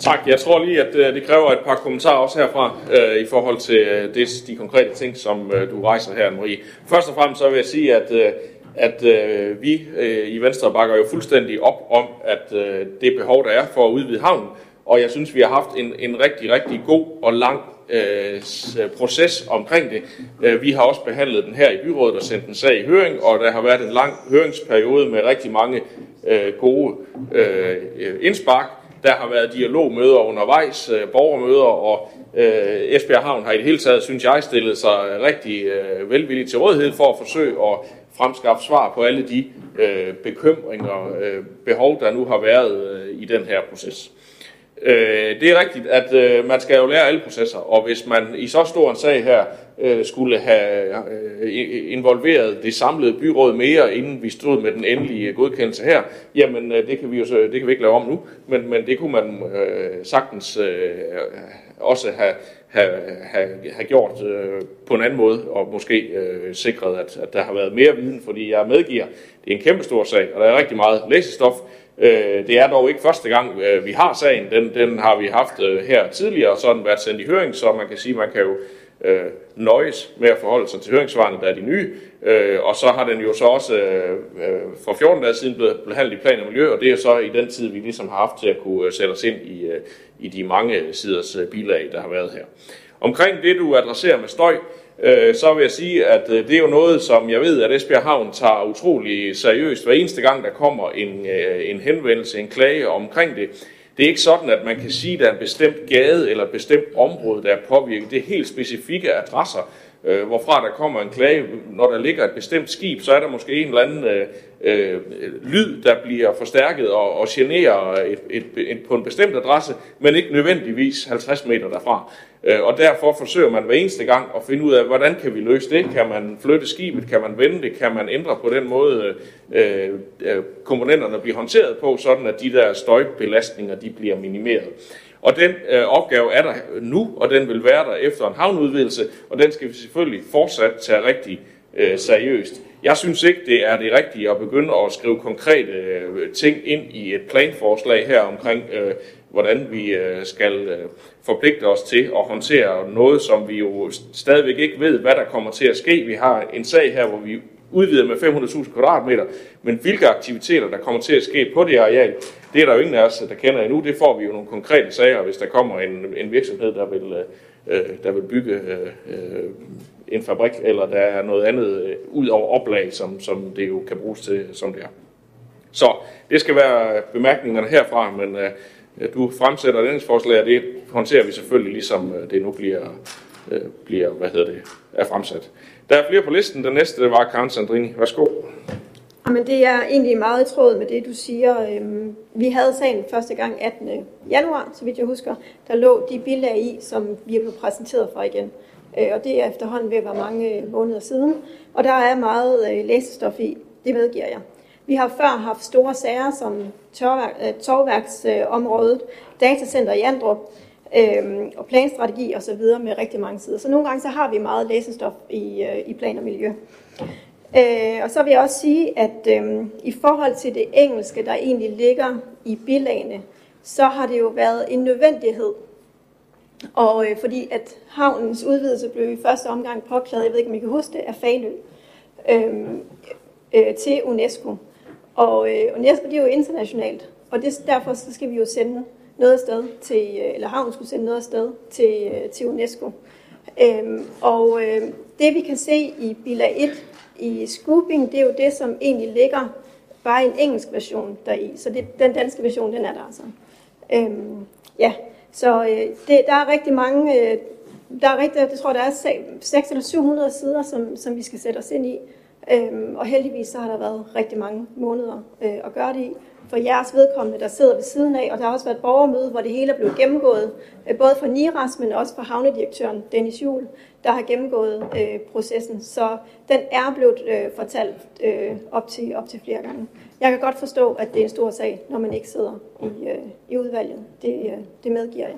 Tak. Jeg tror lige, at øh, det kræver et par kommentarer også herfra øh, i forhold til øh, det, de konkrete ting, som øh, du rejser her, Marie. Først og fremmest så vil jeg sige, at, øh, at øh, vi øh, i Venstre bakker jo fuldstændig op om, at øh, det behov, der er for at udvide havnen, og jeg synes, vi har haft en, en rigtig, rigtig god og lang øh, øh proces omkring det. Øh, vi har også behandlet den her i byrådet og sendt en sag i høring, og der har været en lang høringsperiode med rigtig mange øh, gode øh, indspark. Der har været dialogmøder undervejs, øh, borgermøder, og øh, Esbjerg Havn har i det hele taget, synes jeg, stillet sig rigtig øh, velvilligt til rådighed for at forsøge at fremskaffe svar på alle de øh, bekymringer og øh, behov, der nu har været øh, i den her proces. Øh, det er rigtigt, at øh, man skal jo lære alle processer, og hvis man i så stor en sag her øh, skulle have øh, involveret det samlede byråd mere, inden vi stod med den endelige godkendelse her, jamen øh, det kan vi jo så, det kan vi ikke lave om nu, men, men det kunne man øh, sagtens øh, også have, have, have, have gjort øh, på en anden måde, og måske øh, sikret, at, at der har været mere viden, fordi jeg medgiver, det er en kæmpe stor sag, og der er rigtig meget læsestof, Øh, det er dog ikke første gang, øh, vi har sagen. Den, den har vi haft øh, her tidligere, og så har den været sendt i høring, så man kan sige, man kan jo øh, nøjes med at forholde sig til høringsvarene, der er de nye. Øh, og så har den jo så også øh, øh for 14 dage siden blevet behandlet i plan og miljø, og det er så i den tid, vi ligesom har haft til at kunne sætte os ind i, øh, i de mange siders bilag, der har været her. Omkring det, du adresserer med støj, øh, Øh, så vil jeg sige, at øh, det er jo noget, som jeg ved, at Esbjerg Havn tager utrolig seriøst. Hver eneste gang, der kommer en, øh, en henvendelse, en klage omkring det, det er ikke sådan, at man kan sige, at der er en bestemt gade eller et bestemt område, der er påvirket. Det er helt specifikke adresser, øh, hvorfra der kommer en klage. Når der ligger et bestemt skib, så er der måske en eller anden øh, øh, lyd, der bliver forstærket og, og generer et, et, et, på en bestemt adresse, men ikke nødvendigvis 50 meter derfra. Øh, og derfor forsøger man hver eneste gang at finde ud af, hvordan kan vi løse det? Kan man flytte skibet? Kan man vende det? Kan man ændre på den måde, øh, øh, komponenterne bliver håndteret på, sådan at de der støjbelastninger de bliver minimeret? Og den øh, opgave er der nu, og den vil være der efter en havnudvidelse, og den skal vi selvfølgelig fortsat tage rigtig øh, seriøst. Jeg synes ikke, det er det rigtige at begynde at skrive konkrete øh, ting ind i et planforslag her omkring, øh, hvordan vi øh, skal øh, forpligte os til at håndtere noget, som vi jo stadigvæk ikke ved, hvad der kommer til at ske. Vi har en sag her, hvor vi udvider med 500.000 kvadratmeter, men hvilke aktiviteter, der kommer til at ske på det areal, det er der jo ingen af os, der kender endnu. Det får vi jo nogle konkrete sager, hvis der kommer en, en virksomhed, der vil, øh, der vil bygge øh, en fabrik, eller der er noget andet øh, ud over oplag, som, som det jo kan bruges til, som det er. Så det skal være bemærkningerne herfra, men øh, du fremsætter et ændringsforslag, og det håndterer vi selvfølgelig, ligesom øh, det nu bliver, øh, bliver hvad hedder det, er fremsat. Der er flere på listen. Den næste var Karen Sandrini. Værsgo. Jamen, det er egentlig meget i tråd med det, du siger. Øhm, vi havde sagen første gang 18. januar, så vidt jeg husker. Der lå de bilag i, som vi er blevet præsenteret for igen. Øh, og det er efterhånden ved at være mange øh, måneder siden. Og der er meget øh, læsestof i. Det medgiver jeg. Vi har før haft store sager som torværksområdet, datacenter i Andrup øh, og planstrategi osv. med rigtig mange sider. Så nogle gange så har vi meget læsestof i, øh, i plan og miljø. Øh, og så vil jeg også sige, at øh, i forhold til det engelske, der egentlig ligger i bilagene, så har det jo været en nødvendighed. Og øh, fordi at havnens udvidelse blev i første omgang påklaget, jeg ved ikke om I kan huske det, af Fanø øh, øh, til UNESCO. Og øh, UNESCO det er jo internationalt, og det, derfor så skal vi jo sende noget afsted til, øh, eller havnen skulle sende noget afsted til, øh, til UNESCO. Øhm, og øh, det vi kan se i bilag 1 i Scooping, det er jo det, som egentlig ligger bare en engelsk version deri. Så det, den danske version, den er der altså. Øhm, ja, så øh, det, der er rigtig mange, øh, der er rigtig, jeg tror, der er 600 eller 700 sider, som, som vi skal sætte os ind i. Øhm, og heldigvis så har der været rigtig mange måneder øh, at gøre det i for jeres vedkommende, der sidder ved siden af, og der har også været borgermøde, hvor det hele er blevet gennemgået, øh, både for NIRAS, men også for havnedirektøren Dennis Juhl, der har gennemgået øh, processen. Så den er blevet øh, fortalt øh, op, til, op til flere gange. Jeg kan godt forstå, at det er en stor sag, når man ikke sidder i, øh, i udvalget. Det, øh, det medgiver jeg.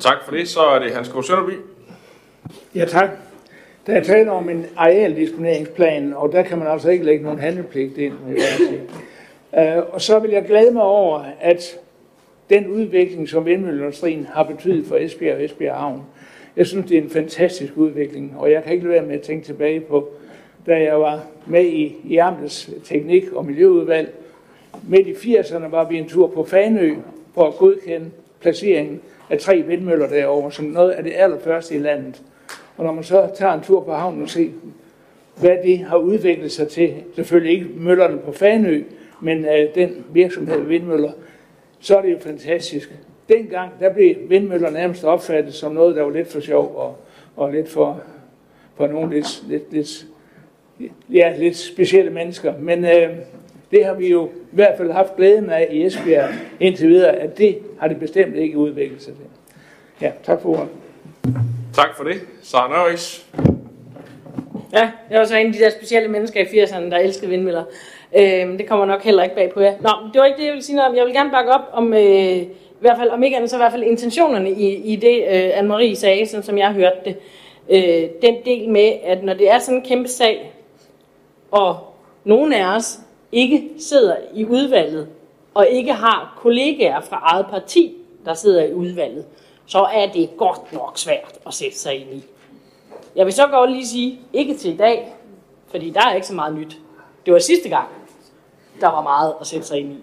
Tak for det. Så er det Hans K. Sønderby. Ja, tak. Der er tale om en arealdisponeringsplan, og der kan man altså ikke lægge nogen handelpligt ind. Vil jeg sige. Øh, og så vil jeg glæde mig over, at den udvikling, som vindmølleindustrien har betydet for Esbjerg og Esbjerg Havn, jeg synes, det er en fantastisk udvikling, og jeg kan ikke lade være med at tænke tilbage på, da jeg var med i, i Amtets Teknik- og Miljøudvalg. Midt i 80'erne var vi en tur på Fanø for at godkende placeringen af tre vindmøller derovre, som noget af det allerførste i landet. Og når man så tager en tur på havnen og ser, hvad det har udviklet sig til, selvfølgelig ikke møllerne på Fanø, men uh, den virksomhed vindmøller, så er det jo fantastisk. Dengang, der blev vindmøller nærmest opfattet som noget, der var lidt for sjov og, og lidt for, for nogle lidt, lidt, lidt, ja, lidt specielle mennesker. Men uh, det har vi jo i hvert fald haft glæden af i Esbjerg indtil videre, at det har det bestemt ikke udviklet sig til. Ja, tak for ordet. Tak for det. Sara Nørris. Ja, jeg var så en af de der specielle mennesker i 80'erne, der elskede vindmøller. Øh, det kommer nok heller ikke bag på jer. Nå, det var ikke det, jeg ville sige noget om. Jeg vil gerne bakke op om, øh, i hvert fald, om ikke andet, så i hvert fald intentionerne i, i det, øh, Anne-Marie sagde, sådan som jeg hørte det. Øh, den del med, at når det er sådan en kæmpe sag, og nogen af os ikke sidder i udvalget, og ikke har kollegaer fra eget parti, der sidder i udvalget, så er det godt nok svært at sætte sig ind i. Jeg vil så godt lige sige, ikke til i dag, fordi der er ikke så meget nyt. Det var sidste gang, der var meget at sætte sig ind i.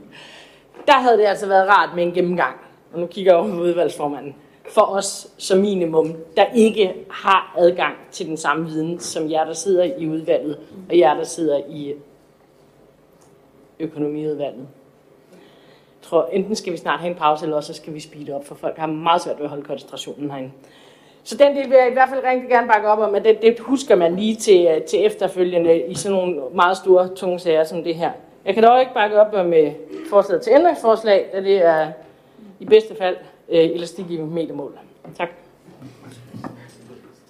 Der havde det altså været rart med en gennemgang, og nu kigger jeg over på udvalgsformanden, for os som minimum, der ikke har adgang til den samme viden, som jer, der sidder i udvalget, og jer, der sidder i økonomiudvalget. Tror, enten skal vi snart have en pause, eller også skal vi speede op, for folk har meget svært ved at holde koncentrationen herinde. Så den del vil jeg i hvert fald rigtig gerne bakke op om, at det, det husker man lige til, øh, til efterfølgende i sådan nogle meget store, tunge sager som det her. Jeg kan dog ikke bakke op om øh, forslaget til ændringsforslag, da det er i bedste fald øh, elastik i metermål. Tak.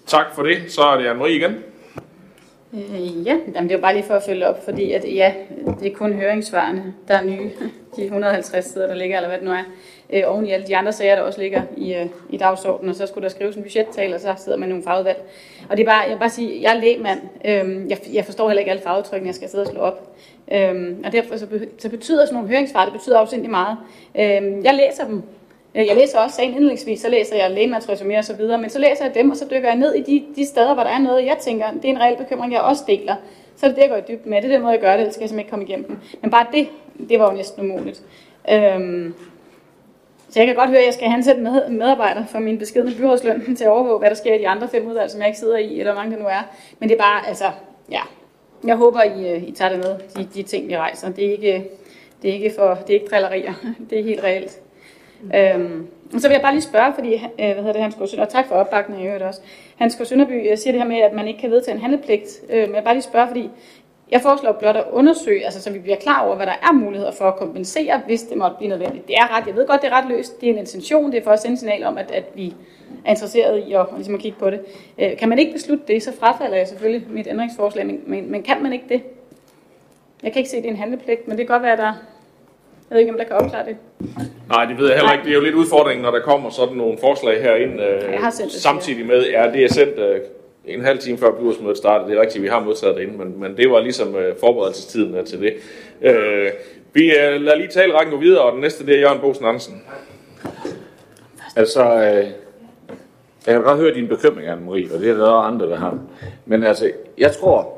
Tak for det. Så er det Anne-Marie igen. Øh, ja, Jamen, det er bare lige for at følge op, fordi at, ja, det er kun høringssvarene, der er nye. De 150 sider, der ligger, eller hvad det nu er. Øh, oven i alle de andre sager, der også ligger i, øh, i dagsordenen, og så skulle der skrives en budgettal, og så sidder man i nogle fagudvalg. Og det er bare, jeg vil bare sige, jeg er lægmand. Øh, jeg, jeg forstår heller ikke alle fagudtrykkene, jeg skal sidde og slå op. Øh, og derfor så, så betyder sådan nogle høringssvar, det betyder afsindelig meget. Øh, jeg læser dem, Øh, jeg læser også sagen indledningsvis, så læser jeg lægemadsresumé og så videre, men så læser jeg dem, og så dykker jeg ned i de, de steder, hvor der er noget, jeg tænker, det er en reel bekymring, jeg også deler. Så er det det, jeg går i dybden med. Det er den måde, jeg gør det, ellers skal jeg simpelthen ikke komme igennem den. Men bare det, det var jo næsten umuligt. Øhm, så jeg kan godt høre, at jeg skal ansætte med, medarbejdere for min beskedne byrådsløn til at overvåge, hvad der sker i de andre fem udvalg, som jeg ikke sidder i, eller hvor mange det nu er. Men det er bare, altså, ja. Jeg håber, I, øh, I tager det med, de, de ting, vi rejser. Det er ikke, det er ikke, for, det er ikke drillerier. Det er helt reelt. Øhm, og så vil jeg bare lige spørge, fordi, øh, hvad hedder det, Hans Gård og tak for opbakningen i øvrigt også. Hans Gård Sønderby øh, siger det her med, at man ikke kan vedtage en handlepligt. Øh, men jeg vil bare lige spørge, fordi jeg foreslår blot at undersøge, altså så vi bliver klar over, hvad der er muligheder for at kompensere, hvis det måtte blive nødvendigt. Det er ret, jeg ved godt, det er ret løst. Det er en intention, det er for at sende signal om, at, at vi er interesseret i at, ligesom at kigge på det. Øh, kan man ikke beslutte det, så frafalder jeg selvfølgelig mit ændringsforslag, men, men, men kan man ikke det? Jeg kan ikke se, at det er en handlepligt, men det kan godt være, at der jeg ved ikke, om der kan opklare det. Nej, det ved jeg heller ikke. Det er jo lidt udfordringen, når der kommer sådan nogle forslag herind, øh, jeg har sendt det, samtidig med, ja, det er sendt øh, en halv time før byrådsmødet startede. Det er rigtigt, vi har modtaget det inden, men, men det var ligesom øh, forberedelsestiden øh, til det. Øh, vi øh, lader lige tale rækken gå videre, og den næste det er Jørgen Bosen Andersen. Altså, øh, jeg kan godt høre din bekymring, Anne-Marie, og det er der også andre, der har. Men altså, jeg tror,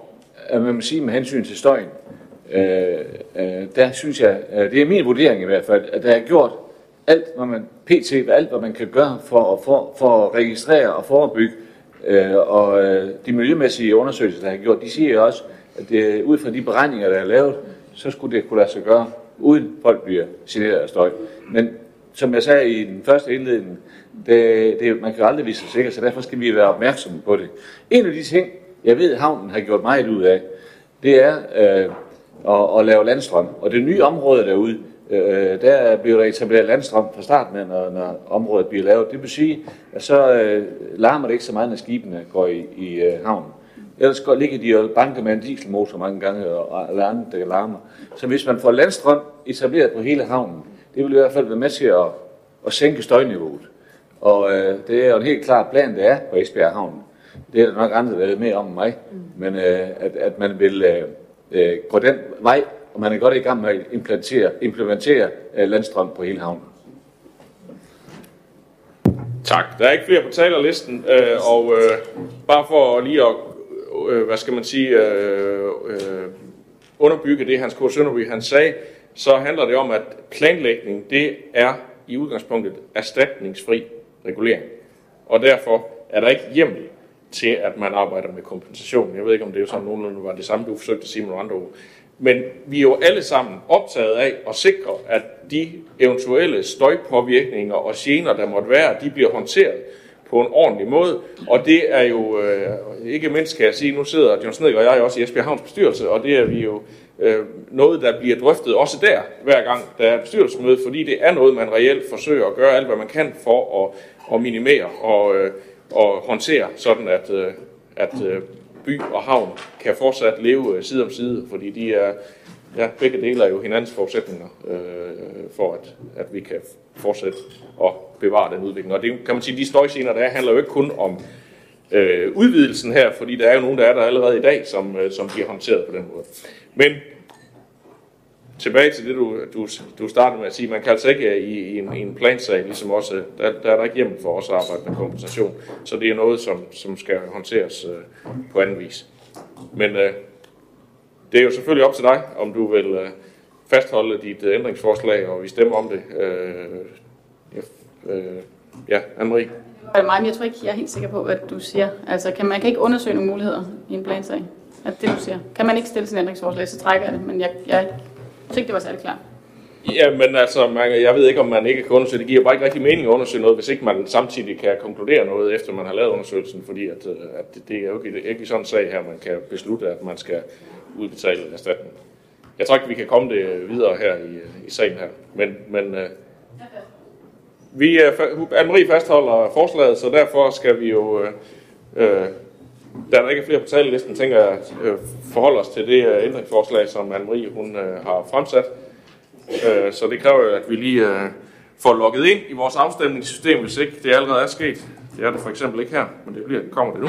at man må sige med hensyn til støjen, øh, øh, der synes jeg, øh, det er min vurdering i hvert fald, at der er gjort alt, hvad man, pt. alt, hvad man kan gøre for at, for, for at registrere og forebygge. Øh, og øh, de miljømæssige undersøgelser, der er gjort, de siger også, at det, ud fra de beregninger, der er lavet, så skulle det kunne lade sig gøre, uden folk bliver generet af støj. Men som jeg sagde i den første indledning, det, det, man kan aldrig vise sig sikker, så derfor skal vi være opmærksomme på det. En af de ting, jeg ved, havnen har gjort meget ud af, det er, øh, og, og lave landstrøm. Og det nye område derude, øh, der bliver der etableret landstrøm fra starten af, når, når området bliver lavet. Det vil sige, at så øh, larmer det ikke så meget, når skibene går i, i øh, havnen. Ellers går, ligger de og banker med en dieselmotor mange gange og, og andet, der larmer. Så hvis man får landstrøm etableret på hele havnen, det vil i hvert fald være med til at, at sænke støjniveauet. Og øh, det er jo en helt klar plan, det er på Esbjerg Havn. Det er der nok andre, der ved mere om mig. Men øh, at, at man vil øh, øh, går den vej, og man er godt i gang med at implementere, implementere øh, landstrøm på hele havnen. Tak. Der er ikke flere på talerlisten, øh, og øh, bare for lige at, øh, hvad skal man sige, øh, øh, underbygge det, Hans K. Sønderby han sagde, så handler det om, at planlægning, det er i udgangspunktet erstatningsfri regulering. Og derfor er der ikke hjemmel til, at man arbejder med kompensation. Jeg ved ikke, om det er sådan nogenlunde var det samme, du forsøgte at sige med andre ord. Men vi er jo alle sammen optaget af at sikre, at de eventuelle støjpåvirkninger og gener, der måtte være, de bliver håndteret på en ordentlig måde. Og det er jo, øh, ikke mindst kan jeg sige, nu sidder John Snedgaard og jeg også i Esbjerg Havns bestyrelse, og det er vi jo øh, noget, der bliver drøftet også der, hver gang der er bestyrelsesmøde, fordi det er noget, man reelt forsøger at gøre alt, hvad man kan for at, at minimere og, øh, og håndtere, sådan at, øh, at øh, by og havn kan fortsat leve øh, side om side, fordi de er, ja, begge dele er jo hinandens forudsætninger øh, for, at, at vi kan fortsætte og bevare den udvikling. Og det kan man sige, de støjscener, der er, handler jo ikke kun om øh, udvidelsen her, fordi der er jo nogen, der er der allerede i dag, som, øh, som bliver håndteret på den måde. Men tilbage til det, du, du, du startede med at sige, man kan altså ikke øh, i, i, en, i en plansag, ligesom også, øh, der, der er der ikke hjemmel for os at arbejde med kompensation. Så det er noget, som, som skal håndteres øh, på anden vis. Men øh, det er jo selvfølgelig op til dig, om du vil øh, fastholde dit øh, ændringsforslag, og vi stemmer om det. Øh, ja, øh, ja Anne-Marie. Det mig, men jeg tror ikke, jeg er helt sikker på, hvad du siger. Altså, kan man kan ikke undersøge nogle muligheder i en plansag? Er det, du siger? Kan man ikke stille sin ændringsforslag, så trækker jeg det, men jeg, jeg jeg ikke, det var særlig klart. Ja, men altså, man, jeg ved ikke, om man ikke kan undersøge det. giver bare ikke rigtig mening at undersøge noget, hvis ikke man samtidig kan konkludere noget, efter man har lavet undersøgelsen, fordi at, øh, at det, det er jo ikke, ikke sådan en sag her, man kan beslutte, at man skal udbetale en erstatning. Jeg tror ikke, vi kan komme det videre her i, øh, i sagen her, men, men øh, vi, uh, Anne-Marie fastholder forslaget, så derfor skal vi jo, øh, øh, da der ikke er flere på talelisten, tænker jeg øh, forholde os til det øh, ændringsforslag, som Anne-Marie hun, øh, har fremsat. Så det kræver at vi lige får logget ind i vores afstemningssystem, hvis ikke det allerede er sket. Det er det for eksempel ikke her, men det bliver, kommer det nu.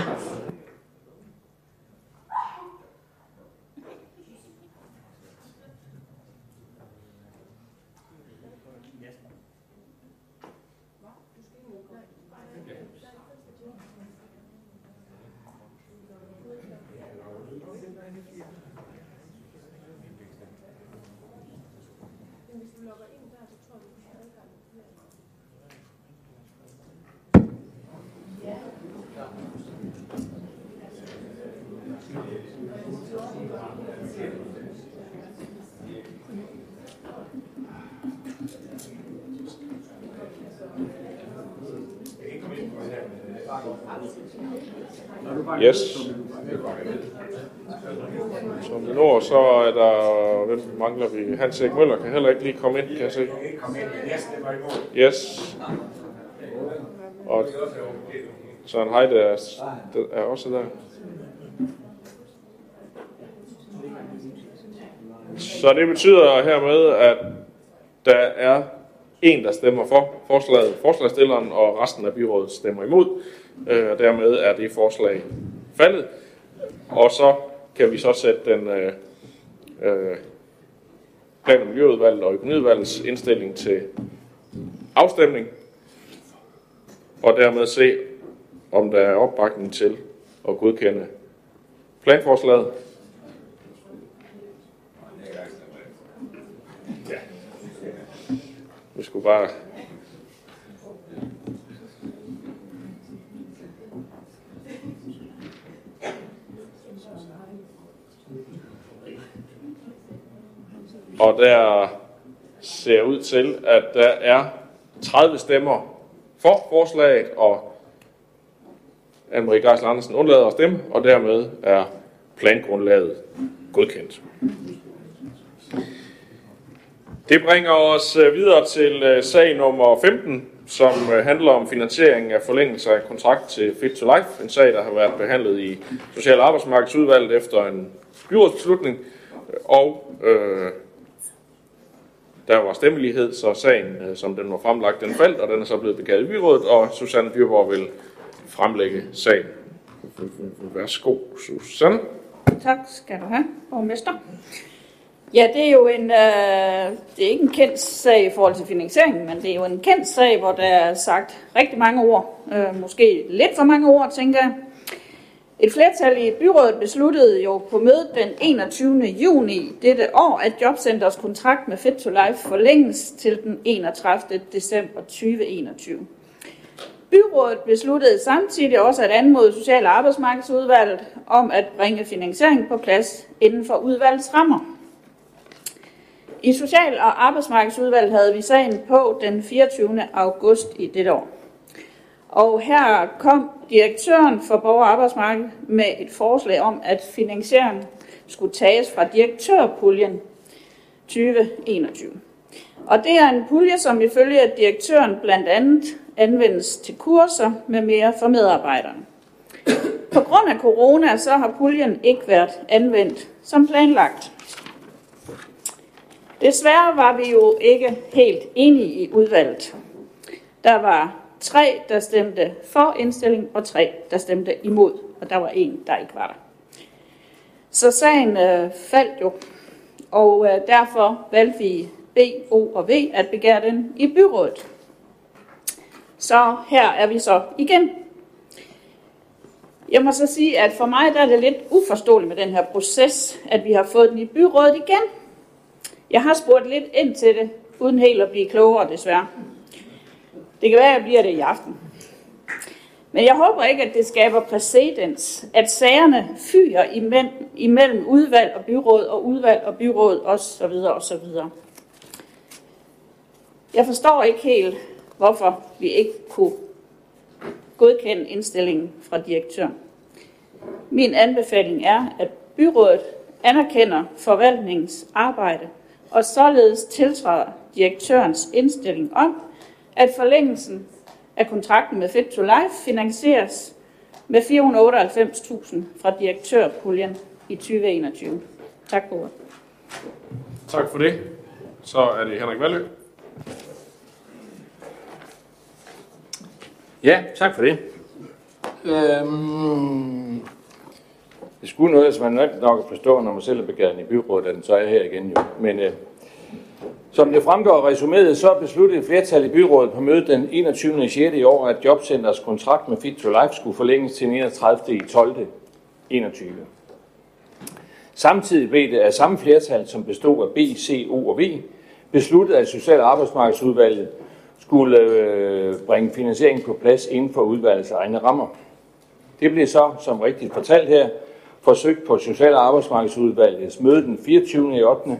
Yes. Som nu når, så er der, hvem mangler vi? Hans Erik Møller kan heller ikke lige komme ind, kan jeg se. Yes. Og Søren Heide er, er også der. Så det betyder hermed, at der er en, der stemmer for forslaget, forslagstilleren, og resten af byrådet stemmer imod. Øh, og dermed er det forslag faldet. Og så kan vi så sætte den øh, øh, plan- og miljøudvalget og økonomiudvalgets indstilling til afstemning, og dermed se, om der er opbakning til at godkende planforslaget. Vi skulle bare Og der ser ud til, at der er 30 stemmer for forslaget, og Anne-Marie Geisler Andersen undlader at stemme, og dermed er plangrundlaget godkendt. Det bringer os øh, videre til øh, sag nummer 15, som øh, handler om finansiering af forlængelse af kontrakt til Fit to Life. En sag, der har været behandlet i Social- og Arbejdsmarkedsudvalget efter en byrådsbeslutning. Og øh, der var stemmelighed, så sagen, øh, som den var fremlagt, den faldt, og den er så blevet bekaldt i byrådet, og Susanne Dyrborg vil fremlægge sagen. Værsgo, Susanne. Tak skal du have, borgmester. Ja, det er jo en, øh, det er ikke en kendt sag i forhold til finansieringen, men det er jo en kendt sag, hvor der er sagt rigtig mange ord. Øh, måske lidt for mange ord, tænker jeg. Et flertal i byrådet besluttede jo på mødet den 21. juni dette år, at Jobcenters kontrakt med Fit to Life forlænges til den 31. december 2021. Byrådet besluttede samtidig også at anmode Social- og Arbejdsmarkedsudvalget om at bringe finansiering på plads inden for udvalgets rammer. I Social- og Arbejdsmarkedsudvalget havde vi sagen på den 24. august i dette år. Og her kom direktøren for Borger og Arbejdsmarked med et forslag om, at finansieringen skulle tages fra direktørpuljen 2021. Og det er en pulje, som ifølge direktøren blandt andet anvendes til kurser med mere for medarbejderne. På grund af corona, så har puljen ikke været anvendt som planlagt. Desværre var vi jo ikke helt enige i udvalget. Der var 3, der stemte for indstilling, og 3, der stemte imod, og der var en, der ikke var der. Så sagen øh, faldt jo, og øh, derfor valgte vi B, O og V at begære den i byrådet. Så her er vi så igen. Jeg må så sige, at for mig der er det lidt uforståeligt med den her proces, at vi har fået den i byrådet igen. Jeg har spurgt lidt ind til det, uden helt at blive klogere desværre. Det kan være, at jeg bliver det i aften. Men jeg håber ikke, at det skaber præcedens, at sagerne fyrer imellem udvalg og byråd og udvalg og byråd og så videre og så videre. Jeg forstår ikke helt, hvorfor vi ikke kunne godkende indstillingen fra direktøren. Min anbefaling er, at byrådet anerkender forvaltningens arbejde og således tiltræder direktørens indstilling om, at forlængelsen af kontrakten med Fit to Life finansieres med 498.000 fra direktørpuljen i 2021. Tak for ordet. Tak for det. Så er det Henrik Valø. Ja, tak for det. Øhm, det skulle noget, som man nok nok at forstå, når man selv er begavet i byrådet, at så er jeg her igen jo. Men øh, som det fremgår af resuméet, så besluttede et flertal i byrådet på mødet den 21. 6. i år, at Jobcenters kontrakt med Fit to Life skulle forlænges til 31. i 12. 21. Samtidig blev det af samme flertal, som bestod af B, C, O og V, besluttet, at Social- og Arbejdsmarkedsudvalget skulle øh, bringe finansiering på plads inden for udvalgets egne rammer. Det blev så, som rigtigt fortalt her, forsøgt på Social- og Arbejdsmarkedsudvalgets møde den 24. i 8.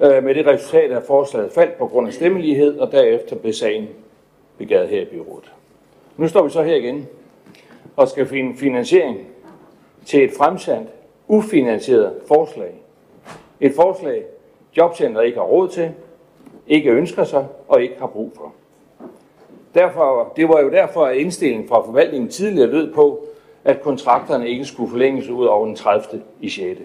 Øh, med det resultat, at forslaget faldt på grund af stemmelighed, og derefter blev sagen begavet her i byrådet. Nu står vi så her igen og skal finde finansiering til et fremsat, ufinansieret forslag. Et forslag, jobcenter ikke har råd til, ikke ønsker sig og ikke har brug for. Derfor, det var jo derfor, at indstillingen fra forvaltningen tidligere lød på, at kontrakterne ikke skulle forlænges ud over den 30. i 6.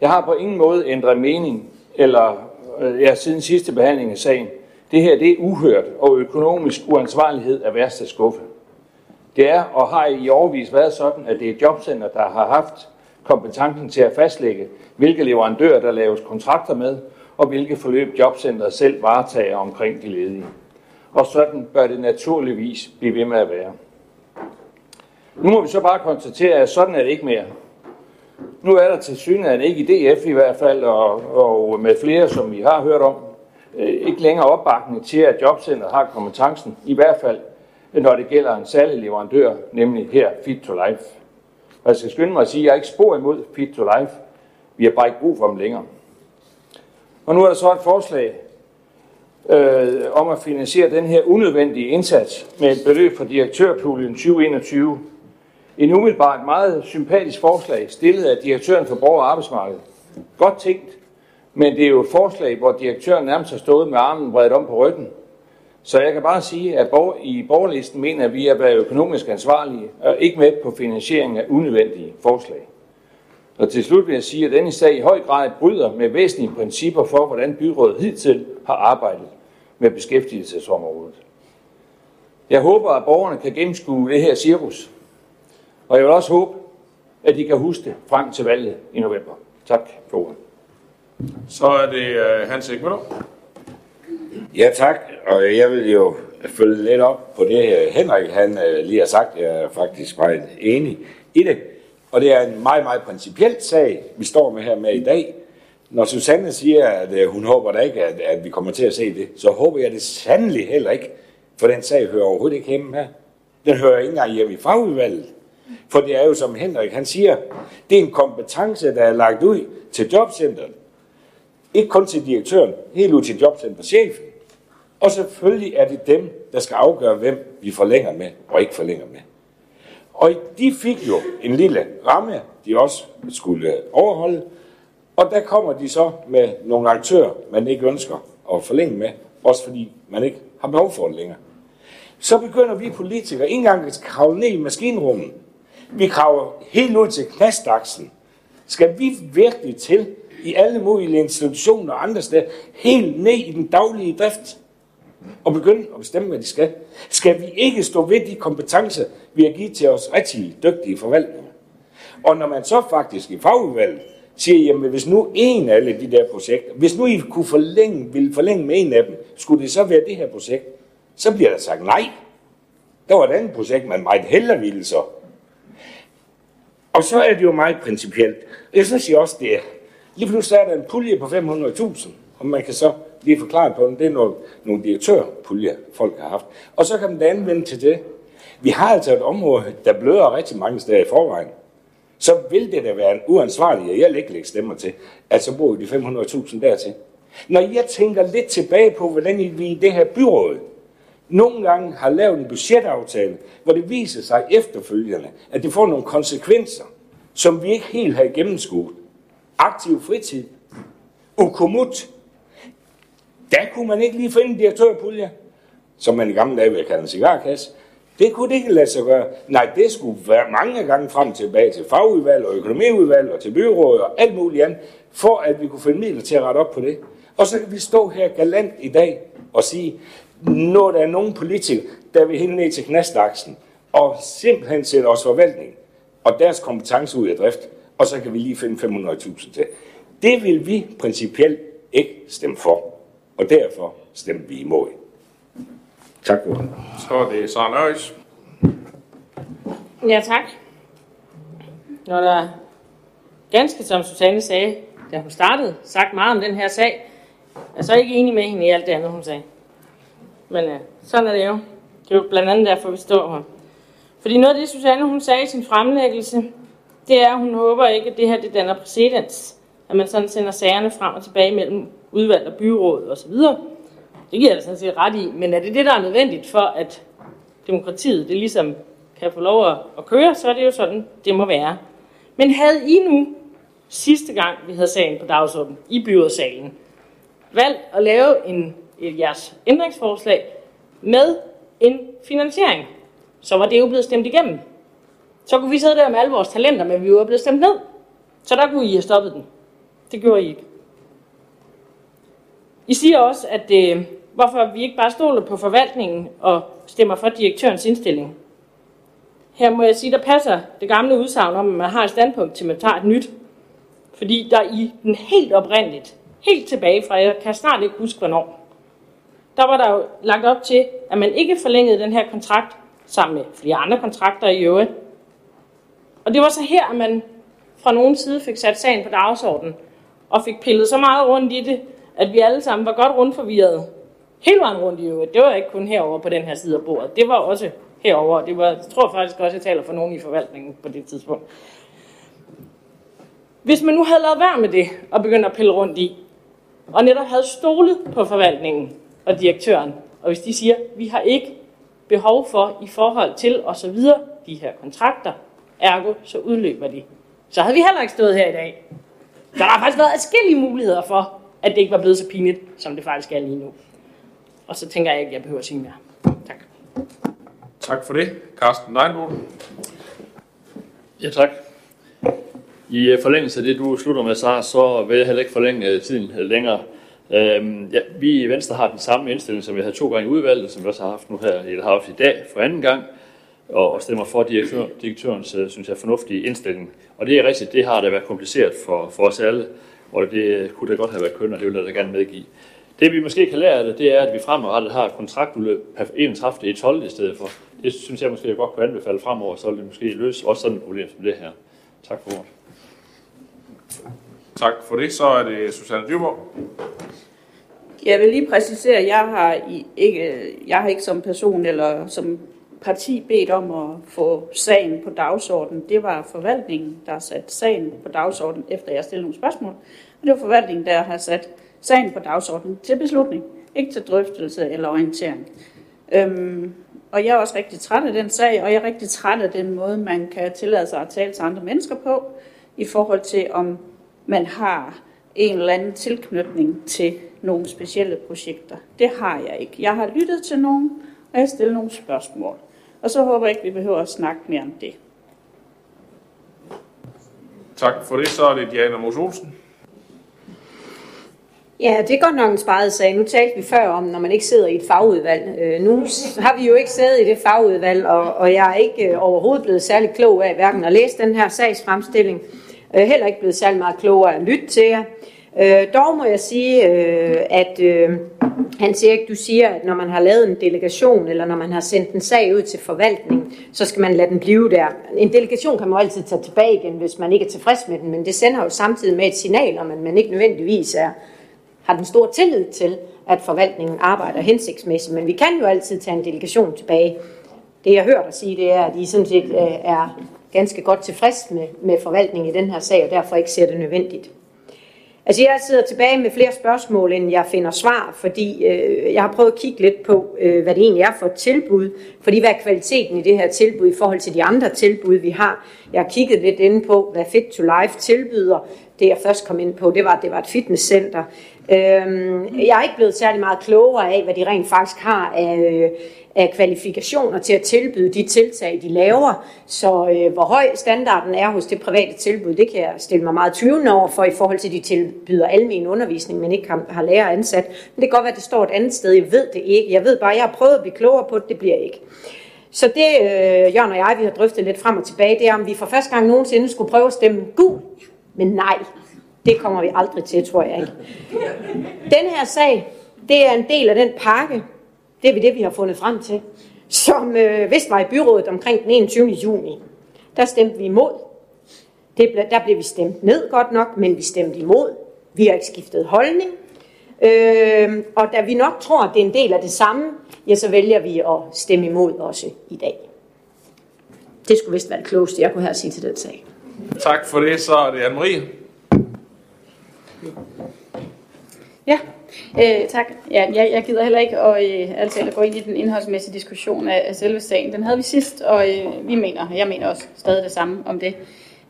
Jeg har på ingen måde ændret mening, eller øh, ja, siden sidste behandling af sagen. Det her det er uhørt, og økonomisk uansvarlighed er værste skuffe. Det er og har i overvis været sådan, at det er jobcenter, der har haft kompetencen til at fastlægge, hvilke leverandører der laves kontrakter med, og hvilke forløb jobcenteret selv varetager omkring de ledige. Og sådan bør det naturligvis blive ved med at være. Nu må vi så bare konstatere, at sådan er det ikke mere. Nu er der til synligheden ikke i DF i hvert fald, og, og med flere, som vi har hørt om, øh, ikke længere opbakning til, at jobcenteret har kompetencen, i hvert fald når det gælder en særlig leverandør, nemlig her Fit to Life. Og jeg skal skynde mig at sige, at jeg er ikke spor imod Fit to Life. Vi har bare ikke brug for dem længere. Og nu er der så et forslag øh, om at finansiere den her unødvendige indsats med et beløb fra direktørpuljen 2021 en umiddelbart meget sympatisk forslag, stillet af direktøren for Borger og Arbejdsmarked. Godt tænkt, Men det er jo et forslag, hvor direktøren nærmest har stået med armen bredt om på ryggen. Så jeg kan bare sige, at i borgerlisten mener at vi er være økonomisk ansvarlige og ikke med på finansiering af unødvendige forslag. Og til slut vil jeg sige, at denne sag i høj grad bryder med væsentlige principper for, hvordan byrådet hidtil har arbejdet med beskæftigelsesområdet. Jeg håber, at borgerne kan gennemskue det her cirkus. Og jeg vil også håbe, at de kan huske det frem til valget i november. Tak for ordet. Så er det uh, Hans Ekmøller. Ja, tak. Og jeg vil jo følge lidt op på det her. Henrik, han uh, lige har sagt, jeg er faktisk meget enig i det. Og det er en meget, meget principiel sag, vi står med her med i dag. Når Susanne siger, at hun håber da ikke, at, at vi kommer til at se det, så håber jeg det sandelig heller ikke, for den sag hører overhovedet ikke hjemme her. Den hører ikke engang hjemme i fagudvalget. For det er jo, som Henrik han siger, det er en kompetence, der er lagt ud til jobcentret. Ikke kun til direktøren, helt ud til jobcenterchefen. Og selvfølgelig er det dem, der skal afgøre, hvem vi forlænger med og ikke forlænger med. Og de fik jo en lille ramme, de også skulle overholde. Og der kommer de så med nogle aktører, man ikke ønsker at forlænge med, også fordi man ikke har behov for det længere. Så begynder vi politikere ikke engang at kravle ned i maskinrummet. Vi kraver helt ud til knastaksen. Skal vi virkelig til i alle mulige institutioner og andre steder, helt ned i den daglige drift, og begynde at bestemme, hvad de skal? Skal vi ikke stå ved de kompetencer, vi har givet til os rigtig dygtige forvaltninger? Og når man så faktisk i fagudvalget siger, jamen hvis nu en af alle de der projekter, hvis nu I kunne forlænge, ville forlænge med en af dem, skulle det så være det her projekt? Så bliver der sagt nej. Der var et andet projekt, man meget hellere ville så. Og så er det jo meget principielt. Jeg synes jo også, det er, lige pludselig er der en pulje på 500.000, og man kan så lige forklare på den, det er nogle, nogle direktørpuljer, folk har haft. Og så kan man da anvende til det. Vi har altså et område, der bløder rigtig mange steder i forvejen. Så vil det da være en uansvarlig, og jeg vil ikke lægge stemmer til, at så bruger vi de 500.000 dertil. Når jeg tænker lidt tilbage på, hvordan vi i det her byråd nogle gange har lavet en budgetaftale, hvor det viser sig efterfølgende, at det får nogle konsekvenser, som vi ikke helt har gennemskuet. Aktiv fritid, ukomut, der kunne man ikke lige finde en direktørpulje, som man i gamle dage ville kalde en cigarkasse. Det kunne det ikke lade sig gøre. Nej, det skulle være mange gange frem tilbage til fagudvalg og økonomiudvalg og til byrådet og alt muligt andet, for at vi kunne finde midler til at rette op på det. Og så kan vi stå her galant i dag og sige, når der er nogen politikere, der vil hænge ned til knastaksen og simpelthen sætte os forvaltning og deres kompetence ud af drift, og så kan vi lige finde 500.000 til. Det vil vi principielt ikke stemme for, og derfor stemmer vi imod. Tak for det. Så er det Sara Nøjes. Ja, tak. Når der ganske som Susanne sagde, da hun startede, sagt meget om den her sag, er så ikke enig med hende i alt det andet, hun sagde. Men øh, sådan er det jo. Det er jo blandt andet derfor, vi står her. Fordi noget af det, Susanne hun sagde i sin fremlæggelse, det er, at hun håber ikke, at det her det danner præcedens. At man sådan sender sagerne frem og tilbage mellem udvalg og byråd osv. Det giver jeg sådan set ret i. Men er det det, der er nødvendigt for, at demokratiet det ligesom kan få lov at køre, så er det jo sådan, det må være. Men havde I nu sidste gang, vi havde sagen på dagsordenen i byrådssalen, valgt at lave en jeres ændringsforslag med en finansiering, så var det jo blevet stemt igennem. Så kunne vi sidde der med alle vores talenter, men vi var blevet stemt ned. Så der kunne I have stoppet den. Det gjorde I ikke. I siger også, at øh, hvorfor vi ikke bare stoler på forvaltningen og stemmer for direktørens indstilling. Her må jeg sige, der passer det gamle udsagn om, at man har et standpunkt til, man tager et nyt. Fordi der i den helt oprindeligt, helt tilbage fra, jeg kan snart ikke huske hvornår, der var der jo lagt op til, at man ikke forlængede den her kontrakt sammen med flere andre kontrakter i øvrigt. Og det var så her, at man fra nogen side fik sat sagen på dagsordenen, og fik pillet så meget rundt i det, at vi alle sammen var godt rundt forvirret. Hele vejen rundt i øvrigt. Det var ikke kun herover på den her side af bordet. Det var også herover. Det var, jeg tror faktisk også, jeg taler for nogen i forvaltningen på det tidspunkt. Hvis man nu havde lavet være med det, og begyndt at pille rundt i, og netop havde stolet på forvaltningen, og direktøren. Og hvis de siger, vi har ikke behov for i forhold til og så videre de her kontrakter, ergo så udløber de. Så havde vi heller ikke stået her i dag. Så der har faktisk været adskillige muligheder for at det ikke var blevet så pinligt, som det faktisk er lige nu. Og så tænker jeg ikke, at jeg behøver at sige mere. Tak. Tak for det. Carsten Neindbo. Ja, tak. I øh, forlængelse af det, du slutter med, Sara, så vil jeg heller ikke forlænge øh, tiden øh, længere. Øhm, ja, vi i Venstre har den samme indstilling, som vi havde to gange i udvalget, som vi også har haft nu her, eller har haft i dag for anden gang, og, og stemmer for direktør, direktørens, øh, synes jeg, fornuftige indstilling. Og det er rigtigt, det har da været kompliceret for, for os alle, og det øh, kunne da godt have været køn, og det vil jeg da gerne medgive. Det vi måske kan lære af det, det er, at vi fremadrettet har et kontraktudløb per 31. i 12. i stedet for. Det synes jeg måske, jeg godt kunne anbefale fremover, så vil det måske løse også sådan et problem som det her. Tak for ordet. Tak for det. Så er det Susanne Dyrborg. Jeg vil lige præcisere, at jeg har ikke, jeg har ikke som person eller som parti bedt om at få sagen på dagsordenen. Det var forvaltningen, der har sat sagen på dagsordenen, efter jeg stillede nogle spørgsmål. Og det var forvaltningen, der har sat sagen på dagsordenen til beslutning, ikke til drøftelse eller orientering. Øhm, og jeg er også rigtig træt af den sag, og jeg er rigtig træt af den måde, man kan tillade sig at tale til andre mennesker på, i forhold til om man har en eller anden tilknytning til nogle specielle projekter. Det har jeg ikke. Jeg har lyttet til nogen, og jeg stiller nogle spørgsmål. Og så håber jeg ikke, vi behøver at snakke mere om det. Tak for det. Så er det Diana Mos Olsen. Ja, det er godt nok en sparet sag. Nu talte vi før om, når man ikke sidder i et fagudvalg. Øh, nu har vi jo ikke siddet i det fagudvalg, og, og jeg er ikke øh, overhovedet blevet særlig klog af hverken at læse den her sagsfremstilling, øh, heller ikke blevet særlig meget klogere at lytte til jer. Øh, dog må jeg sige, øh, at øh, Hans Erik, du siger, at når man har lavet en delegation, eller når man har sendt en sag ud til forvaltning, så skal man lade den blive der. En delegation kan man jo altid tage tilbage igen, hvis man ikke er tilfreds med den, men det sender jo samtidig med et signal om, at man ikke nødvendigvis er har den store tillid til, at forvaltningen arbejder hensigtsmæssigt. Men vi kan jo altid tage en delegation tilbage. Det jeg hørt dig sige, det er, at I sådan set øh, er ganske godt tilfreds med, med forvaltningen i den her sag, og derfor ikke ser det nødvendigt. Altså jeg sidder tilbage med flere spørgsmål, end jeg finder svar, fordi øh, jeg har prøvet at kigge lidt på, øh, hvad det egentlig er for et tilbud. Fordi hvad er kvaliteten i det her tilbud i forhold til de andre tilbud, vi har? Jeg har kigget lidt inde på, hvad Fit to Life tilbyder. Det jeg først kom ind på, det var, at det var et fitnesscenter. Øh, jeg er ikke blevet særlig meget klogere af, hvad de rent faktisk har af, øh, af kvalifikationer til at tilbyde de tiltag, de laver. Så øh, hvor høj standarden er hos det private tilbud, det kan jeg stille mig meget tvivlende over for i forhold til, at de tilbyder almen undervisning, men ikke har, har lærer ansat. Men det kan godt være, at det står et andet sted. Jeg ved det ikke. Jeg ved bare, at jeg har prøvet at blive klogere på det. Det bliver ikke. Så det, øh, Jørgen og jeg, vi har drøftet lidt frem og tilbage, det er, om vi for første gang nogensinde skulle prøve at stemme gul. Men nej, det kommer vi aldrig til, tror jeg ikke. Den her sag, det er en del af den pakke, det er vi det, vi har fundet frem til, som øh, vist var i byrådet omkring den 21. juni. Der stemte vi imod. Det, der blev vi stemt ned godt nok, men vi stemte imod. Vi har ikke skiftet holdning. Øh, og da vi nok tror, at det er en del af det samme, ja, så vælger vi at stemme imod også i dag. Det skulle vist være det klogeste, jeg kunne have at sige til den sag. Tak for det. Så er det Anne-Marie. Ja, øh, tak. Ja, jeg, jeg gider heller ikke at, øh, altså, at gå ind i den indholdsmæssige diskussion af, af selve sagen. Den havde vi sidst, og øh, vi mener, jeg mener også stadig det samme om det.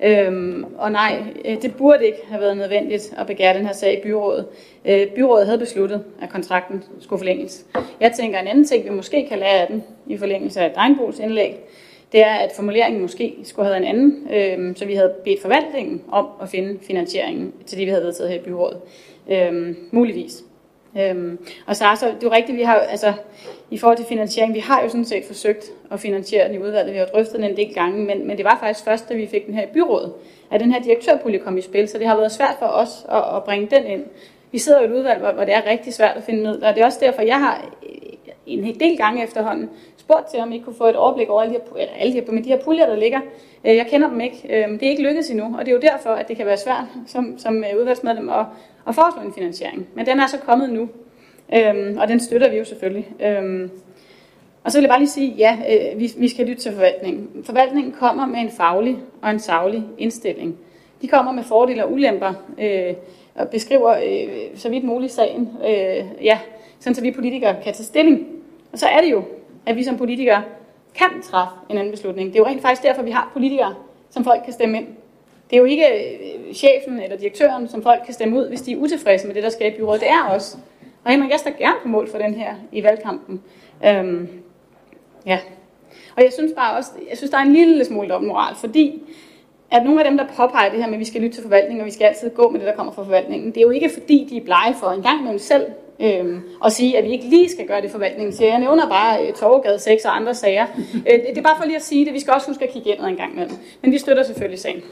Øhm, og nej, øh, det burde ikke have været nødvendigt at begære den her sag i byrådet. Øh, byrådet havde besluttet, at kontrakten skulle forlænges. Jeg tænker, en anden ting, vi måske kan lære af den i forlængelse af Drejnbos indlæg, det er, at formuleringen måske skulle have været en anden, øhm, så vi havde bedt forvaltningen om at finde finansieringen til det, vi havde vedtaget her i byrådet. Øhm, muligvis. Øhm, og så, så det er jo rigtigt, vi har altså, i forhold til finansiering, vi har jo sådan set forsøgt at finansiere den i udvalget, vi har drøftet den en del gange, men, men det var faktisk først, da vi fik den her i byrådet, at den her direktørpulje kom i spil, så det har været svært for os at, at bringe den ind. Vi sidder jo i et udvalg, hvor, hvor det er rigtig svært at finde midler, og det er også derfor, jeg har en hel del gange efterhånden spurgt til, om I kunne få et overblik over alle de her, alle de her, med de her puljer, der ligger. Øh, jeg kender dem ikke. Øh, det er ikke lykkedes endnu, og det er jo derfor, at det kan være svært som, som øh, udvalgsmedlem at, at foreslå en finansiering. Men den er så kommet nu, øhm, og den støtter vi jo selvfølgelig. Øhm, og så vil jeg bare lige sige, ja, øh, vi, vi skal lytte til forvaltningen. Forvaltningen kommer med en faglig og en saglig indstilling. De kommer med fordele og ulemper, øh, og beskriver øh, så vidt muligt sagen, øh, ja, sådan så vi politikere kan tage stilling. Og så er det jo, at vi som politikere kan træffe en anden beslutning. Det er jo rent faktisk derfor, vi har politikere, som folk kan stemme ind. Det er jo ikke øh, chefen eller direktøren, som folk kan stemme ud, hvis de er utilfredse med det, der sker i byrådet. Det er os. Og Henrik, jeg står gerne på mål for den her i valgkampen. Øhm, ja. Og jeg synes bare også, jeg synes, der er en lille smule dobbeltmoral, fordi at nogle af dem, der påpeger det her med, at vi skal lytte til forvaltningen, og vi skal altid gå med det, der kommer fra forvaltningen, det er jo ikke fordi, de er blege for en gang imellem selv øhm, og sige, at vi ikke lige skal gøre det forvaltningen siger. Jeg nævner bare øh, Torgade 6 og andre sager. Øh, det er bare for lige at sige det. Vi skal også huske at kigge ind en gang med Men vi støtter selvfølgelig sagen.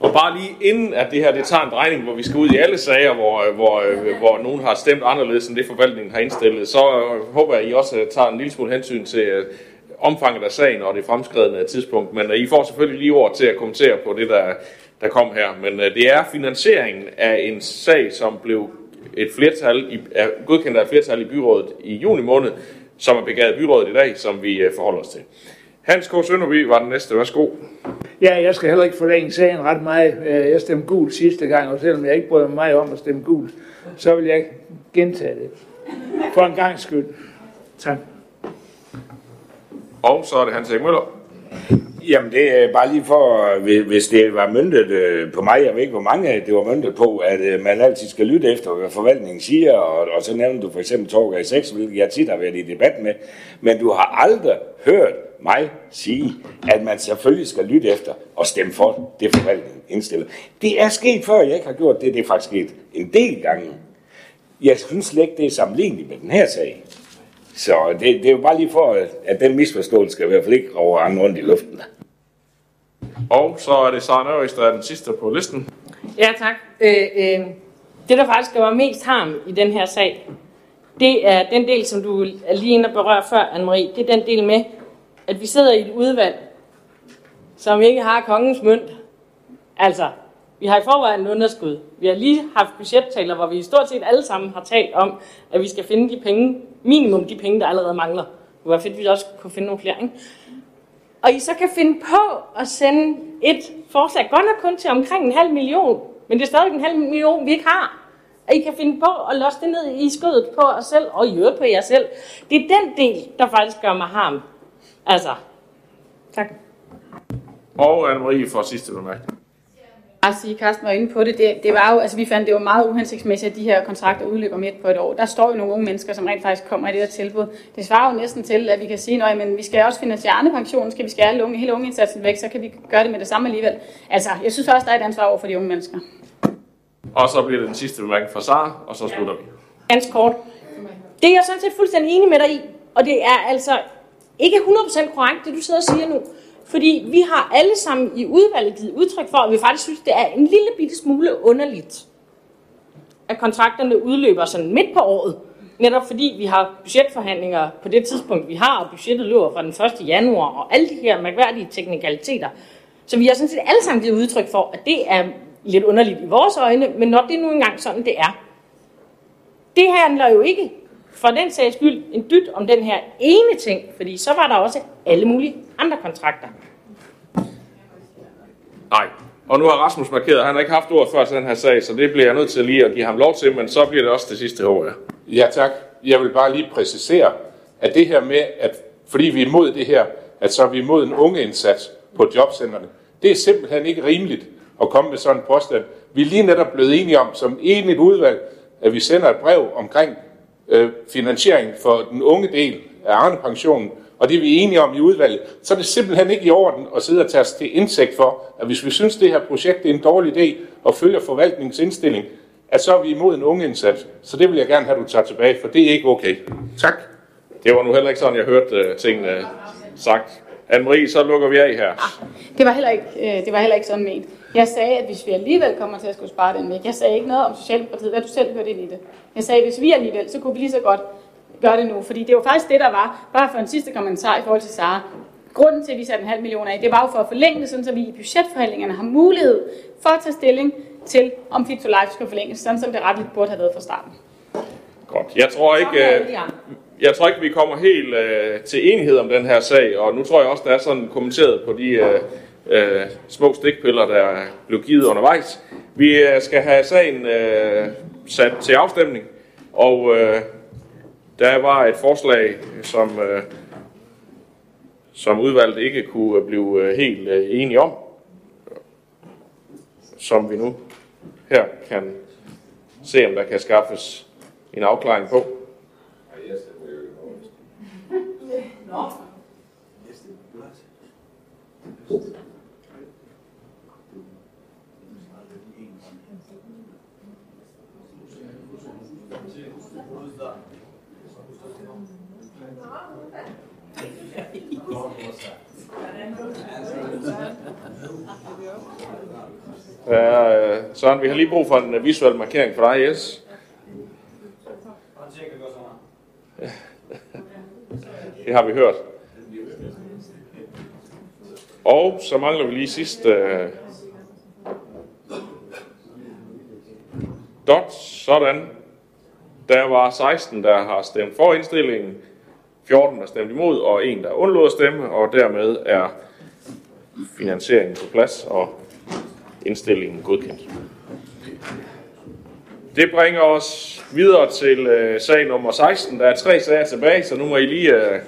Og bare lige inden at det her det tager en drejning, hvor vi skal ud i alle sager, hvor, hvor, øh, hvor nogen har stemt anderledes end det forvaltningen har indstillet, så øh, håber jeg, at I også øh, tager en lille smule hensyn til omfanget af sagen og det fremskredende tidspunkt. Men I får selvfølgelig lige ord til at kommentere på det, der, der kom her. Men det er finansieringen af en sag, som blev et flertal i, er godkendt af et flertal i byrådet i juni måned, som er begavet byrådet i dag, som vi forholder os til. Hans K. Sønderby var den næste. Værsgo. Ja, jeg skal heller ikke forlænge sagen ret meget. Øh, jeg stemte gul sidste gang, og selvom jeg ikke brød mig om at stemme gul, så vil jeg gentage det. For en gang skyld. Tak. Og så er det Hans Møller. Jamen det er bare lige for, hvis det var myndet øh, på mig, jeg ved ikke hvor mange øh, det var myndet på, at øh, man altid skal lytte efter, hvad forvaltningen siger, og, og så nævner du for eksempel Torgade 6, hvilket jeg tit har været i debat med, men du har aldrig hørt mig sige, at man selvfølgelig skal lytte efter og stemme for det forvaltningen indstiller. Det er sket før, jeg ikke har gjort det, det er faktisk sket en del gange. Jeg synes slet ikke, det er sammenligneligt med den her sag. Så det, det er jo bare lige for, at den misforståelse skal i hvert fald ikke over andre rundt i luften. Og så er det Sara Nørris, der er den sidste på listen. Ja, tak. Øh, øh, det, der faktisk mig mest harm i den her sag, det er den del, som du er lige inde og berøre før, Anne-Marie. Det er den del med, at vi sidder i et udvalg, som ikke har kongens mønt. Altså, vi har i forvejen underskud. Vi har lige haft budgettaler, hvor vi i stort set alle sammen har talt om, at vi skal finde de penge, minimum de penge, der allerede mangler. Det var fedt, at vi også kunne finde nogle flere. Ikke? Og I så kan finde på at sende et forslag, godt nok kun til omkring en halv million, men det er stadig en halv million, vi ikke har. At I kan finde på at losse det ned i skødet på os selv, og i øvrigt på jer selv. Det er den del, der faktisk gør mig harm. Altså, tak. Og Anne-Marie for sidste bemærkning. Jeg sige, Carsten var inde på det, det, det var jo, altså vi fandt det var meget uhensigtsmæssigt, at de her kontrakter udløber midt på et år. Der står jo nogle unge mennesker, som rent faktisk kommer i det her tilbud. Det svarer jo næsten til, at vi kan sige, at men vi skal også finansiere andre pensionen, skal vi skære alle unge, hele ungeindsatsen væk, så kan vi gøre det med det samme alligevel. Altså, jeg synes også, der er et ansvar over for de unge mennesker. Og så bliver det den sidste bemærkning fra Sara, og så slutter vi. Ganske kort. Det er jeg sådan set fuldstændig enig med dig i, og det er altså ikke 100% korrekt, det du sidder og siger nu. Fordi vi har alle sammen i udvalget givet udtryk for, at vi faktisk synes, det er en lille bitte smule underligt, at kontrakterne udløber sådan midt på året. Netop fordi vi har budgetforhandlinger på det tidspunkt, vi har, og budgettet løber fra den 1. januar, og alle de her mærkværdige teknikaliteter. Så vi har sådan set alle sammen givet udtryk for, at det er lidt underligt i vores øjne, men når det nu engang sådan, det er. Det handler jo ikke for den sags skyld en dyt om den her ene ting, fordi så var der også alle mulige andre kontrakter. Nej, og nu har Rasmus markeret, han har ikke haft ordet før til den her sag, så det bliver jeg nødt til lige at give ham lov til, men så bliver det også det sidste, håber jeg. Ja tak. Jeg vil bare lige præcisere, at det her med, at fordi vi er imod det her, at så er vi imod en unge indsats på jobcentrene, det er simpelthen ikke rimeligt at komme med sådan en påstand. Vi er lige netop blevet enige om, som enigt udvalg, at vi sender et brev omkring øh, finansiering for den unge del af Arne-pensionen, og det er vi enige om i udvalget, så er det simpelthen ikke i orden at sidde og tage os til indsigt for, at hvis vi synes, det her projekt er en dårlig idé og følger forvaltningens indstilling, at så er vi imod en unge indsats. Så det vil jeg gerne have, at du tager tilbage, for det er ikke okay. Tak. Det var nu heller ikke sådan, jeg hørte uh, tingene sagt. Anne-Marie, så lukker vi af her. Ah, det var heller ikke, øh, det var heller ikke sådan ment. Jeg sagde, at hvis vi alligevel kommer til at skulle spare den væk, jeg sagde ikke noget om Socialdemokratiet, hvad du selv hørte ind i det. Jeg sagde, at hvis vi alligevel, så kunne vi lige så godt gøre det nu. Fordi det var faktisk det, der var, bare for en sidste kommentar i forhold til Sara. Grunden til, at vi satte en halv million af, det var jo for at forlænge det, sådan, så vi i budgetforhandlingerne har mulighed for at tage stilling til, om Fit to Life skal forlænges, sådan som det retligt burde have været fra starten. Godt. Jeg tror ikke, øh, jeg tror ikke vi kommer helt øh, til enighed om den her sag, og nu tror jeg også, der er sådan kommenteret på de øh, øh, små stikpiller, der blev givet undervejs. Vi øh, skal have sagen øh, sat til afstemning, og øh, der var et forslag, som, øh, som udvalget ikke kunne øh, blive øh, helt øh, enige om. som vi nu her kan se, om der kan skaffes en afklaring på. Ja, øh, Søren, vi har lige brug for en øh, visuel markering for dig, yes. Det har vi hørt. Og så mangler vi lige sidst uh, dot, sådan. Der var 16, der har stemt for indstillingen, 14, der stemte imod, og en, der undlod at stemme, og dermed er finansieringen på plads, og indstillingen godkendt. Det bringer os videre til øh, sag nummer 16. Der er tre sager tilbage, så nu må I lige øh,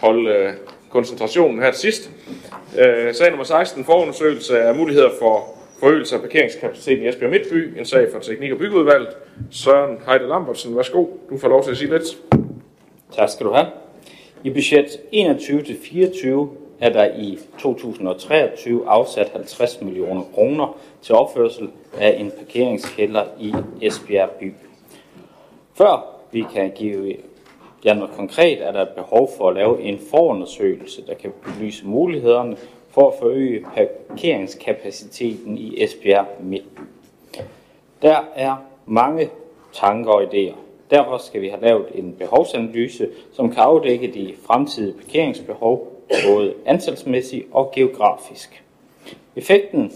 holde øh, koncentrationen her til sidst. Øh, sag nummer 16, forundersøgelse af muligheder for forøgelse af parkeringskapaciteten i Esbjerg Midtby. En sag fra Teknik- og Byggeudvalget. Søren Heide Lambertsen, værsgo. Du får lov til at sige lidt. Tak skal du have. I budget 21-24 er der i 2023 afsat 50 millioner kroner til opførsel af en parkeringskælder i Esbjerg by. Før vi kan give jer noget konkret, er der et behov for at lave en forundersøgelse, der kan belyse mulighederne for at forøge parkeringskapaciteten i Esbjerg Midtby. Der er mange tanker og idéer. Derfor skal vi have lavet en behovsanalyse, som kan afdække de fremtidige parkeringsbehov, både antalsmæssigt og geografisk. Effekten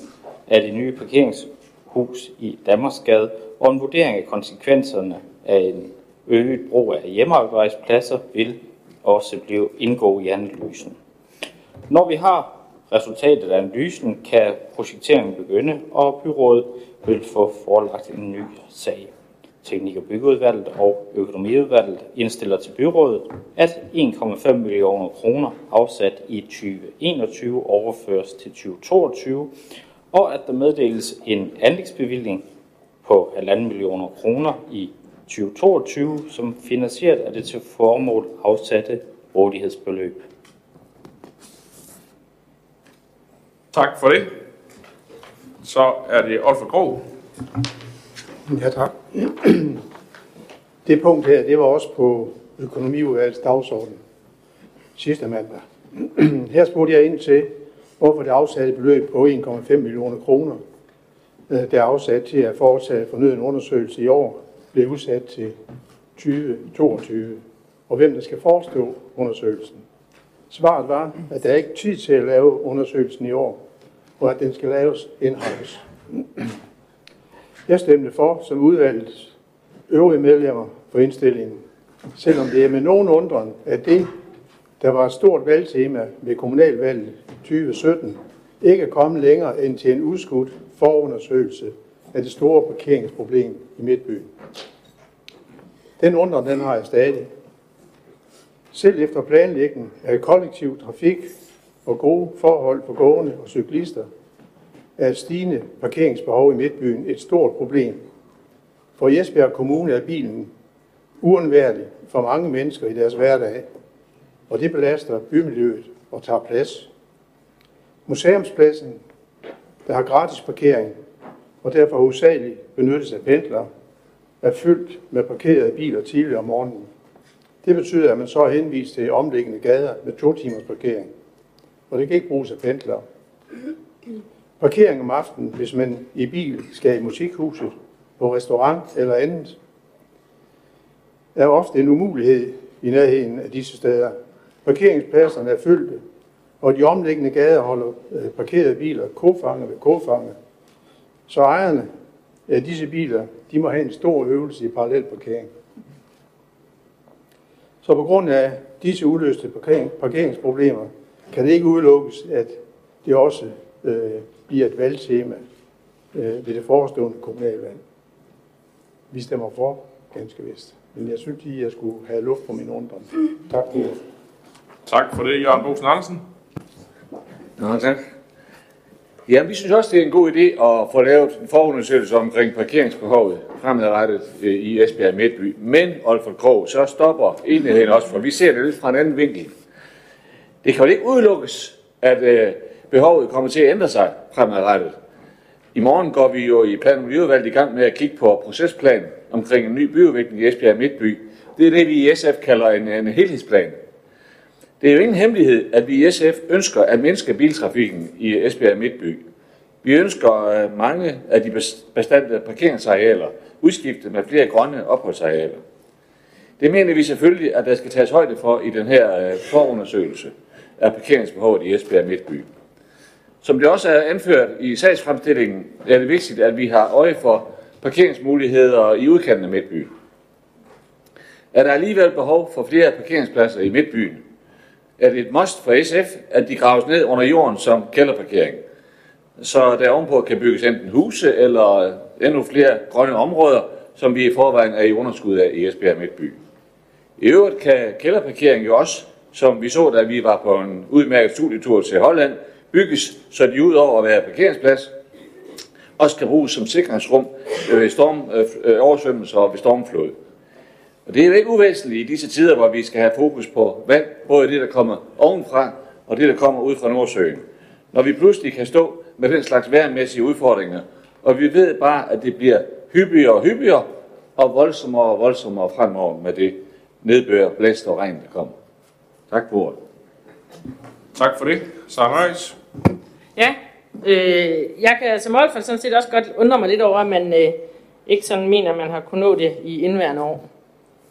af det nye parkeringshus i Danmarksgade og en vurdering af konsekvenserne af en øget brug af hjemmearbejdspladser vil også blive indgå i analysen. Når vi har resultatet af analysen, kan projekteringen begynde, og byrådet vil få forelagt en ny sag. Teknik- og byggeudvalget og økonomiudvalget indstiller til byrådet, at 1,5 millioner kroner afsat i 2021 overføres til 2022, og at der meddeles en anlægsbevilling på 1,5 millioner kroner i 2022, som finansieret af det til formål afsatte rådighedsbeløb. Tak for det. Så er det Olfer Krog. Ja, tak. Det punkt her, det var også på økonomiudvalgets dagsorden sidste mandag. Her spurgte jeg ind til, hvorfor det afsatte beløb på 1,5 millioner kroner, øh, der er afsat til at foretage fornyet undersøgelse i år, blev udsat til 2022, og hvem der skal forestå undersøgelsen. Svaret var, at der ikke er tid til at lave undersøgelsen i år, og at den skal laves indholds. Jeg stemte for som udvalgets øvrige medlemmer for indstillingen, selvom det er med nogen undren, at det, der var et stort valgtema ved kommunalvalget 2017, ikke er kommet længere end til en udskudt forundersøgelse af det store parkeringsproblem i Midtbyen. Den undren, den har jeg stadig. Selv efter planlægning af kollektiv trafik og gode forhold for gående og cyklister, er et stigende parkeringsbehov i Midtbyen et stort problem. For Jesbjerg Kommune er bilen uundværlig for mange mennesker i deres hverdag, og det belaster bymiljøet og tager plads. Museumspladsen, der har gratis parkering, og derfor hovedsageligt benyttes af pendlere, er fyldt med parkerede biler tidligere om morgenen. Det betyder, at man så er henvist til omliggende gader med to timers parkering, og det kan ikke bruges af pendlere. Parkering om aftenen, hvis man i bil skal i musikhuset, på restaurant eller andet, er ofte en umulighed i nærheden af disse steder. Parkeringspladserne er fyldte, og de omliggende gader holder øh, parkerede biler kofanger ved kofanger. Så ejerne af disse biler, de må have en stor øvelse i parallelparkering. Så på grund af disse uløste parkering, parkeringsproblemer, kan det ikke udelukkes, at det også øh, bliver et valgtema øh, ved det forestående kommunalvalg. Vi stemmer for, ganske vist. Men jeg synes lige, at jeg skulle have luft på min undren. Tak for det. Tak for det, Jørgen Bosen Andersen. Nå, tak. Ja, vi synes også, det er en god idé at få lavet en forundersøgelse omkring parkeringsbehovet fremadrettet øh, i Esbjerg Midtby. Men, Olfert Krog, så stopper enigheden også, for vi ser det lidt fra en anden vinkel. Det kan jo ikke udelukkes, at øh, behovet kommer til at ændre sig fremadrettet. I morgen går vi jo i plan- og miljøudvalget i gang med at kigge på procesplanen omkring en ny byudvikling i Esbjerg Midtby. Det er det, vi i SF kalder en, en helhedsplan. Det er jo ingen hemmelighed, at vi i SF ønsker at mindske biltrafikken i Esbjerg Midtby. Vi ønsker øh, mange af de bestandte parkeringsarealer udskiftet med flere grønne opholdsarealer. Det mener vi selvfølgelig, at der skal tages højde for i den her øh, forundersøgelse af parkeringsbehovet i Esbjerg Midtby. Som det også er anført i sagsfremstillingen, er det vigtigt, at vi har øje for parkeringsmuligheder i udkanten af Midtbyen. Er der alligevel behov for flere parkeringspladser i Midtbyen, er det et must for SF, at de graves ned under jorden som kælderparkering. Så der ovenpå kan bygges enten huse eller øh, endnu flere grønne områder, som vi i forvejen er i underskud af i Esbjerg Midtby. I øvrigt kan kælderparkering jo også, som vi så, da vi var på en udmærket studietur til Holland, bygges, så de ud over at være parkeringsplads, også kan bruges som sikringsrum ved storm, øh, oversvømmelser og ved stormflod. Og det er jo ikke uvæsentligt i disse tider, hvor vi skal have fokus på vand, både det, der kommer ovenfra, og det, der kommer ud fra Nordsøen. Når vi pludselig kan stå med den slags værmæssige udfordringer, og vi ved bare, at det bliver hyppigere og hyppigere, og voldsommere og voldsommere fremover med det nedbør, blæst og regn, der kommer. Tak for ordet. Tak for det. Sara Reis. Ja, øh, jeg kan som Olfer sådan set også godt undre mig lidt over, at man øh, ikke sådan mener, at man har kunnet nå det i indværende år.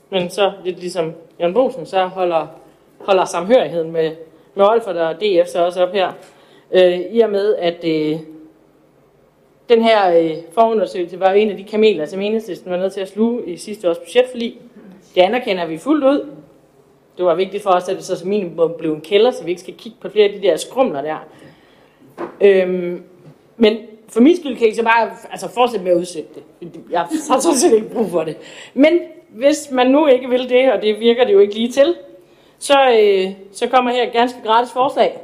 Men så lidt ligesom Jan Bosen, så holder, holder samhørigheden med, med Olfert og DF så også op her. Øh, I og med, at øh, den her øh, forundersøgelse var jo en af de kameler, som enhedslisten var nødt til at sluge i sidste års budgetforlig. Det anerkender vi fuldt ud. Det var vigtigt for os, at det så som minimum blev en kælder, så vi ikke skal kigge på flere af de der skrumler der. Øhm, men for min skyld kan I så bare altså, fortsætte med at udsætte det. Jeg har sådan set ikke brug for det. Men hvis man nu ikke vil det, og det virker det jo ikke lige til, så, øh, så kommer her et ganske gratis forslag.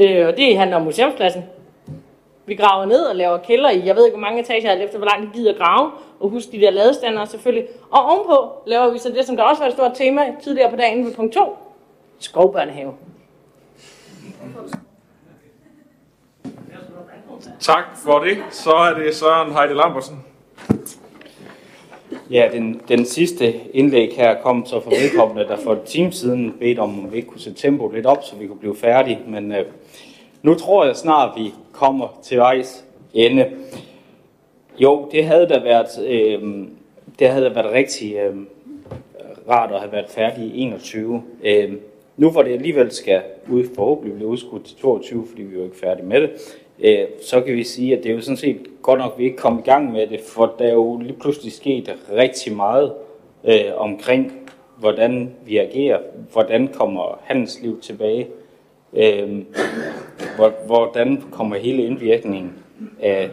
Øh, og det handler om museumspladsen. Vi graver ned og laver kælder i, jeg ved ikke hvor mange etager, alt efter hvor langt de gider grave, og husk de der ladestander selvfølgelig. Og ovenpå laver vi så det, som der også var et stort tema tidligere på dagen ved punkt 2, skovbørnehave. Tak for det. Så er det Søren Heide Lambersen. Ja, den, den sidste indlæg her kom så fra vedkommende, der for et time siden bedte om, om vi ikke kunne sætte tempoet lidt op, så vi kunne blive færdige. Men øh, nu tror jeg snart, vi kommer til vejs ende. Jo, det havde da været, øh, det havde da været rigtig øh, rart at have været færdig i 21. Øh, nu hvor det alligevel skal ud, forhåbentlig blive udskudt til 22, fordi vi jo ikke færdige med det, øh, så kan vi sige, at det er jo sådan set godt nok, at vi ikke kom i gang med det, for der er jo lige pludselig sket rigtig meget øh, omkring, hvordan vi agerer, hvordan kommer handelsliv tilbage, øh, hvordan kommer hele indvirkningen af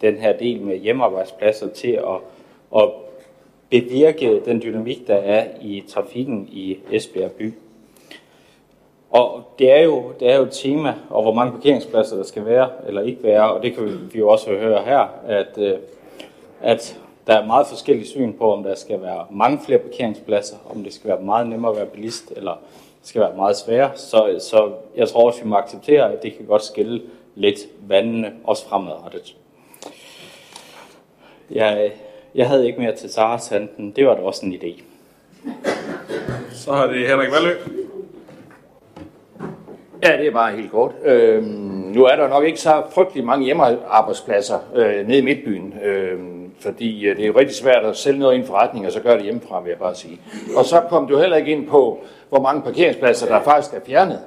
den her del med hjemmearbejdspladser til at, at bevirke den dynamik, der er i trafikken i Esbjerg by. Og det er, jo, det er jo et tema, og hvor mange parkeringspladser der skal være eller ikke være, og det kan vi jo også høre her, at, øh, at der er meget forskellige syn på, om der skal være mange flere parkeringspladser, om det skal være meget nemmere at være bilist, eller det skal være meget sværere. Så, så jeg tror også, vi må acceptere, at det kan godt skille lidt vandene, også fremadrettet. Jeg, jeg havde ikke mere til Saras handen. Det var da også en idé. Så har det Henrik Valø. Ja, det er bare helt kort. Øhm, nu er der nok ikke så frygtelig mange hjemmearbejdspladser øh, nede i midtbyen, øh, fordi øh, det er jo rigtig svært at sælge noget i en forretning, og så gøre det hjemmefra, vil jeg bare sige. Og så kom du heller ikke ind på, hvor mange parkeringspladser, der faktisk er fjernet.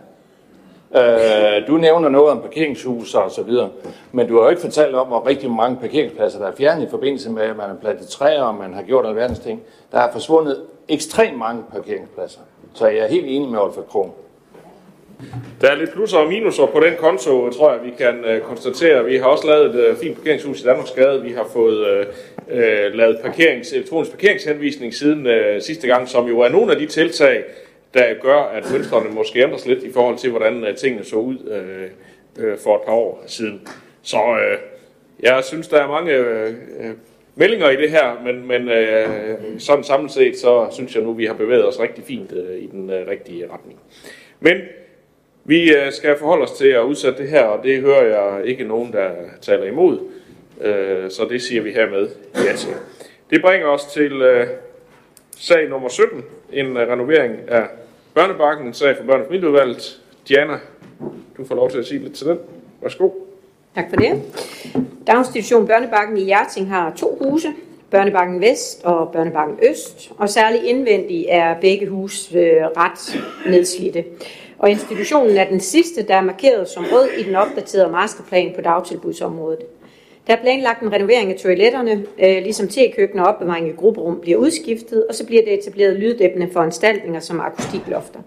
Øh, du nævner noget om parkeringshus og så videre, men du har jo ikke fortalt om, hvor rigtig mange parkeringspladser, der er fjernet i forbindelse med, at man har plantet træer, og man har gjort alverdens ting. Der er forsvundet ekstremt mange parkeringspladser. Så jeg er helt enig med Olfert Krohn. Der er lidt plusser og minuser på den konto, tror jeg, vi kan øh, konstatere. Vi har også lavet et øh, fint parkeringshus i Danmarks Gade. Vi har fået øh, øh, lavet parkerings, elektronisk parkeringshenvisning siden øh, sidste gang, som jo er nogle af de tiltag, der gør, at mønstrene måske ændres lidt i forhold til, hvordan øh, tingene så ud øh, øh, for et par år siden. Så øh, jeg synes, der er mange øh, øh meldinger i det her, men, men øh, sådan samlet set, så synes jeg nu, vi har bevæget os rigtig fint øh, i den øh, rigtige retning. Men vi øh, skal forholde os til at udsætte det her, og det hører jeg ikke nogen, der taler imod. Øh, så det siger vi hermed ja til. Det bringer os til øh, sag nummer 17, en renovering af børnebakken, en sag for børn- og familieudvalget. Diana, du får lov til at sige lidt til den. Værsgo. Tak for det. Daginstitution Børnebakken i Hjerting har to huse, Børnebakken Vest og Børnebakken Øst, og særligt indvendigt er begge hus øh, ret nedslidte. Og institutionen er den sidste, der er markeret som rød i den opdaterede masterplan på dagtilbudsområdet. Der er planlagt en renovering af toiletterne, øh, ligesom tekøkken og opbevaring i grupperum bliver udskiftet, og så bliver det etableret lyddæmpende foranstaltninger som akustiklofter.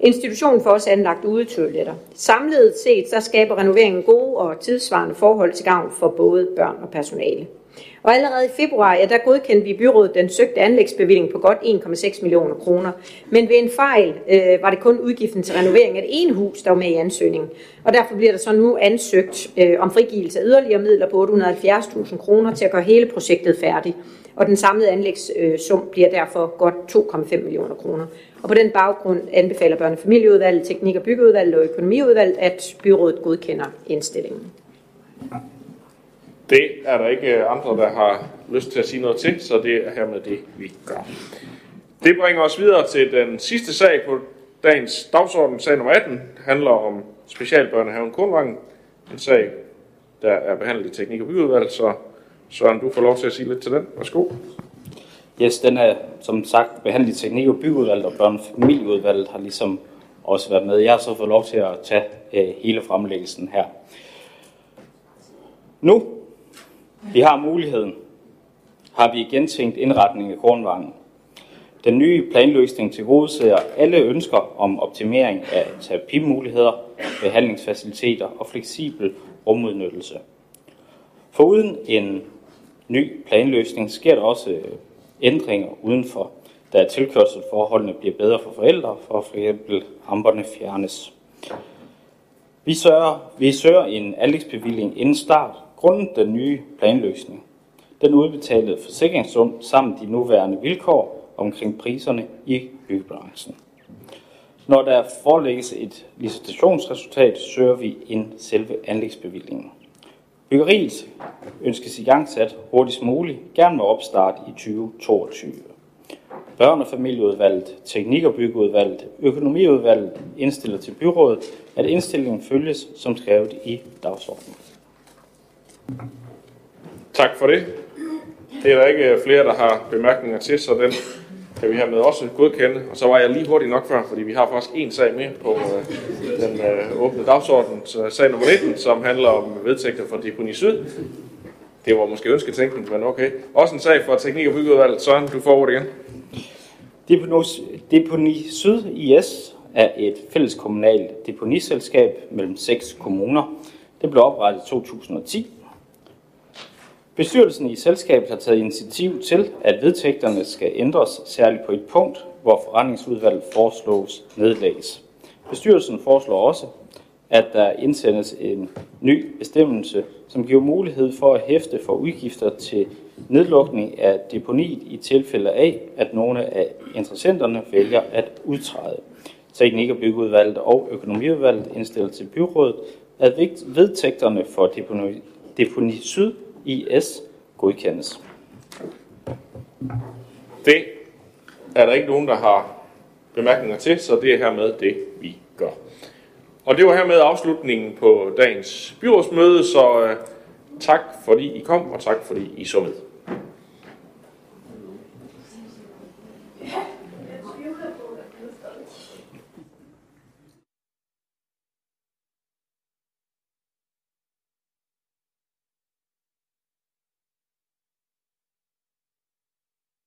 Institutionen får også anlagt udetoiletter. Samlet set så skaber renoveringen gode og tidsvarende forhold til gavn for både børn og personale. Og allerede i februar, ja, der godkendte vi i byrådet den søgte anlægsbevilling på godt 1,6 millioner kroner. Men ved en fejl øh, var det kun udgiften til renovering af det ene hus, der var med i ansøgningen. Og derfor bliver der så nu ansøgt øh, om frigivelse af yderligere midler på 870.000 kroner til at gøre hele projektet færdigt. Og den samlede anlægssum øh, bliver derfor godt 2,5 millioner kroner. Og på den baggrund anbefaler børne- og familieudvalget, teknik- og byggeudvalget og økonomiudvalget, at byrådet godkender indstillingen. Det er der ikke andre, der har lyst til at sige noget til, så det er hermed det, vi gør. Det bringer os videre til den sidste sag på dagens dagsorden. Sag nummer 18 handler om Specialbørnehaven Kornvangen. En sag, der er behandlet i teknik- og Byudvalg, så Søren, du får lov til at sige lidt til den. Værsgo. Yes, den er som sagt behandlet i teknik- og byudvalg, og Børnefamilieudvalget og har ligesom også været med. Jeg har så fået lov til at tage øh, hele fremlæggelsen her. Nu vi har muligheden, har vi igen tænkt indretning af kornvangen. Den nye planløsning til ser alle ønsker om optimering af terapimuligheder, behandlingsfaciliteter og fleksibel rumudnyttelse. Foruden en ny planløsning sker der også øh, ændringer udenfor, da tilkørselsforholdene bliver bedre for forældre, for for eksempel ramperne fjernes. Vi søger, vi søger en anlægsbevilling inden start, grundet den nye planløsning. Den udbetalte forsikringssum samt de nuværende vilkår omkring priserne i byggebranchen. Når der forelægges et licitationsresultat, søger vi en selve anlægsbevillingen. Byggeriet ønskes i gang sat hurtigst muligt, gerne med opstart i 2022. Børn- og familieudvalget, teknik- og byggeudvalget, økonomiudvalget indstiller til byrådet, at indstillingen følges som skrevet i dagsordenen. Tak for det. Det er der ikke øh, flere, der har bemærkninger til, så den kan vi hermed også godkende. Og så var jeg lige hurtigt nok før, fordi vi har faktisk en sag mere på øh, den øh, åbne dagsorden. Så sag nummer 19, som handler om vedtægter for Deponi Syd. Det var måske ønsketænkning, men okay. Også en sag for Teknik- og Byggeudvalget. Søren, du får ordet igen. Deponi Syd IS er et fælles kommunalt deponiselskab mellem seks kommuner. Det blev oprettet i 2010. Bestyrelsen i selskabet har taget initiativ til, at vedtægterne skal ændres særligt på et punkt, hvor forretningsudvalget foreslås nedlægges. Bestyrelsen foreslår også, at der indsendes en ny bestemmelse, som giver mulighed for at hæfte for udgifter til nedlukning af deponiet i tilfælde af, at nogle af interessenterne vælger at udtræde. Teknik- og byggeudvalget og økonomiudvalget indstiller til byrådet, at vedtægterne for deponi, deponi Syd IS godkendes. Det er der ikke nogen, der har bemærkninger til, så det er hermed det, vi gør. Og det var hermed afslutningen på dagens byrådsmøde, så øh, tak fordi I kom, og tak fordi I så med.